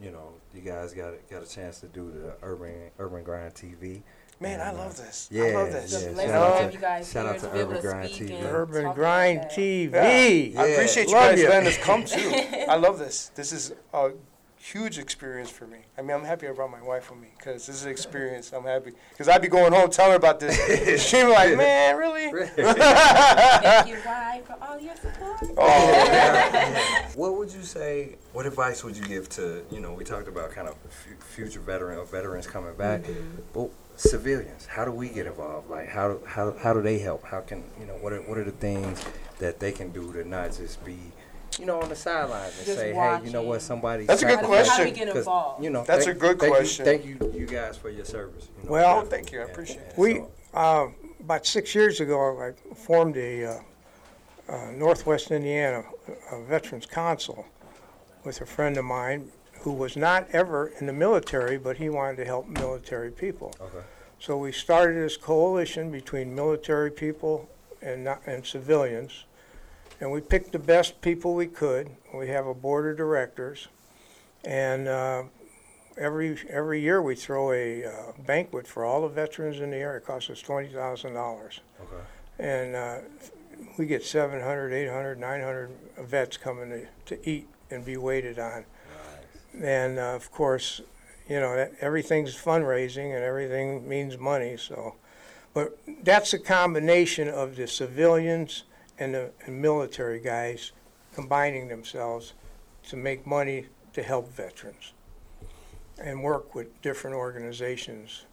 you know, you guys got got a chance to do the urban urban grind TV.
Man, I love this. I love this.
yeah. Shout out
to
to,
you guys
shout out
to
to Urban Grind TV.
Urban Grind TV.
Yeah. I appreciate you
Love
guys
ya.
letting us come too. [laughs] I love this. This is a huge experience for me. I mean, I'm happy I brought my wife with me because this is an experience. I'm happy because I'd be going home telling her about this. [laughs] She'd be like, "Man, really?" [laughs]
Thank you, wife, for all your support.
Oh, what would you say? What advice would you give to you know? We talked about kind of fu- future veteran or veterans coming back, mm-hmm. but civilians. How do we get involved? Like how do- how how do they help? How can you know what are what are the things that they can do to not just be you know on the sidelines and
Just
say, hey, you know what, somebody.
That's a good question. How do we
get
'cause,
involved?
You know,
That's
thank-
a good
thank you-
question.
thank you, you guys, for your service. You know,
Well,
thank you. I appreciate it.
We, uh, about six years ago, I formed a uh, uh, Northwest Indiana Veterans Council with a friend of mine who was not ever in the military, but he wanted to help military people.
Okay.
So we started this coalition between military people and, not, and civilians. and we picked the best people we could. We have a board of directors, and uh, every every year we throw a uh, banquet for all the veterans in the area. It costs us twenty thousand dollars.
Okay.
And uh, we get 700, 800, 900 vets coming to, to eat and be waited on. And uh, of course, you know, that- everything's fundraising and everything means money, so. But that's a combination of the civilians and the and military guys combining themselves to make money to help veterans and work with different organizations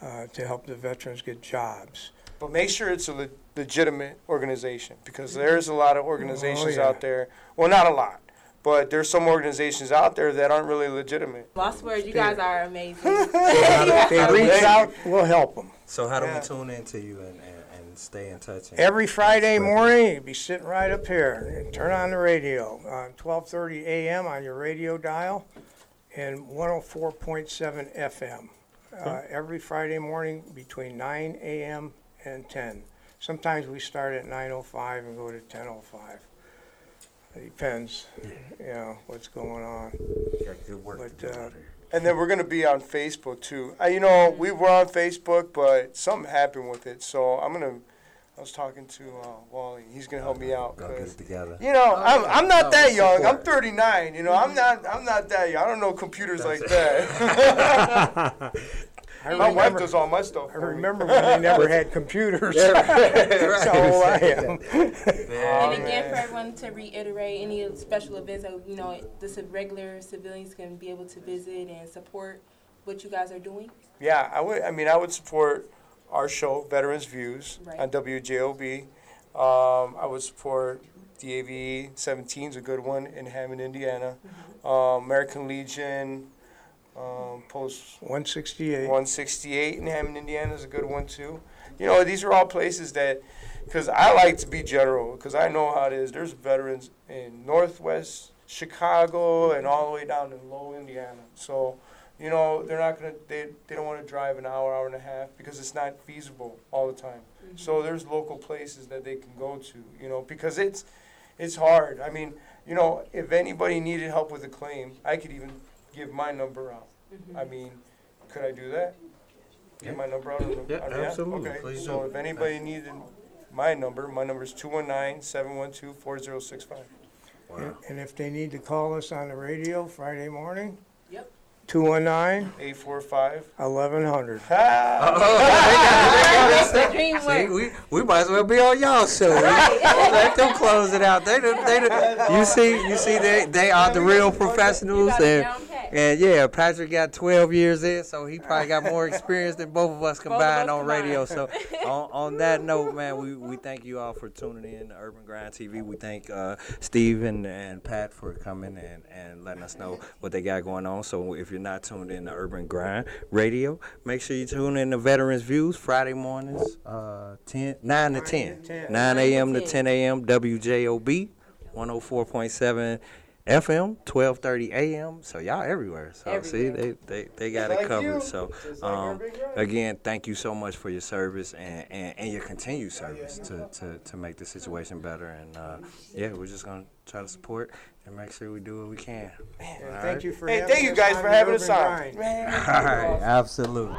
uh, to help the veterans get jobs.
But make sure it's a le- legitimate organization because there's a lot of organizations
yeah.
out there. Well, not a lot, but there's some organizations out there that aren't really legitimate.
I swear, you guys are amazing.
If [laughs] [laughs] they reach out, we'll help them.
So how do
Yeah.
we tune into you and, and, and stay in touch? and-
Every Friday morning, you'd be sitting right up here. and Turn on the radio, uh, 12:30 a.m. on your radio dial, and 104.7 FM. Uh, every Friday morning between 9 a.m. and 10. Sometimes we start at 9:05 and go to 10:05. It depends, you know, what's going on.
Got good work
But,
to do
uh,
out here.
And then we're gonna be on Facebook too. Uh, you know, we were on Facebook, but something happened with it. So I'm gonna. I was talking to uh, Wally. He's gonna help me out.
Go get
'cause,
it together.
You know, I'm, I'm not that young. I'm 39. You know, I'm not I'm not that young. I don't know computers like that. [laughs] [laughs]
I
my wife
remember-
does all my stuff.
I
for me.
remember when they never had computers.
Yeah, right. [laughs]
That's how old I am.
And again, for everyone to reiterate, any special events that you know the regular civilians can be able to visit and support what you guys are doing.
Yeah, I would. I mean, I would support our show, Veterans Views,
Right.
on WJOB. Um, I would support DAV 17 is a good one in Hammond, Indiana. Um, American Legion, um, Post
168.
168 in Hammond, Indiana is a good one too. You know, these are all places that, because I like to be general, because I know how it is. There's veterans in Northwest Chicago and all the way down to Low Indiana. So, you know, they're not gonna, they, they don't want to drive an hour, hour and a half because it's not feasible all the time. So there's local places that they can go to, you know, because it's, it's hard. I mean, you know, if anybody needed help with a claim, I could even give my number out. I mean, could I do that? Give my number out? on the-
Yeah,
on the app?
absolutely.
Okay,
Please
so
do.
if anybody needed my number, my number is 219-712-4065.
And and if they need to call us on the radio Friday morning?
Yep.
219
845
1100. [laughs]
See, we, we might as well be on y'all show. Let them close it out. They, done- they, done- you see, you see, they, they are the real professionals, and, and yeah, Patrick got 12 years in, so he probably got more experience than both of us combined on radio. So, [laughs] on, on that note, man, we, we thank you all for tuning in to Urban Grind TV. We thank uh, Steve and, and Pat for coming and, and letting us know what they got going on. So, if you're not tuned in to Urban Grind Radio, make sure you tune in to Veterans Views Friday mornings, uh, 10, 9 to 10. 9 a.m. to 10 a.m. WJOB 104.7 FM 12:30 a.m. So y'all everywhere. So see they they, they got
Just
it
like
covered.
you.
So
Just like
um,
Urban Grind.
again, thank you so much for your service and, and, and your continued service to, to, to make the situation better. And uh, yeah, we're just gonna try to support and make sure we do what we can. All
Thank
right?
you for
Hey,
having
thank you guys for having us on. Man, [laughs]
All right, absolutely.